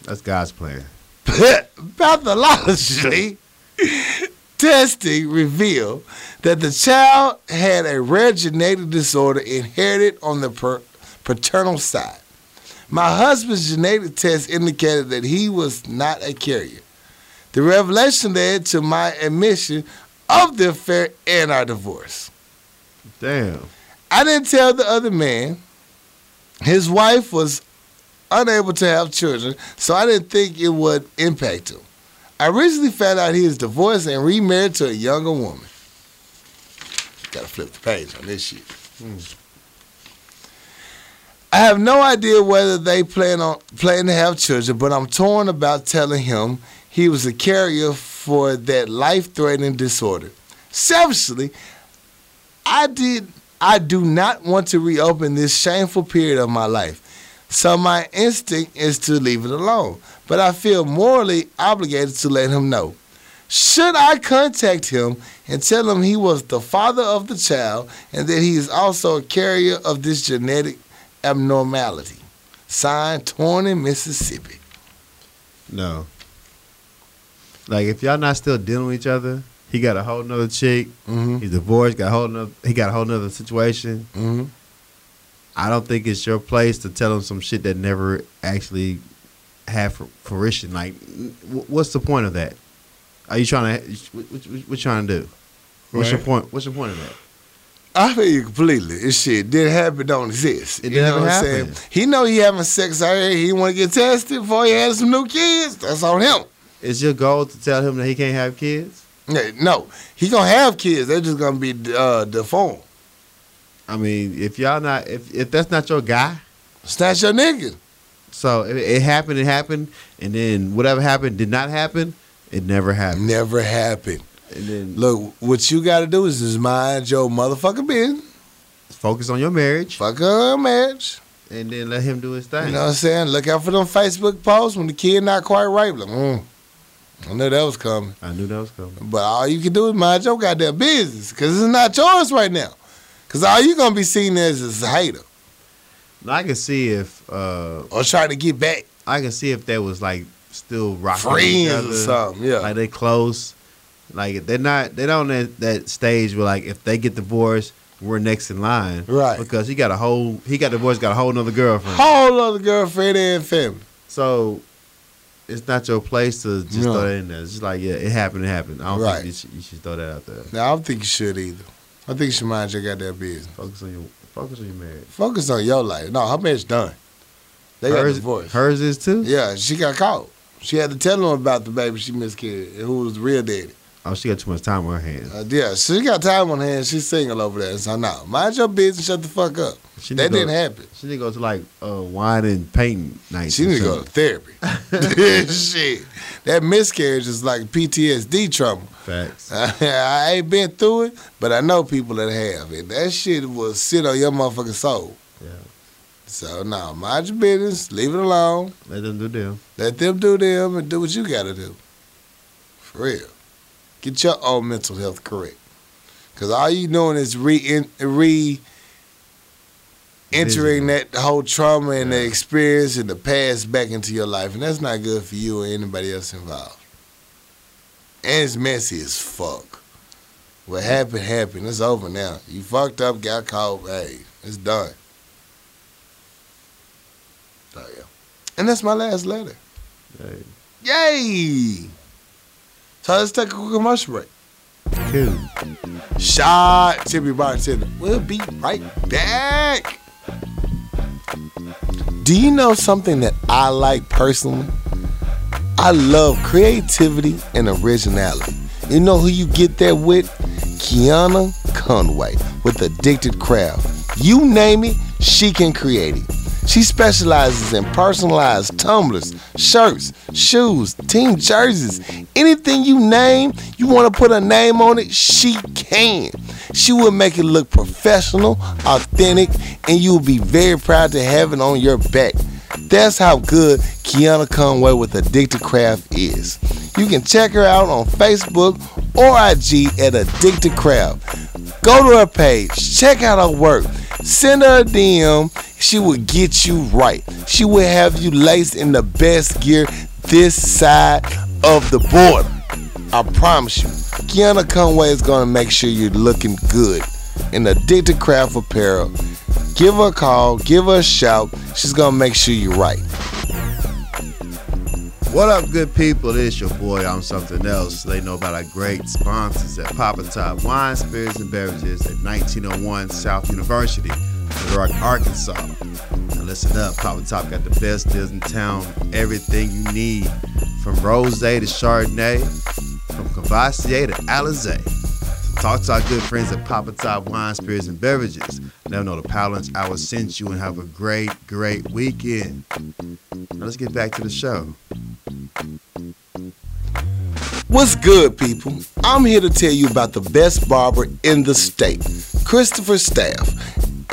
That's God's plan. But pathologically, testing revealed that the child had a rare genetic disorder inherited on the per- paternal side. My husband's genetic test indicated that he was not a carrier. The revelation led to my admission of the affair and our divorce. Damn. I didn't tell the other man. His wife was unable to have children, so I didn't think it would impact him. I recently found out he is divorced and remarried to a younger woman. Gotta flip the page on this shit. Hmm. I have no idea whether they plan on plan to have children, but I'm torn about telling him he was a carrier for that life-threatening disorder. Selfishly, I did I do not want to reopen this shameful period of my life. So my instinct is to leave it alone. But I feel morally obligated to let him know. Should I contact him and tell him he was the father of the child and that he is also a carrier of this genetic abnormality? Signed, Torney, Mississippi. No. Like if y'all not still dealing with each other, he got a whole nother chick. Mm-hmm. He's divorced. Got a whole nother. He got a whole nother situation. Mm-hmm. I don't think it's your place to tell him some shit that never actually had fruition. Like, what's the point of that? Are you trying to? What, what, what you trying to do? What's your point? What's your point of that? I feel you completely. This shit didn't happen, don't exist. It you know never what I'm saying? He know he having sex here. He want to get tested before he had some new kids. That's on him. Is your goal to tell him that he can't have kids? No, he gonna have kids. They're just gonna be uh, deformed. I mean, if y'all not, if if that's not your guy, Snatch your nigga. so it, it happened, it happened, and then whatever happened did not happen. It never happened. Never happened. And then Look, what you got to do is just mind your motherfucking business. focus on your marriage, Fuck a marriage. and then let him do his thing. You know what I'm saying? Look out for them Facebook posts when the kid not quite right. Like, mm, I knew that was coming. I knew that was coming. But all you can do is mind your goddamn business because it's not yours right now. Because all you going to be seen as is a hater I can see if uh, or trying to get back I can see if they was like still rocking friends or something. Yeah. like they close. Like they're not they're not on that, that stage where like if they get divorced, we're next in line. Right. Because he got a whole he got divorced, got a whole nother girlfriend. Whole other girlfriend and family. So it's not your place to just No. throw that in there. It's just like yeah, it happened, it happened. I don't Right. think you should, you should throw that out there. Now, I don't think you should either. I think you should mind your goddamn business. Focus on your focus on your marriage. Focus on your life. No, her marriage done. They got hers, divorced. hers is too. Yeah, she got caught. She had to tell him about the baby she miscarried and who was the real daddy. Oh, she got too much time on her hands. Uh, yeah, she got time on her hands. She's single over there. So, no, mind your business. Shut the fuck up. She That didn't go, happen. She need to go to like uh, wine and painting nights. She need to go to therapy. Shit. That miscarriage is like PTSD trauma. Facts. I ain't been through it, but I know people that have. And that shit will sit on your motherfucking soul. Yeah. So, no, mind your business. Leave it alone. Let them do them. Let them do them and do what you got to do. For real. Get your own mental health correct. Because all you doing is re, re entering that whole trauma and the experience and the past back into your life. And that's not good for you or anybody else involved. And it's messy as fuck. What happened, happened. It's over now. You fucked up, got caught. Hey, it's done. So, yeah. And that's my last letter. Hey. Yay! So let's take a quick commercial break. Cool. Shot Tippy Bartender. We'll be right back. Do you know something that I like personally? I love creativity and originality. You know who you get that with? Kiana Conway with Addicted Craft. You name it, she can create it. She specializes in personalized tumblers, shirts, shoes, team jerseys, anything you name, you want to put a name on it, she can. She will make it look professional, authentic, and you will be very proud to have it on your back. That's how good Kiana Conway with Addicted Craft is. You can check her out on Facebook or IG at Addicted Craft. Go to her page, check out her work, send her a DM. She will get you right. She will have you laced in the best gear this side of the border. I promise you. Kiana Conway is going to make sure you're looking good in Addicted Craft Apparel. Give her a call, give her a shout. She's going to make sure you're right. What up, good people? It's your boy, I'm something else. They know about our great sponsors at Papa Top Wine, Spirits, and Beverages at 1901 South University, Rock, Arkansas. Now listen up, Papa Top got the best deals in town. Everything you need, from rose to Chardonnay, from Courvoisier to Alizé. Talk to our good friends at Papa Top Wine, Spirits, and Beverages. Let them know the Power Lunch Hour sent you and have a great, great weekend. Now let's get back to the show. What's good, people? I'm here to tell you about the best barber in the state, Christopher Staff,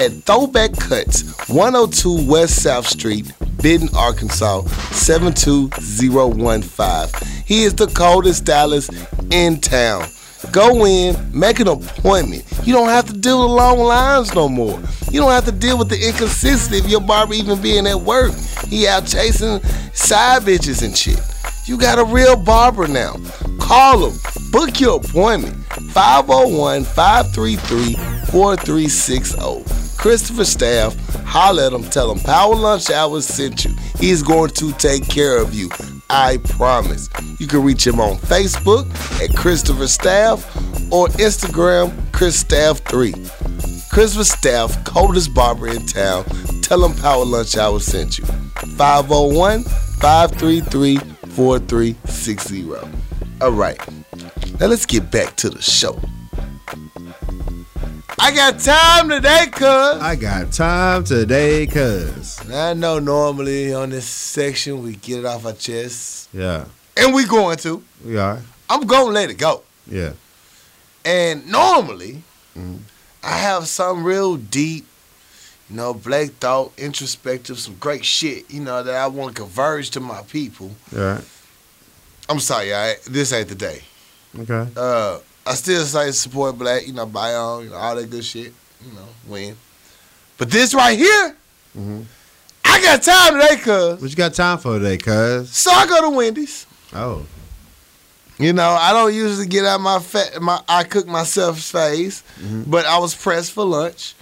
at Throwback Cuts, 102 West South Street, Benton, Arkansas, 72015. He is the coldest stylist in town. Go in, make an appointment. You don't have to deal with long lines no more. You don't have to deal with the inconsistency of your barber even being at work. He out chasing side bitches and shit. You got a real barber now. Call him. Book your appointment. 501 533 4360. Christopher Staff, holler at him. Tell him Power Lunch Hours sent you. He's going to take care of you. I promise. You can reach him on Facebook at Christopher Staff or Instagram Chris Staff 3. Christopher Staff, coldest barber in town. Tell him Power Lunch Hour sent you. 501 533 4360. All right. Now let's get back to the show. I got time today, cuz. I got time today, cuz. I know normally on this section we get it off our chest, Yeah, and we going to. we are. I'm gonna let it go. Yeah. And normally, Mhm. I have some real deep, you know, black thought, introspective, some great shit, you know, that I want to converge to my people. All right. I'm sorry, I, this ain't the day. Okay. Uh, I still say support black, you know, buy on, you know, all that good shit, you know, win. But this right here, Mhm. I got time today, cuz. What you got time for today, cuz? So I go to Wendy's. Oh. You know, I don't usually get out my fat, my I cook myself phase, Mhm. but I was pressed for lunch.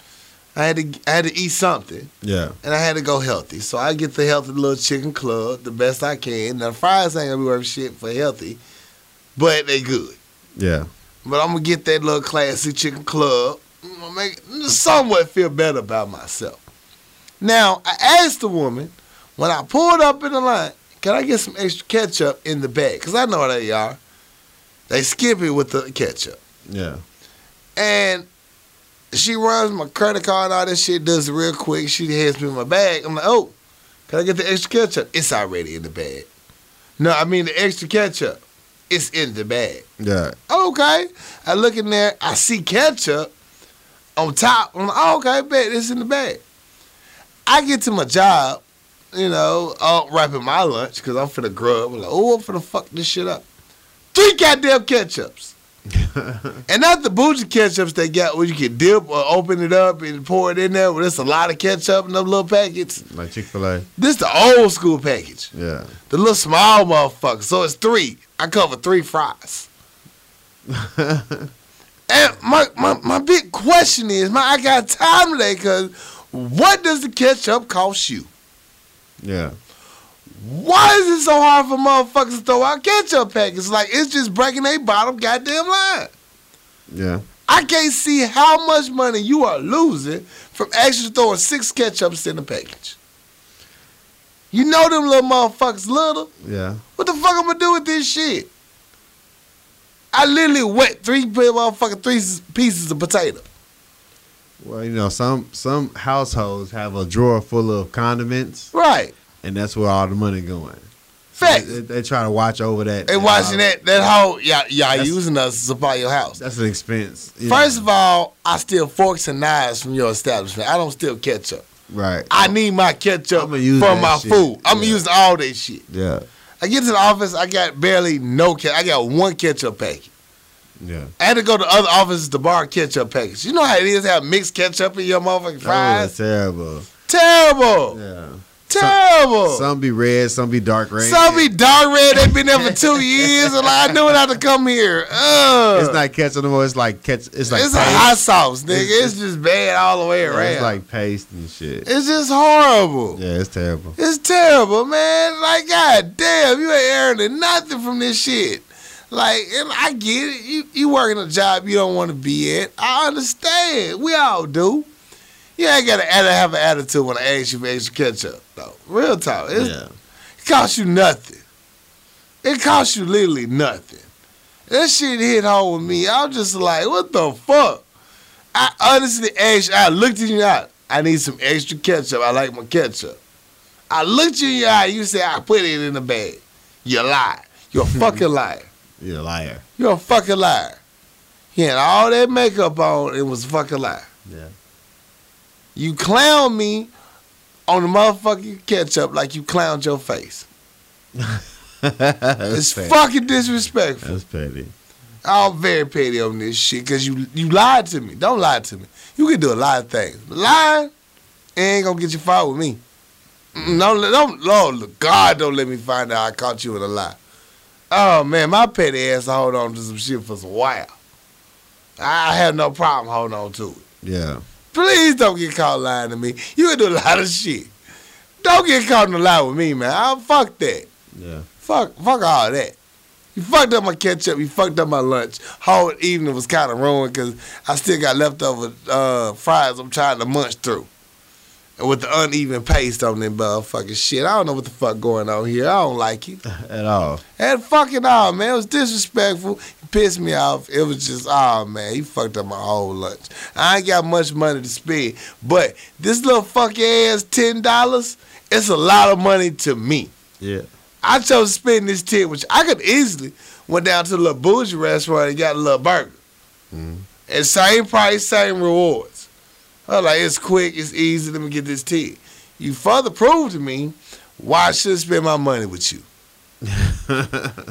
I had to I had to eat something, Yeah. and I had to go healthy. So I get the healthy little chicken club the best I can. Now the fries ain't gonna be worth shit for healthy, but they good. Yeah. But I'm gonna get that little classy chicken club. I'm gonna make somewhat feel better about myself. Now I asked the woman when I pulled up in the line, can I get some extra ketchup in the bag? Cause I know how they are. They skip it with the ketchup. Yeah. And she runs my credit card and all this shit, does it real quick. She hands me in my bag. I'm like, oh, can I get the extra ketchup? It's already in the bag. No, I mean the extra ketchup. It's in the bag. Yeah. Okay. I look in there, I see ketchup on top. I'm like, oh, okay, bet it's in the bag. I get to my job, you know, uh, wrapping my lunch because I'm finna grub. I'm like, oh, I'm finna fuck this shit up. Three goddamn ketchups. and not the bougie ketchups they got where you can dip or open it up and pour it in there. Where there's a lot of ketchup in them little packets. like Chick Fil A. This the old school package. Yeah. The little small motherfucker. So it's three. I cover three fries. And my, my, my big question is, man, I got time today because what does the ketchup cost you? yeah. Why is it so hard for motherfuckers to throw out ketchup packets? Like it's just breaking a bottom goddamn line. Yeah. I can't see how much money you are losing from actually throwing six ketchups in a package. You know them little motherfuckers little. Yeah. What the fuck I'm gonna do with this shit? I literally wet three motherfucking three pieces of potato. Well, you know, some some households have a drawer full of condiments, Right. and that's where all the money going. Facts. They, they try to watch over that. They watching that that whole y'all y'all using us to supply your house. That's an expense. First of all, I steal forks and knives from your establishment. I don't steal ketchup. right? I need my ketchup for my shit. food. I'm Yeah. using all that shit. yeah, I get to the office, I got barely no ketchup. I got one ketchup packet. yeah. I had to go to other offices to borrow ketchup packets. You know how it is to have mixed ketchup in your motherfucking Oh, fries? that's terrible. Terrible. Yeah. Terrible. Some be red, some be dark red. Some be dark red. They've been there for two years. And like, I knew not to come here. Ugh. It's not ketchup no more. It's like ketchup. It's like it's a paste. hot sauce, nigga. It's- It's, just bad all the way around. It's like paste and shit. it's just horrible. Yeah, it's terrible. It's terrible, man. Like, god damn, you ain't earning nothing from this shit. Like, and I get it. You you working a job you don't want to be at. I understand. We all do. You ain't gotta have an attitude when I ask you for extra ketchup, though. Real talk. It's, Yeah. It costs you nothing. It costs you literally nothing. That shit hit home with me. I was just like, what the fuck? I honestly asked, I looked in your eye. I need some extra ketchup. I like my ketchup. I looked you in your eye. You said, I put it in the bag. You lie. You're a fucking liar. You're a liar. You're a fucking liar. He had all that makeup on. It was a fucking lie. Yeah. You clown me on the motherfucking ketchup like you clowned your face. It's petty. fucking disrespectful. That's petty. I'm very petty on this shit because you you lied to me. Don't lie to me. You can do a lot of things. But lying ain't gonna get you fired with me. Mm, Don't, don't, Lord, God, don't let me find out I caught you in a lie. Oh man, my petty ass hold on to some shit for some while. I have no problem holding on to it. Yeah. Please don't get caught lying to me. You can do a lot of shit. Don't get caught in a lie with me, man. I'll fuck that. Yeah. Fuck, fuck all that. You fucked up my ketchup. You fucked up my lunch. Whole evening was kind of ruined because I still got leftover uh, fries. I'm trying to munch through, with the uneven paste on them motherfucking shit. I don't know what the fuck going on here. I don't like it. At all. And fucking all, man. It was disrespectful. It pissed me off. It was just, oh man, he fucked up my whole lunch. I ain't got much money to spend, but this little fuck ass ten dollars, it's a lot of money to me. Yeah. I chose to spend this ten, which I could easily went down to the little bougie restaurant and got a little burger. Mhm. And same price, same rewards. I was like, it's quick, it's easy, let me get this ten. You further prove to me why I should spend my money with you.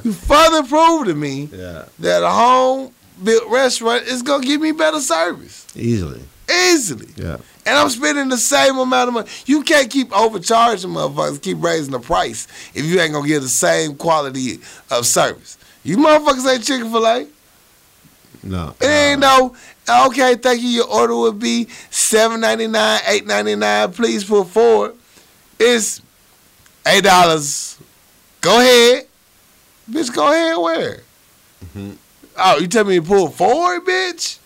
You further prove to me yeah. that a home built restaurant is gonna give me better service. Easily. Easily. Yeah. And I'm spending the same amount of money. You can't keep overcharging motherfuckers, keep raising the price if you ain't gonna get the same quality of service. You motherfuckers ain't Chick fil A. No. It ain't no, okay, thank you. Your order would be $7.99, $8.99. Please put forward. It's $8. Go ahead. Bitch, go ahead where? Mhm. Oh, you tell me to pull forward, bitch?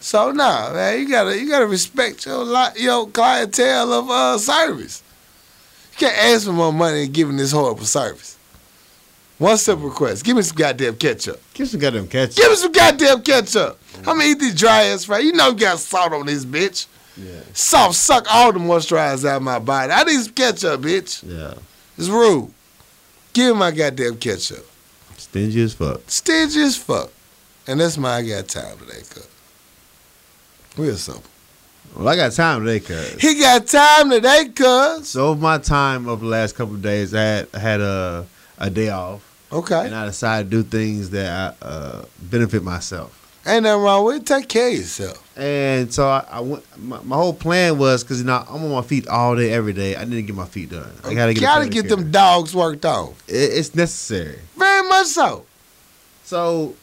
So nah, man, you gotta you gotta respect your your clientele of uh service. You can't ask for more money and giving this horrible service. One simple request: give me some goddamn ketchup. Give me some goddamn ketchup. Give me some goddamn ketchup. I'm gonna eat these dry ass fries. You know you got salt on this bitch. Yeah. Salt suck all the moisturizer out of my body. I need some ketchup, bitch. Yeah. It's rude. Give me my goddamn ketchup. Stingy as fuck. Stingy as fuck. And that's my I got time today, cuz. Real simple. Well, I got time today, cuz. He got time today, cuz. So my time over the last couple of days, I had had a a day off, Okay. and I decided to do things that I, uh, benefit myself. Ain't nothing wrong with it. Take care of yourself. And so I, I went. My, my whole plan was because you know I'm on my feet all day, every day. I need to get my feet done. I gotta get. Gotta get them dogs worked on. It, it's necessary. Very much so. So,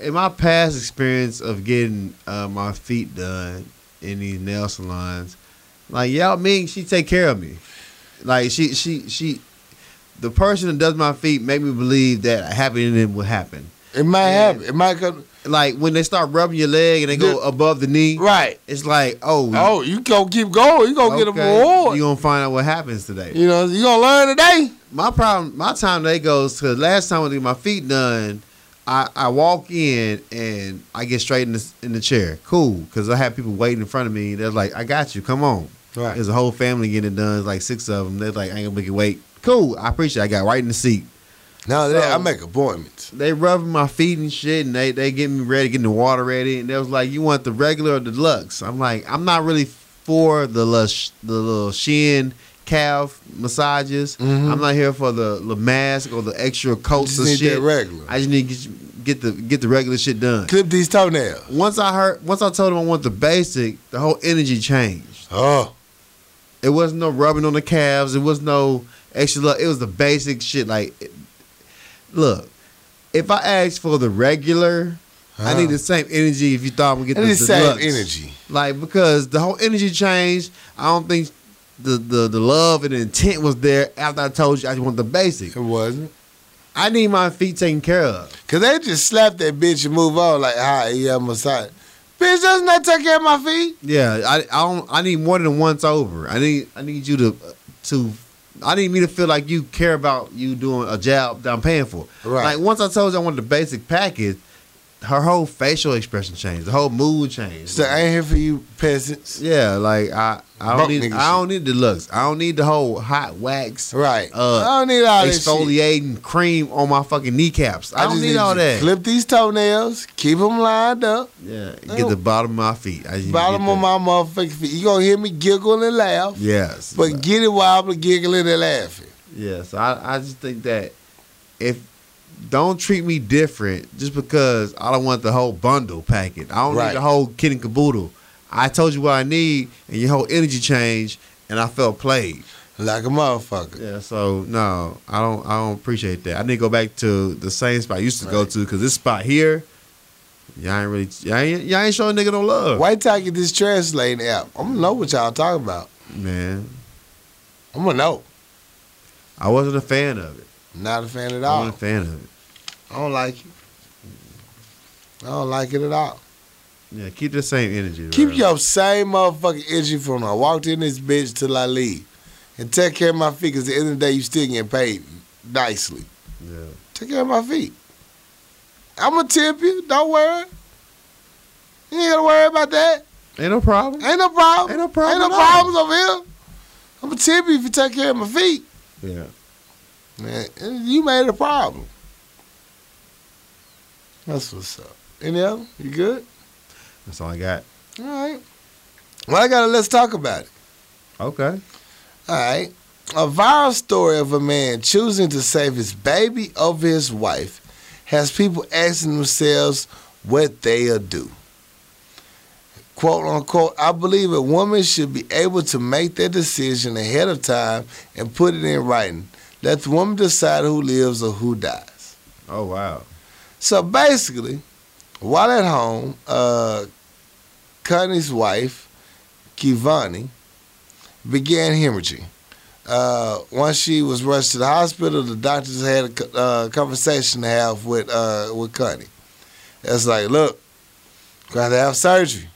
in my past experience of getting uh, my feet done in these nail salons, like Yao Ming, she take care of me. Like she, she, she, the person that does my feet make me believe that happening will happen. It might Yeah. happen. It might come. Like when they start rubbing your leg and they go The- above the knee, Right. it's like, oh, Oh, you gonna keep going. You gonna get a okay, reward. You gonna find out what happens today. You know, you gonna learn today. My problem, my time today goes to last time I did my feet done. I, I walk in and I get straight in the, in the chair. Cool, because I have people waiting in front of me. They're like, I got you. Come on. Right. There's a whole family getting it done. It's like six of them. They're like, I ain't gonna make you wait. Cool. I appreciate it. I got right in the seat. No, So- I make appointments. They rubbing my feet and shit, and they they getting me ready, getting the water ready. And they was like, "You want the regular or the deluxe?" I'm like, "I'm not really for the little, sh- the little shin calf massages. Mhm. I'm not here for the, the mask or the extra coats need shit. that regular. I just need to get, get the get the regular shit done." Clip these toenails. Once I heard, once I told them I want the basic, the whole energy changed. Oh, It wasn't no rubbing on the calves. It was no extra. Love. It was the basic shit. Like, it- look, if I asked for the regular, I need the same energy. If you thought I'm gonna get the, the same deluxe. energy. like because the whole energy changed. I don't think the the the love and the intent was there after I told you I just want the basic. It wasn't. I need my feet taken care of. Cause they just slap that bitch and move on like, hi, yeah, massage. Bitch, doesn't that take care of my feet? Yeah, I I don't. I need more than once over. I need I need you to uh, to. I need me to feel like you care about you doing a job that I'm paying for. Right. Like once I told you I wanted the basic package, her whole facial expression changed. The whole mood changed. So I ain't here for you peasants. yeah, like I I don't need nigga I don't need deluxe. I don't need the whole hot wax Right. Uh, I don't need all this shit. exfoliating cream on my fucking kneecaps. I, don't just need all you that. Clip these toenails, keep them lined up. Yeah, get the bottom of my feet. I just need to Bottom get of that. my motherfucking feet. You gonna hear me giggle and laugh, Yes, but get it while I'm giggling and laughing. Yeah, so I, I just think that if don't treat me different just because I don't want the whole bundle packet. I don't Right. need the whole kit and caboodle. I told you what I need, and your whole energy changed, and I felt played. Like a motherfucker. Yeah, so no, I don't. I don't appreciate that. I need to go back to the same spot I used to go to because this spot here, y'all ain't really, y'all ain't, y'all ain't showing nigga no love, I get this translating app. I'm gonna know what y'all talking about. man. I'm gonna know. I wasn't a fan of it. Not a fan at all. I all. wasn't a fan of it. I don't like it. I don't like it at all. Yeah, keep the same energy. Keep your same motherfucking energy from when I walked in this bitch till I leave. And take care of my feet, because at the end of the day, you still getting paid nicely. Yeah. Take care of my feet. I'm going to tip you. Don't worry. You ain't got to worry about that. Ain't no problem. Ain't no problem. Ain't no problem Ain't no problems over here. I'm going to tip you if you take care of my feet. Yeah. Man, you made a problem. That's what's up. Any other? You good? That's all I got. All right. Well, I got to let's talk about it. Okay. All right. A viral story of a man choosing to save his baby over his wife has people asking themselves what they'll do. Quote unquote, I believe a woman should be able to make their decision ahead of time and put it in writing. Let the woman decide who lives or who dies. Oh wow. So basically, while at home, uh, Connie's wife, Kivani, began hemorrhaging. Uh, once she was rushed to the hospital, the doctors had a uh, conversation to have with uh, with Connie. It's like, look, we're going to have surgery.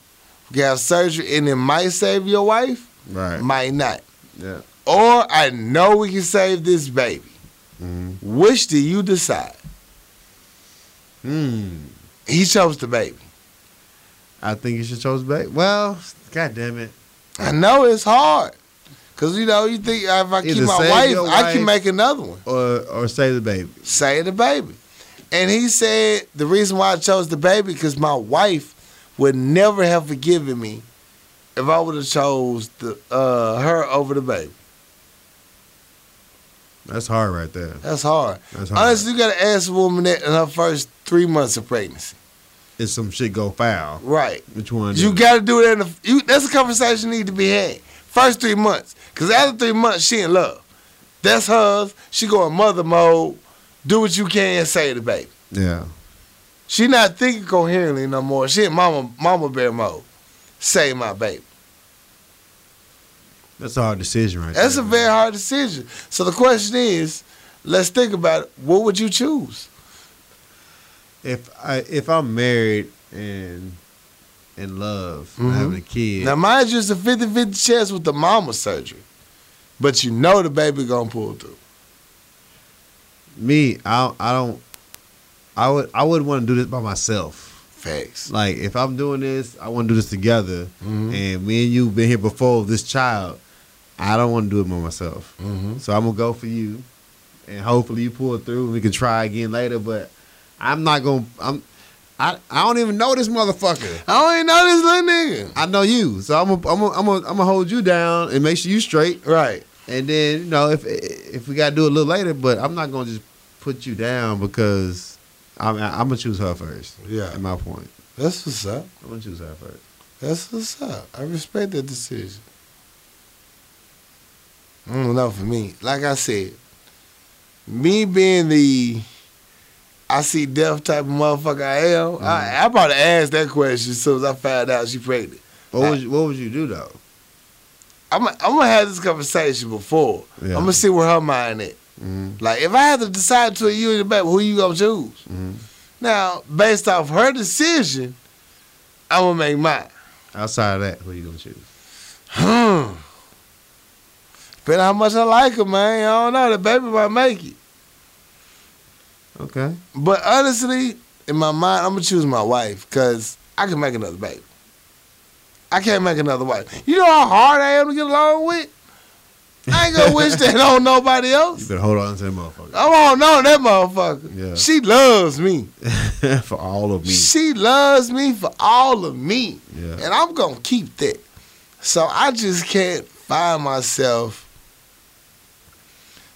We can have surgery, and it might save your wife, Right. might not. Yeah. Or I know we can save this baby. Mm. Which do you decide? Hmm. He chose the baby. I think he should choose baby. Well, god damn it. I know it's hard. Cause you know, you think if I keep Either my save wife, I can make another one. Or or save the baby. Save the baby. And he said the reason why I chose the baby because my wife would never have forgiven me if I would have chose the uh, her over the baby. That's hard right there. That's hard. That's hard. Honestly, you gotta ask a woman that in her first three months of pregnancy. If some shit go foul. Right. Which one? You gotta do that in the you that's a conversation need to be had. First three months. Cause after three months she in love. That's hers. She go in mother mode. Do what you can, say the baby. Yeah. She not thinking coherently no more. She in mama mama bear mode. Save my baby. That's a hard decision right That's a there. very hard decision. So the question is, let's think about it. What would you choose? if I if I'm married and in love and Mhm. having a kid. Now mind you, it's a 50-50 chance with the mama surgery. But you know the baby gonna pull through. me, I don't, I don't I would I would want to do this by myself. Facts. Like if I'm doing this, I want to do this together. Mhm. And me and you been here before with this child. I don't want to do it by myself. Mm-hmm. So I'm gonna go for you, and hopefully you pull through. and We can try again later, but I'm not gonna. I'm. I, I don't even know this motherfucker. I don't even know this little nigga. I know you, so I'm gonna I'm gonna I'm gonna I'm hold you down and make sure you straight. Right. And then you know if if we gotta do it a little later, but I'm not gonna just put you down because I'm I'm gonna choose her first. Yeah. At my point, That's what's up. I'm gonna choose her first. That's what's up. I respect that decision. I don't know for me. Like I said, me being the I see death type of motherfucker I am, I, I probably asked that question as soon as I found out she pregnant. What would you, what would you do though? I'm, I'm gonna have this conversation before. Yeah. I'm gonna see where her mind at. Mm-hmm. Like if I had to decide between you and the baby, who you gonna choose? Mhm. Now, based off her decision, I'm gonna make mine. Outside of that, who you gonna choose? Hmm. Depending how much I like her, man. I don't know. The baby might make it. Okay. But honestly, in my mind, I'm gonna choose my wife because I can make another baby. I can't make another wife. You know how hard I am to get along with? I ain't gonna wish that on nobody else. You better hold on to that motherfucker. I'm on on that motherfucker. Yeah. She loves me. For all of me. She loves me for all of me. Yeah. And I'm gonna keep that. So I just can't find myself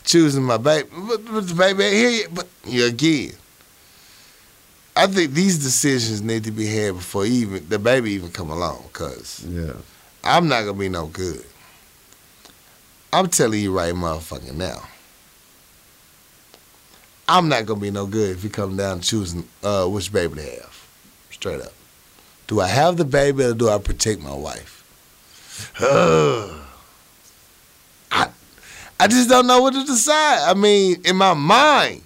choosing my baby. But, but the baby ain't here yet. But yeah, again, I think these decisions need to be had before even the baby even come along. Cause Yeah. I'm not gonna be no good. I'm telling you right motherfucking now. I'm not gonna be no good if you come down choosing uh, which baby to have. Straight up. Do I have the baby or do I protect my wife? I, just don't know what to decide. I mean, in my mind,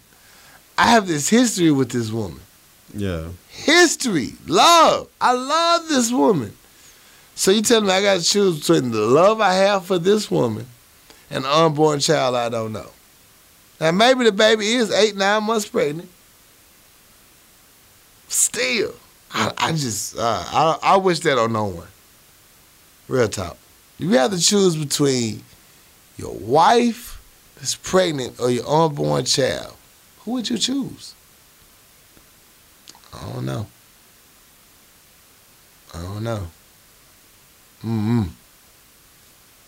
I have this history with this woman. Yeah. History, love. I love this woman. So you tell me I got to choose between the love I have for this woman and an unborn child I don't know. Now maybe the baby is eight, nine months pregnant. Still, I, I just uh, I I wish that on no one. Real talk. You have to choose between your wife that's pregnant or your unborn child. Who would you choose? I don't know. I don't know. Mm-hmm.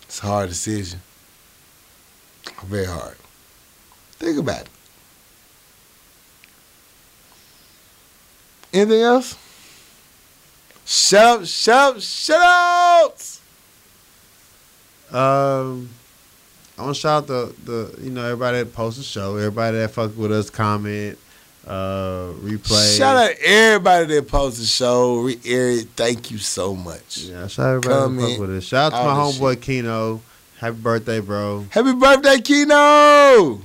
It's a hard decision. Very hard. Think about it. Anything else? Shut up, shut up, shut up! Um, I want to shout out the the you know everybody that posts the show, everybody that fuck with us, comment, uh, replay. Shout out everybody that posted the show. Re- Eric, thank you so much. Yeah, shout out everybody that with us. Shout out to my homeboy Kino. Happy birthday, bro. Happy birthday, Kino.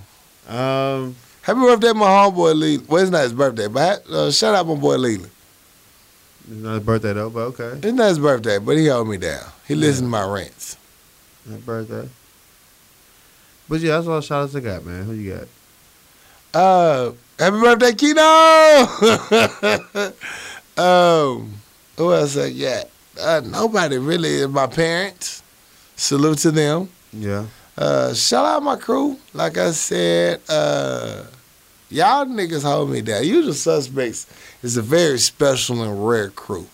Um, Happy birthday, my homeboy Leland. Well, it's not his birthday, but uh, shout out my boy Leland. it's not his birthday though, but okay. It's not his birthday, but he held me down. He listened to my rants. Happy birthday. But yeah, that's all the shout outs I got, man. Who you got? Uh, happy birthday, Keno! um, who else I got? Uh, nobody really. My parents. Salute to them. Yeah. Uh, shout out my crew. Like I said, uh, y'all niggas hold me down. Usual Suspects is a very special and rare crew.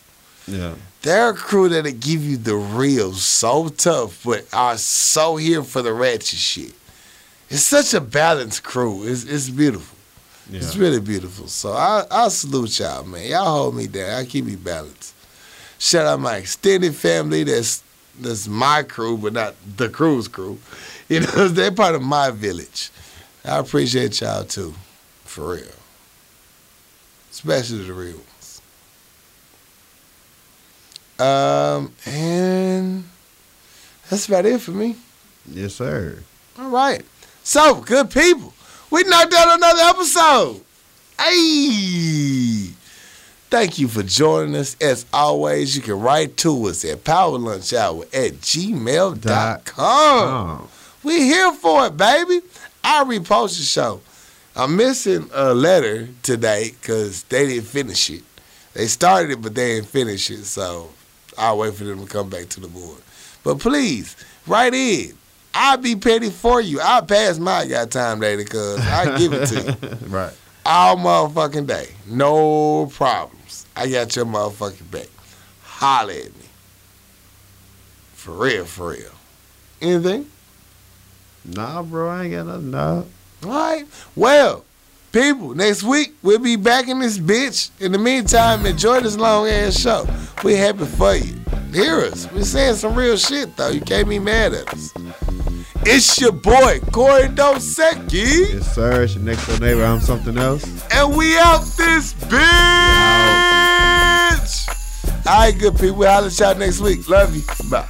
Yeah. They're a crew that'll give you the real, so tough, but are so here for the ratchet shit. It's such a balanced crew. It's it's beautiful. Yeah. It's really beautiful. So I I salute y'all, man. Y'all hold me down. I keep me balanced. Shout out my extended family. That's that's my crew, but not the crew's crew. You know, they're part of my village. I appreciate y'all too, for real. Especially the real ones. Um, and that's about it for me. Yes, sir. All right. So, good people, we knocked out another episode. Hey. Thank you for joining us. As always, you can write to us at powerlunchhour at gmail.com. We here for it, baby. I repost the show. I'm missing a letter today because they didn't finish it. They started it, but they didn't finish it. So I'll wait for them to come back to the board. But please, write in. I'll be petty for you. I'll pass my got time later because I give it to you right. all motherfucking day. No problems. I got your motherfucking back. Holler at me. For real, for real. Anything? Nah, bro, I ain't got nothing. Nah. All right. Well, people, next week we'll be back in this bitch. In the meantime, enjoy this long ass show. We happy for you. Hear us. We're saying some real shit though. You can't be mad at us. It's your boy Corey Dosecki, Yes, sir. It's your next door neighbor. I'm something else. and we out this bitch. All right, good people. We'll holler at y'all next week. Love you. Bye.